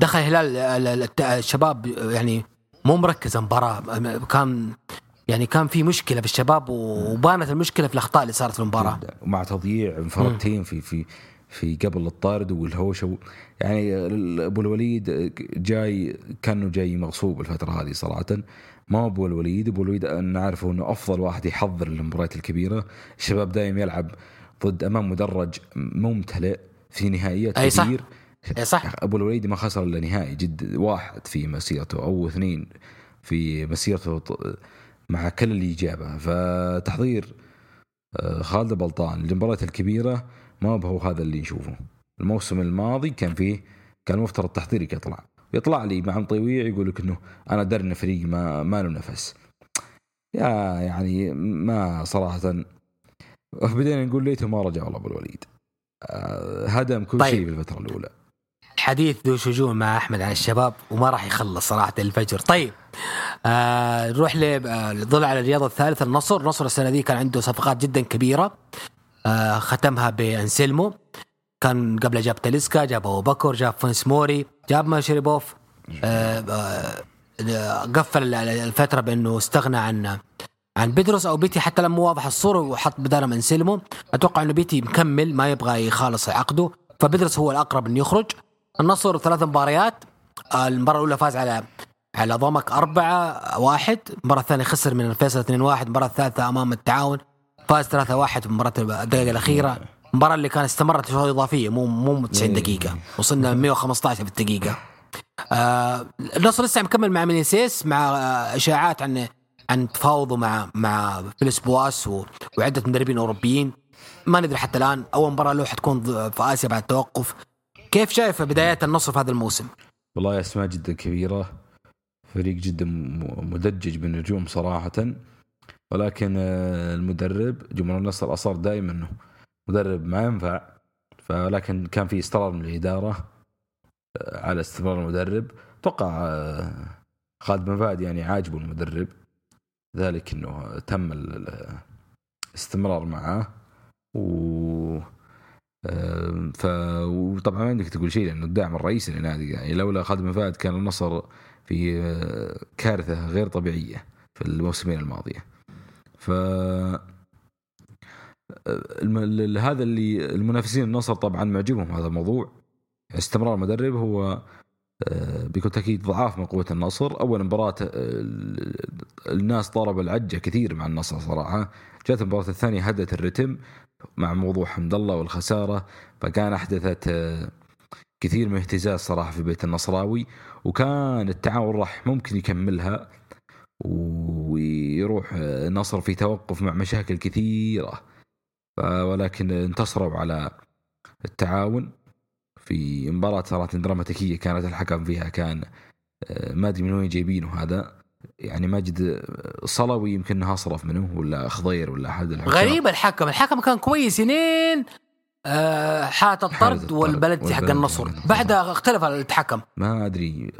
دخل الهلال الشباب يعني مو مركز المباراة. كان يعني كان في مشكلة في الشباب وبانت المشكلة في الأخطاء اللي صارت في المباراة. جداً. ومع تضييع انفرادتين في في في قبل الطارد والهوشه يعني أبو الوليد جاي كأنه جاي مغصوب الفترة هذه صراحة. ما هو أبو الوليد. أبو الوليد نعرفه أنه أفضل واحد يحضر المباريات الكبيرة. الشباب دايم يلعب ضد أمام مدرج ممتلئ في نهائيات أي صح. كبير. إيه صح. أبو الوليد ما خسر إلا نهائي جد واحد في مسيرته أو اثنين في مسيرته مع كل اللي جابه فتحضير آه، خالد بلطان للمباريات الكبيرة ما هو هذا اللي نشوفه. الموسم الماضي كان فيه كان مفترض تحضيرك يطلع يطلع لي مع مطيويع يقول لك إنه أنا دري ان فريق ما ما له نفس. يا يعني ما صراحة بدينا نقول ليته ما رجع والله أبو الوليد. آه، هدم كل طيب. شيء في الفترة الأولى. حديث ذو شجون مع أحمد عن الشباب وما راح يخلص صراحة الفجر. طيب آه نروح لظل على الرياضه الثالثه النصر. النصر السنة دي كان عنده صفقات جدا كبيرة آه ختمها بانسلمو كان قبل جاب تاليسكا جاب أبو بكر جاب فنس موري جاب ماشريبوف آه آه قفل الفترة بأنه استغنى عن عن بيدروس أو بيتي حتى لما واضح الصورة وحط بدالهم انسلمو أتوقع أنه بيتي مكمل ما يبغى يخالص عقده. فبيدروس هو الأقرب انه يخرج. النصر ثلاث مباريات. المباراة الأولى فاز على على ضمك أربعة واحد. المباراة الثانية خسر من الفيصل 2 واحد. المباراة الثالثة أمام التعاون فاز 3 واحد في مباراة الدقيقة الأخيرة. المباراة اللي كانت استمرت شوط إضافية مو مو 90 دقيقة. وصلنا 115 في الدقيقة. آه النصر لسه مكمل مع مينيزيس مع آه إشاعات عن عن تفاوضه مع مع فيلاش بواش و- وعدة مدربين أوروبيين. ما ندري حتى الآن أول مباراة له حتكون في آسيا بعد التوقف كيف شايف بدايات النصر في هذا الموسم؟ والله أسماء جدا كبيرة. فريق جدا مدجج بالنجوم صراحة. ولكن آه، المدرب جمهور النصر أصر دائما إنه مدرب ما ينفع. فلكن كان في اصرار من الإدارة آه، على استمرار المدرب. أتوقع آه، خالد بن فهد يعني عاجبه المدرب. ذلك إنه تم ال- ال- الاستمرار معه. و آه، ف وطبعا ما عندك تقول شيء لأنه الداعم الرئيسي للنادي يعني لولا خالد بن فهد كان النصر في كارثة غير طبيعية في الموسمين الماضية. ف هذا اللي المنافسين النصر طبعا معجبهم هذا الموضوع استمرار المدرب هو آه، بكل تأكيد ضعاف من قوة النصر. أول مباراة آه، ال- الناس ضرب العجة كثير مع النصر صراحة. جات المباراة الثانية هدت الرتم مع موضوع حمد الله والخسارة. فكان أحدثت آه، كثير من اهتزاز صراحة في بيت النصراوي. وكان التعاون راح ممكن يكملها ويروح النصر في توقف مع مشاكل كثيرة. ولكن انتصروا على التعاون في مباراة صراحة دراماتيكية كانت الحكم فيها كان آه، ما أدري من وين جايبينه هذا. يعني ماجد آه، صلوي يمكن انها أصرف منه ولا خضير ولا أحد الحكام. غريب الحكم. الحكم كان كويس ينين آه حالة الطرد الطرد والبلد حق النصر. بعدها اختلف الحكم. ما أدري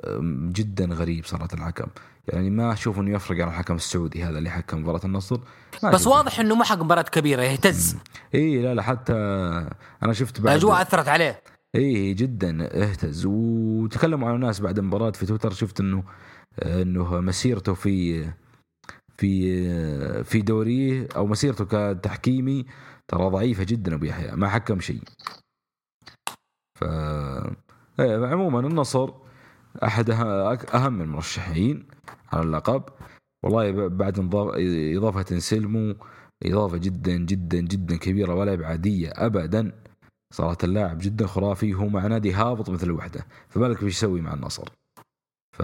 جدا غريب صراحة الحكم. يعني ما أشوف إنه يفرق عن الحكم السعودي هذا اللي حكم مباراة النصر. بس. واضح إنه ما حق مباراة كبيرة يهتز. إي لا لا حتى أنا شفت بعد الأجواء أثرت عليه. إي جدا اهتز. وتكلموا عن الناس بعد المباراة في تويتر شفت إنه إنه مسيرته في في في دوريه أو مسيرته كتحكيمي ترى ضعيفة جدا أبو يحيى ما حكم شيء. ف إيه، عموما النصر أحد أه- أهم المرشحين على اللقب. والله بعد إضافة انسلمو إضافة جدا جدا جدا كبيرة ولا بعاديه ابدا. صراحة اللاعب جدا خرافي هو مع نادي هابط مثل الوحدة. فبالك إيش يسوي مع النصر؟ ف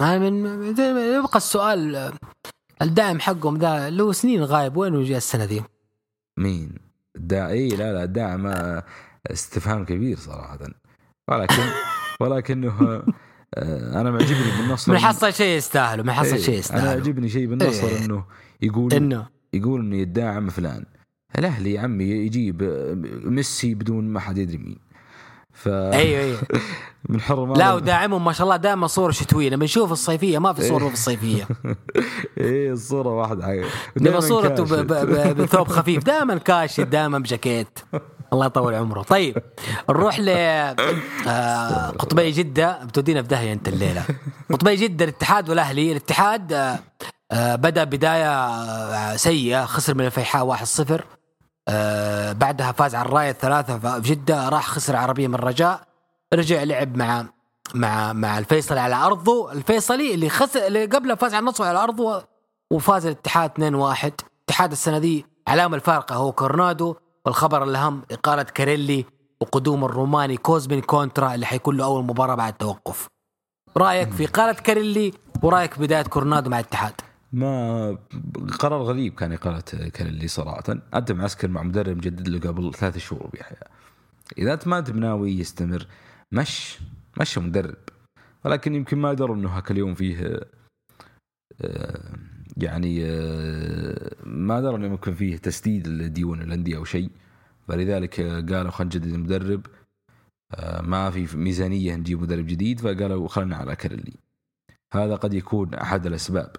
من يبقى السؤال الداعم حقهم ذا له سنين غايب وين جاء السنة دي؟ مين؟ الدا اي لا لا الداعم آه، استفهام كبير صراحة. ولكن *laughs* ولكنه آه، أنا معجبني بالنصر. من حصل شيء يستاهله من حصل إيه، شيء أنا يستاهله يعجبني شيء بالنصر إيه. إنه يقول إنه. يقول انه يدعم فلان. الأهلي يا عمي يجيب ميسي بدون ما حد يدري مين. ف أيوه أيوه. *laughs* من حرم لا وداعمهم ما شاء الله دائما صور شتوية. لما نشوف الصيفية ما في صور في الصيفية. *laughs* إيه الصورة واحد حاجة نبغى صورته ب- ب- ب- بثوب خفيف. دائما كاشف دائما بجاكيت. الله يطول عمره. طيب نروح ل آه، قطبي جدة. بتودينا في داهية أنت الليلة. قطبي جدة الاتحاد والأهلي. الاتحاد آه، آه، بدأ بداية سيئة. خسر من الفيحاء 1-0 آه، بعدها فاز على الراية الثلاثة في جدة راح خسر عربيه من الرجاء رجع لعب مع مع مع الفيصلي على أرضه. الفيصلي اللي خسر اللي قبله فاز على النصر على أرضه وفاز الاتحاد 2-1 الاتحاد السنة دي علامة الفارقة هو كورنادو والخبر الأهم إقالة كاريلي وقدوم الروماني كوزمين كونترا اللي حيكون له أول مباراة بعد التوقف رأيك في إقالة كاريلي ورايك بداية كونترا مع الاتحاد؟ ما قرار غريب كان إقالة كاريلي صراحة. أنت معسكر مع مدرب مجدد له قبل ثلاث شهور بيحيى إذا أنت ما أنت بناوي يستمر مش مش مدرب. ولكن يمكن ما دروا أنه هاك اليوم فيه آه، يعني آه، ما درى إنه ممكن فيه تسديد لديون الأندية أو شيء. فلذلك قالوا خلينا نجدد المدرب. آه، ما في ميزانية نجيب مدرب جديد فقالوا خلينا على كرلي هذا قد يكون أحد الأسباب.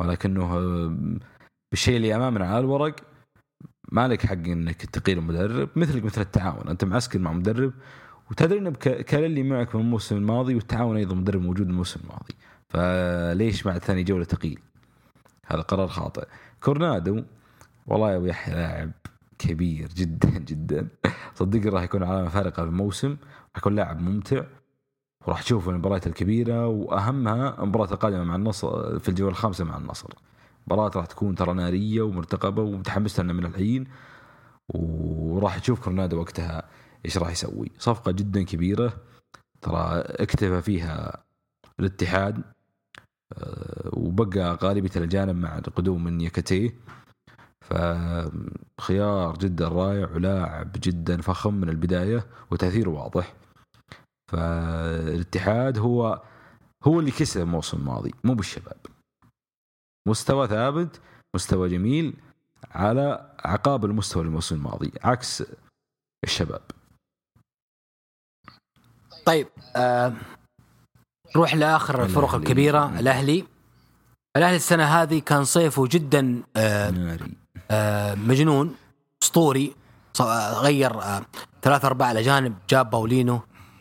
ولكنه آه، بالشيء اللي أمامنا على الورق ما لك حق إنك تقيل المدرب مثلك مثل التعاون. أنت معسكر مع مدرب وتدري إن كاريلي معك من الموسم الماضي والتعاون أيضا مدرب موجود الموسم الماضي. فليش بعد ثاني جولة تقيل؟ هذا قرار خاطئ. كورنادو والله يا ابو يحيى لاعب كبير جدا جدا. صدقني راح يكون علامة فارقة في الموسم راح يكون لاعب ممتع. وراح تشوف المباريات الكبيرة وأهمها المباراة القادمة مع النصر في الجوله الخامسة مع النصر. مباراة راح تكون ترى نارية ومرتقبة ومتحمس لنا من الحين وراح تشوف كورنادو وقتها إيش راح يسوي. صفقة جدا كبيرة ترى اكتفى فيها الاتحاد آه، وبقى غالبية الأجانب مع القدوم من يكاتيه فخيار جدا رائع ولاعب جدا فخم من البداية وتاثيره واضح. فالاتحاد هو هو اللي كسب الموسم الماضي مو بالشباب. مستوى ثابت مستوى جميل على عقاب المستوى الموسم الماضي عكس الشباب. طيب آه نروح لآخر الفرق الأهلي. الكبيره الأهلي. الأهلي السنة هذه كان صيفه جدا آه ناري. آه مجنون أسطوري غير آه ثلاث ارباع الاجانب جاب باولينو.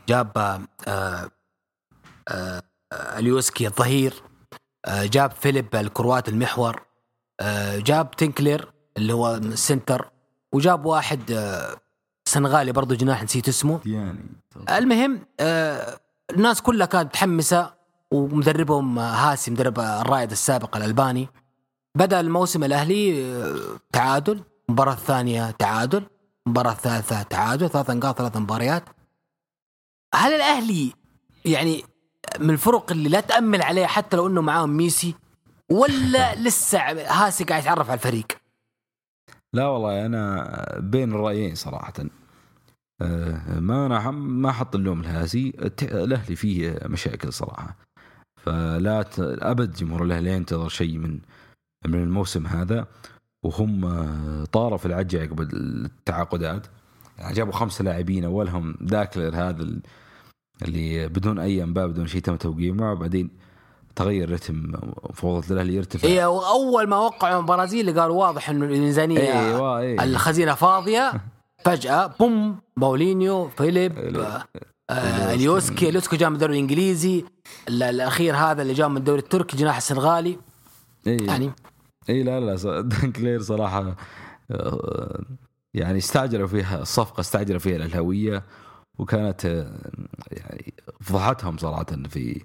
جاب آه آه آه اليوسكي الظهير جاب فيليب الكروات المحور جاب تينكلير اللي هو السنتر وجاب واحد سنغالي برضو جناح نسيت اسمه. يعني المهم الناس كلها كانت متحمسة ومدربهم هاسي مدرب الرائد السابق الألباني. بدأ الموسم الأهلي تعادل المباراه الثانية تعادل المباراه الثالثه تعادل ثلاث نقاط ثلاث مباريات. هل الأهلي يعني من الفرق اللي لا تأمل عليه حتى لو إنه معاهم ميسي ولا *laughs* لسه هاسي قاعد يتعرف على الفريق؟ لا والله أنا بين الرأيين صراحة آه، ما أنا ما أحط اللوم الهاسي الأهلي فيه مشاكل صراحة. فلا ت... أبد جمهور الأهلي ينتظر شيء من من الموسم هذا وهم آه، طاروا في العجة عقب التعاقدات. يعني جابوا خمسة لاعبين أولهم داكلر هذا اللي بدون أي أنباء بدون شيء تم توقيعه معه بعدين تغير رتم مفوضة الاهلي يرتفع هي أول ما وقعوا البرازيل قالوا واضح إنه الميزانيه أيوه أيوه الخزينة فاضية. *laughs* فجأة بوم باولينيو فيليب آه، آه، اليوسكي اليوسكي جاء من الدوري الإنجليزي. ال- الأخير هذا اللي جاء من الدوري التركي جناح السنغالي. إيه. يعني اي لا لا *laughs* دانكلير صراحة آه، يعني استعجلوا فيها الصفقة استعجلوا فيها الهوية. وكانت آه، يعني فضحتهم صراحة في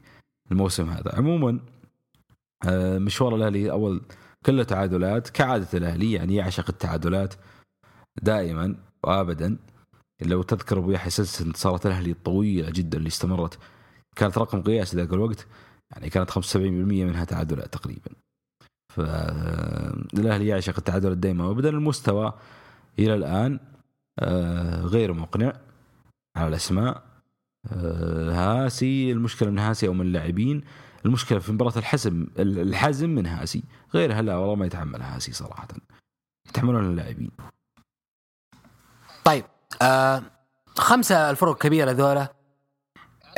الموسم هذا. عموما آه، مشوار الأهلي أول كله تعادلات. كعادة الأهلي يعني يعشق التعادلات دائما وابدا. لو تذكر أبو يحيى سلسلة انتصارات الأهلي الطويله جدا اللي استمرت. كانت رقم قياسي ذاك الوقت يعني كانت 75% منها تعادلات تقريبا. فالاهلي يعشق التعادلات دائما وابدا. المستوى إلى الآن آه، غير مقنع. على الأسماء. آه، هاسي المشكلة من هاسي أو من اللاعبين. المشكلة في مباراة الحسم الحزم من هاسي. غيرها لا والله ما يتحملها هاسي صراحة. يتحملون اللاعبين. طيب آه خمسة الفرق الكبيره ذولا.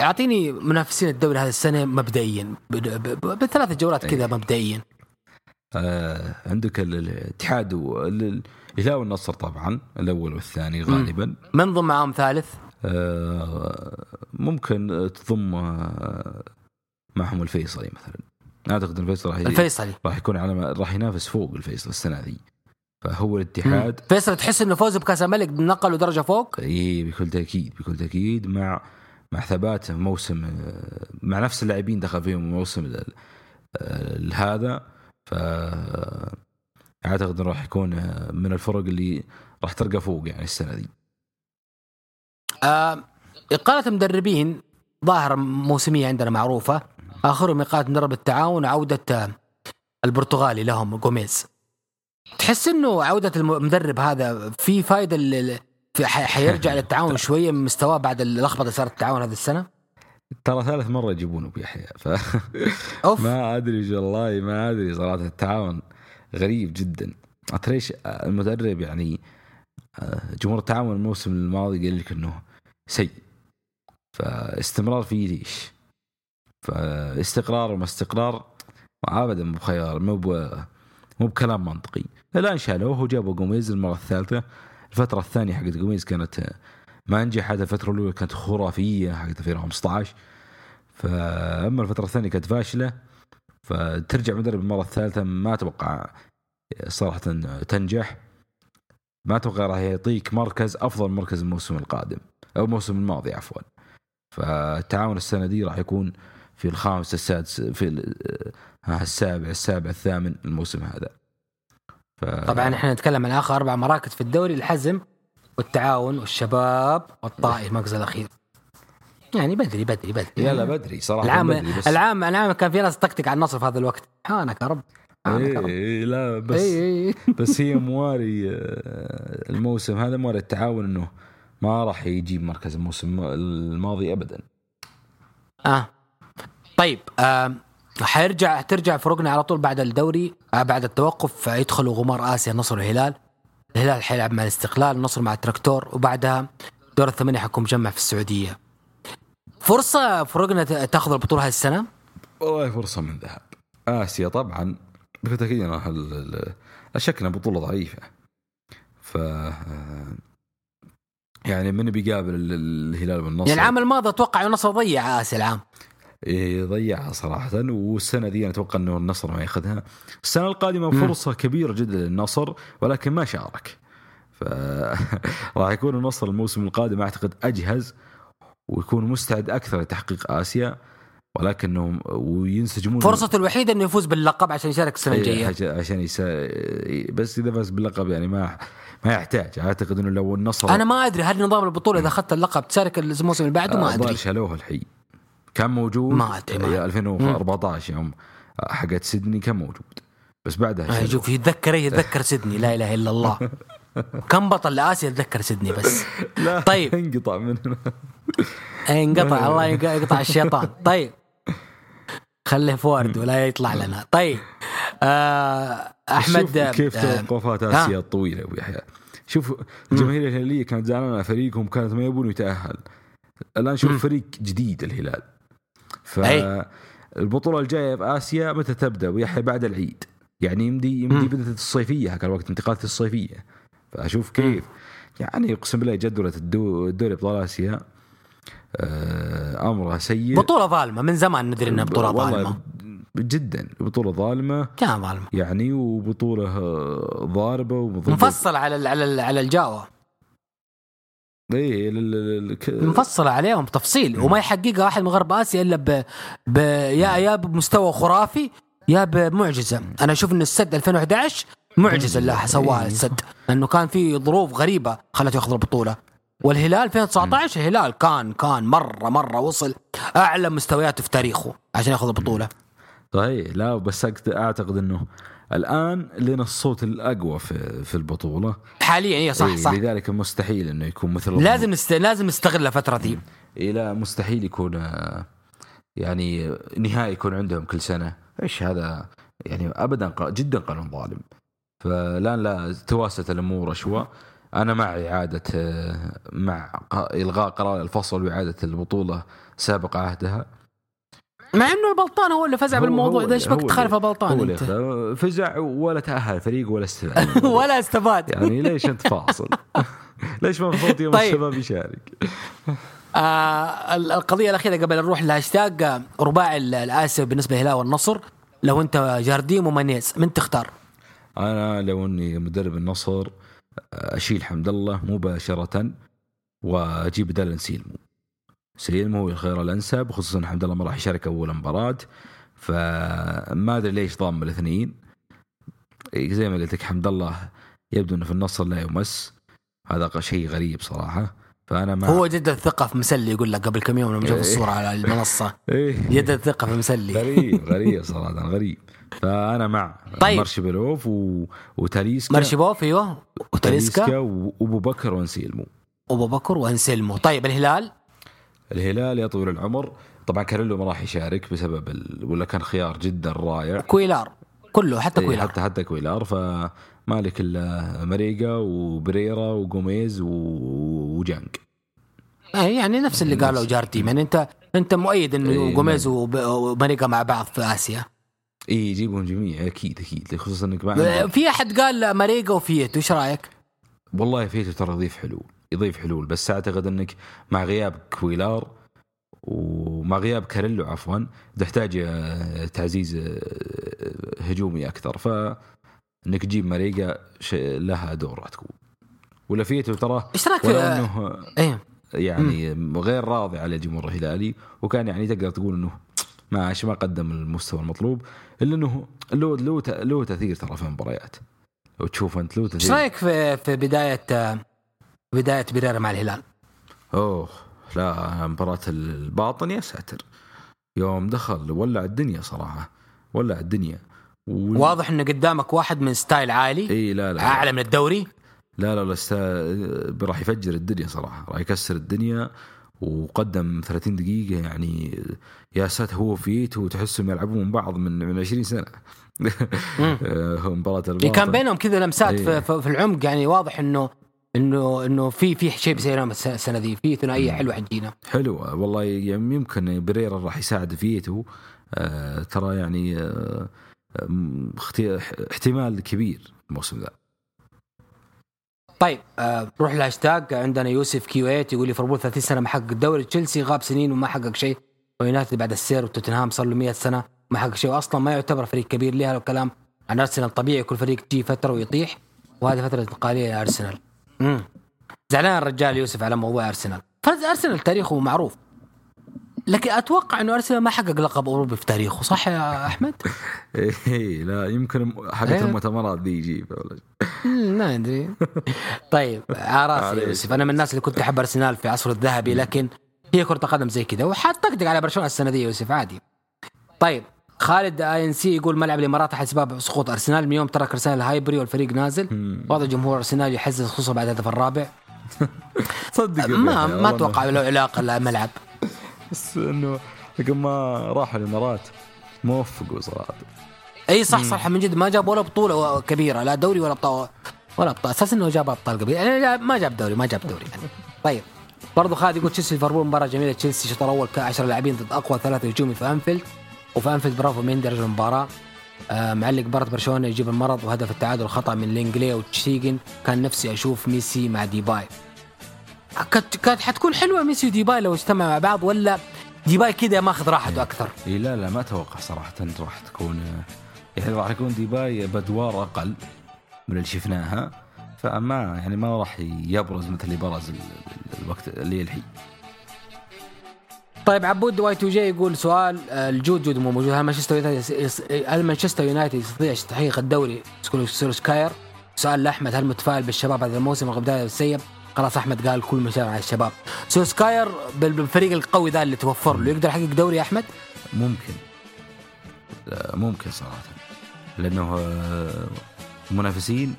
أعطيني منافسين الدوري هذه السنة مبدئيا. بثلاث جولات كذا مبدئيا. آه عندك ال- الاتحاد وال- الهلال والنصر طبعا الأول والثاني غالبا. من ضم معاهم ثالث؟ ممكن تضم آه معهم الفيصلي مثلا. أعتقد الفيصل راح الفيصلي. راح يكون على راح ينافس فوق الفيصل السنة ذي. فهو الاتحاد فيصل تحس إنه فوزه بكأس الملك نقلوا درجة فوق؟ اي بكل تأكيد بكل تأكيد مع مع ثبات موسم آه، مع نفس اللاعبين دخل فيهم الموسم ال- ال- هذا. ف أعتقد إنه راح يكون آه، من الفرق اللي راح ترقى فوق يعني السنة دي آه إقالة مدربين ظاهرة موسمية عندنا معروفة. آخرهم إقالة مدرب التعاون وعودة آه، البرتغالي لهم جوميز تحس إنه عودة المدرب هذا في فائدة لل- في حيرجع *laughs* للتعاون شوية من مستواه بعد اللخبطة اللي صارت التعاون هذه السنة؟ ترى ثالث مرة يجيبون ابو يحيى ف *laughs* أوف. ما أدري والله ما أدري صراحة. التعاون غريب جدا. عرفت ليش المدرب يعني آه، جمهور التعاون الموسم الماضي قال لك إنه سيء. فاستمرار فيه ليش فاستقرار وما استقرار ابدا مو بخيار مو مو بكلام منطقي. الآن شالوه وجابوا قوميز المرة الثالثة. الفترة الثانية حقت قوميز كانت ما نجحت. الفترة الأولى كانت خرافية حقت 2015 فأما الفترة الثانية كانت فاشلة. فترجع مدرب المرة الثالثة ما أتوقع صراحة تنجح. ما أتوقع راح يعطيك مركز أفضل مركز الموسم القادم. أو الموسم الماضي عفوا. فالتعاون السنة دي راح يكون في الخامس السادس في ها السابع السابع الثامن الموسم هذا. ف... طبعا إحنا نتكلم عن آخر أربع مراكز في الدوري الحزم والتعاون والشباب والطائي المركز الأخير. يعني بدري بدري بدري. لا لا بدري صراحة العام بدري بس العام العام كان في ناس تطقطق على النصر في هذا الوقت. سبحانك يا رب. إيه لا بس اي اي بس هي مواري آه، الموسم هذا مواري التعاون إنه ما راح يجيب مركز الموسم الماضي ابدا. آه. طيب آه حيرجع ترجع فروقنا على طول بعد الدوري آه بعد التوقف يدخلوا غمار آسيا النصر والهلال الهلال حيلعب مع الاستقلال النصر مع التراكتور وبعدها دور الثمانية حيكون مجمع في السعودية. فرصة فروقنا تاخذ البطولة هذه السنة؟ والله فرصة من ذهب. آسيا طبعا بكل تاكيد انها ال- ال- لا شك انها بطولة ضعيفة. ف يعني من بيقابل ال- الهلال والنصر يعني العام الماضي أتوقع النصر ضيع آسيا العام. إيه، ضيعها صراحة والسنة دي أنا أتوقع أنه النصر ما ياخذها. السنة القادمة مم. فرصة كبيرة جدا للنصر ولكن ما شارك. ف *laughs* راح يكون النصر الموسم القادم أعتقد أجهز ويكون مستعد أكثر لتحقيق آسيا. ولكنهم وينسجمون. فرصته الوحيدة إنه يفوز باللقب عشان يشارك السنة إيه، الجاية. عش- عشان يسا... بس إذا فاز باللقب يعني ما ما يحتاج. أعتقد أنه لو النصر أنا ما أدري هل نظام البطولة إذا اخذت اللقب تشارك الموسم اللي بعده؟ ما الظاهر أدري. شالوه الحين. كان موجود ما يا 2014 يوم حقت سيدني كان موجود. بس بعدها آه،. شوف يتذكر إيه؟ يتذكر سيدني. لا إله إلا الله. *laughs* كم بطل لآسيا يتذكر سيدني بس؟ لا طيب. انقطع إيه، انقطع الله يق- يقطع الشيطان. طيب. خليه فورد ولا يطلع لنا. طيب آه أحمد شوف كيف آه توقفات. آسيا الطويلة أبو يحيى. شوف الجماهير الهلالية كانت زعلانة على فريقهم كانت ما يبون يتأهل. الآن شوف. فريق جديد الهلال. أي. فالبطوله الجاية في آسيا متى تبدأ؟ أبو يحيى بعد العيد. يعني يمدي يمدي. بدات الصيفية هكذا الوقت انتقالات الصيفية. فأشوف كيف. يعني أقسم بالله جدولة الدو- الدوري أبطال آسيا امرها سيء. بطولة ظالمة من زمان ندري إنها بطولة والله ظالمة. جدا بطولة ظالمة. كان ظالمة. يعني وبطولة آه، ضاربة ومضبوط مفصلة على ال على ال على الجاوا اي ال- ال- ال- ك- مفصلة عليهم بتفصيل. وما يحققها احد من غرب اسيا إلا ب, ب يا يا بمستوى خرافي يا بمعجزة. أنا أشوف إن السد 2011 معجزة اللي سواها السد. لأنه كان في ظروف غريبة خلته ياخذ البطولة. والهلال 2019 الهلال كان كان مرة مرة وصل أعلى مستوياته في تاريخه عشان ياخذ البطولة صحيح لا بس أعتقد إنه الآن لنا الصوت الأقوى في في البطولة. حاليا هي صح إيه، صح. لذلك مستحيل إنه يكون مثل لازم نست... لازم نستغل الفترة ذي إيه لا مستحيل يكون آه، يعني نهائي يكون عندهم كل سنة. إيش هذا؟ يعني ابدا جدا قانون ظالم. فالآن لا تواست الأمور شوى أنا مع إعادة مع إلغاء قرار الفصل وإعادة البطولة سابق عهدها مع إنه البلطان هو اللي فزع هو- بالموضوع ده إيش بك تخالف البلطان هو أنت فزع ولا تأهل فريق ولا استفاد *laughs* ولا استفاد يعني ليش أنت فاصل؟ *laughs* ليش ما المفروض يوم طيب. الشباب يشارك؟ آه ال- القضية الأخيرة قبل نروح لهاشتاج آه، رباعي ال- الاسيا بالنسبة للهلال والنصر لو أنت جارديم ومانيز من تختار؟ أنا لو إني مدرب النصر أشيل حمد الله مباشرة وأجيب بدال نسيلمو سيلمو هو الخيار الانسب خصوصا حمد الله ما راح يشارك أول مباراة. فما أدري ليش ضام الاثنين. إيه، زي ما قلت لك حمد الله يبدو إنه في النصر لا يمس. هذا شيء غريب صراحة. فأنا ما هو جد الثقة في مسلي يقول لك قبل كم يوم لما شاف إيه. الصورة على المنصة. إيه. جد الثقة في مسلي. غريب غريب *laughs* صراحة غريب. فأنا مع طيب. ماشاريبوف و... وتاليسكا. مشاريبوف أيوه. وتاليسكا وابو بكر وأنسيلمو. وابو بكر وانسلمو طيب الهلال؟ الهلال يا طويل العمر. طبعا كاريلو ما راح يشارك بسبب ال... ولا كان خيار جدا رائع. كويلار. كله حتى إيه، كويلار. حتى حتى كويلار. فمالك الا ماريجا وبيريرا وجوميز و... وجانغ. اي يعني نفس اللي قاله جارديم يعني انت أنت مؤيد إنه إيه، جوميز وب- وماريجا مع بعض في آسيا. اي يجيبهم جميع أكيد أكيد خصوصا إنك مع في أحد قال ماريجا وفييتو وش رأيك؟ والله فييتو ترى يضيف حلول يضيف حلول بس أعتقد إنك مع غياب كويلار ومع غياب كاريلو عفوا تحتاج آه، تعزيز آه، هجومي أكثر ف انك تجيب ماريجا لها دور راح تكون. ولا فيتو ترى إيش رأيك إنه إيه؟ يعني غير راضي على الجمهور الهلالي وكان يعني تقدر تقول إنه ما ما قدم المستوى المطلوب إلا إنه له له له تأثير ترى في المباريات. لو تشوف أنت له إيش تاثير رأيك في في بداية بداية بريرا مع الهلال؟ أوه لا مباراة الباطن يا ساتر. يوم دخل ولع الدنيا صراحة ولع الدنيا. و... واضح إنه قدامك واحد من style عالي إي لا لا أعلى من الدوري. لا لا, لا. راح يفجر الدنيا صراحة راح يكسر الدنيا. وقدم 30 دقيقة يعني يا ساتر هو فييتو وتحسهم يلعبون من بعض من من 20 سنة. *laughs* مباراة الباطن يعني كان بينهم كذا لمسات إيه. في, العمق يعني واضح انه انه إنه في في شيء بيصير السنة السنة ذي. في ثنائية حلوة حتجينا حلوة. والله يعني يمكن بيريرا راح يساعد فييتو. آه ترى يعني آه آه، احتمال كبير الموسم ذا. طيب آه نروح الهاشتاج عندنا يوسف Q 8 يقول ليفربول 30 سنة ما حقق الدوري تشيلسي غاب سنين وما حقق شيء. ويونايتد بعد السير وتوتنهام صار له 100 سنة ما حقق شيء واصلا ما يعتبر فريق كبير. ليه هذا الكلام؟ عن أرسنال طبيعي كل فريق تجي فترة ويطيح وهذه فترة انتقالية لارسنال امم زعلان الرجال يوسف على موضوع أرسنال. فرز أرسنال تاريخه معروف. لكن أتوقع إنه أرسنال ما حقق لقب أوروبي في تاريخه صح يا أحمد؟ *laughs* إيه لا يمكن حقت إيه. المؤتمرات دي يجيب ولا ما أدري. *laughs* طيب عليك. يوسف أنا من الناس اللي كنت أحب أرسنال في عصره الذهبي لكن هي كرة قدم زي كذا وحطقطق على برشلونة السنة دي يوسف عادي. طيب خالد INC يقول ملعب الإمارات احد اسباب سقوط أرسنال من يوم ترك ارسنال الهايبري والفريق نازل. وضع جمهور أرسنال يحزز خصوصا بعد الهدف الرابع. *laughs* صدق ما ما أتوقع له علاقة الملعب بس إنه لما راحوا الإمارات. ما وفقوا صراحة. أي صح صح من جد ما جاب ولا بطولة كبيرة لا دوري ولا ابطال ولا ابطال أساس إنه جاب أبطال قبل يعني ما جاب دوري ما جاب دوري. يعني طيب. برضو خالد يقول تشيلسي ليفربول مباراة جميلة. تشيلسي الشوط الأول كان 10 لاعبين ضد أقوى ثلاثة هجومي في أنفيلد. وفي أنفيلد برافو ميندي رجل المباراة. آه معلق مباراة برشلونة يجيب المرض وهدف التعادل خطأ من لينجليت وتير شتيجن كان نفسي أشوف ميسي مع ديباي. كانت كانت حتكون حلوة ميسي وديباي لو اجتمعوا مع بعض ولا ديباي كذا ماخذ راحته أكثر؟ إي لا لا ما أتوقع صراحة راح تكون يعني راح يكون ديباي بادوار أقل من اللي شفناها فما يعني ما راح يبرز مثل اللي برز ال- ال- الوقت اللي الحين. طيب عبود Y2G يقول سؤال آه، الجود جود مو موجود. هل مانشستر يونايتد هل مانشستر يونايتد يستطيع تحقيق الدوري؟ سولشكاير سؤال لأحمد هل متفائل بالشباب هذا الموسم رغم بداية السيء؟ خلاص أحمد قال كل مشاعر على الشباب. سولشكاير بال- بالفريق القوي ذا اللي توفر له. يقدر يحقق دوري يا أحمد؟ ممكن. ممكن صراحة. لأنه آه، المنافسين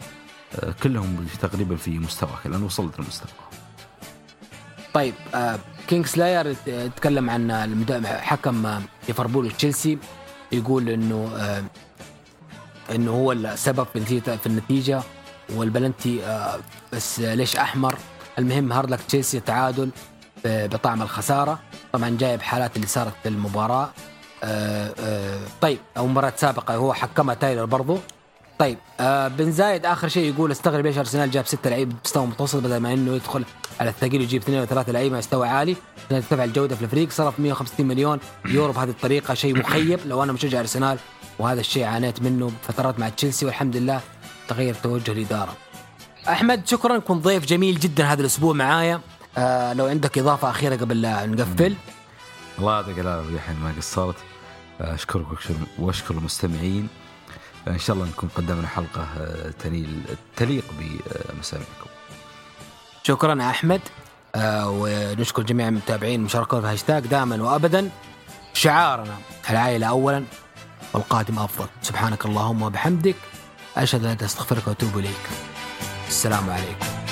آه، كلهم تقريبا في مستواك لأن وصلت لمستوى. طيب كينج سلاير يتكلم عن حكم آه، ليفربول وتشيلسي. يقول إنه إنه هو السبب في النتيجه في النتيجة. والبلنتي آه بس ليش أحمر؟ المهم hard luck تشيلسي تعادل بطعم الخسارة. طبعا جايب حالات اللي صارت في المباراة. آه آه طيب أو مباراة سابقة هو حكمها تايلر برضو. طيب بن زايد آخر شيء يقول استغرب ليش أرسنال جاب ستة لعيبه بمستوى متوسط بدل ما إنه يدخل على الثقيل ويجيب اثنين وثلاثه لعيبة مستوى عالي. عشان ترتفع الجودة في الفريق صرف 150 مليون يورو بهذه الطريقة شيء مخيب. لو أنا مشجع أرسنال وهذا الشيء عانيت منه فترات مع تشيلسي والحمد لله تغير توجه الإدارة. أحمد شكرا كنت ضيف جميل جدا هذا الأسبوع معايا. آه لو عندك إضافة أخيرة قبل لا نقفل. الله يعطيك العافية يا ما قصرت. أشكرك وأشكر- وأشكر المستمعين. إن شاء الله نكون قدمنا حلقة آه، تليق بمسامعكم شكرا أحمد. آه ونشكر جميع المتابعين المشاركون في هاشتاج دائما وابدا. شعارنا العائلة اولا والقادم أفضل. سبحانك اللهم وبحمدك. أشهد أن لا أستغفرك وأتوب إليك. السلام عليكم.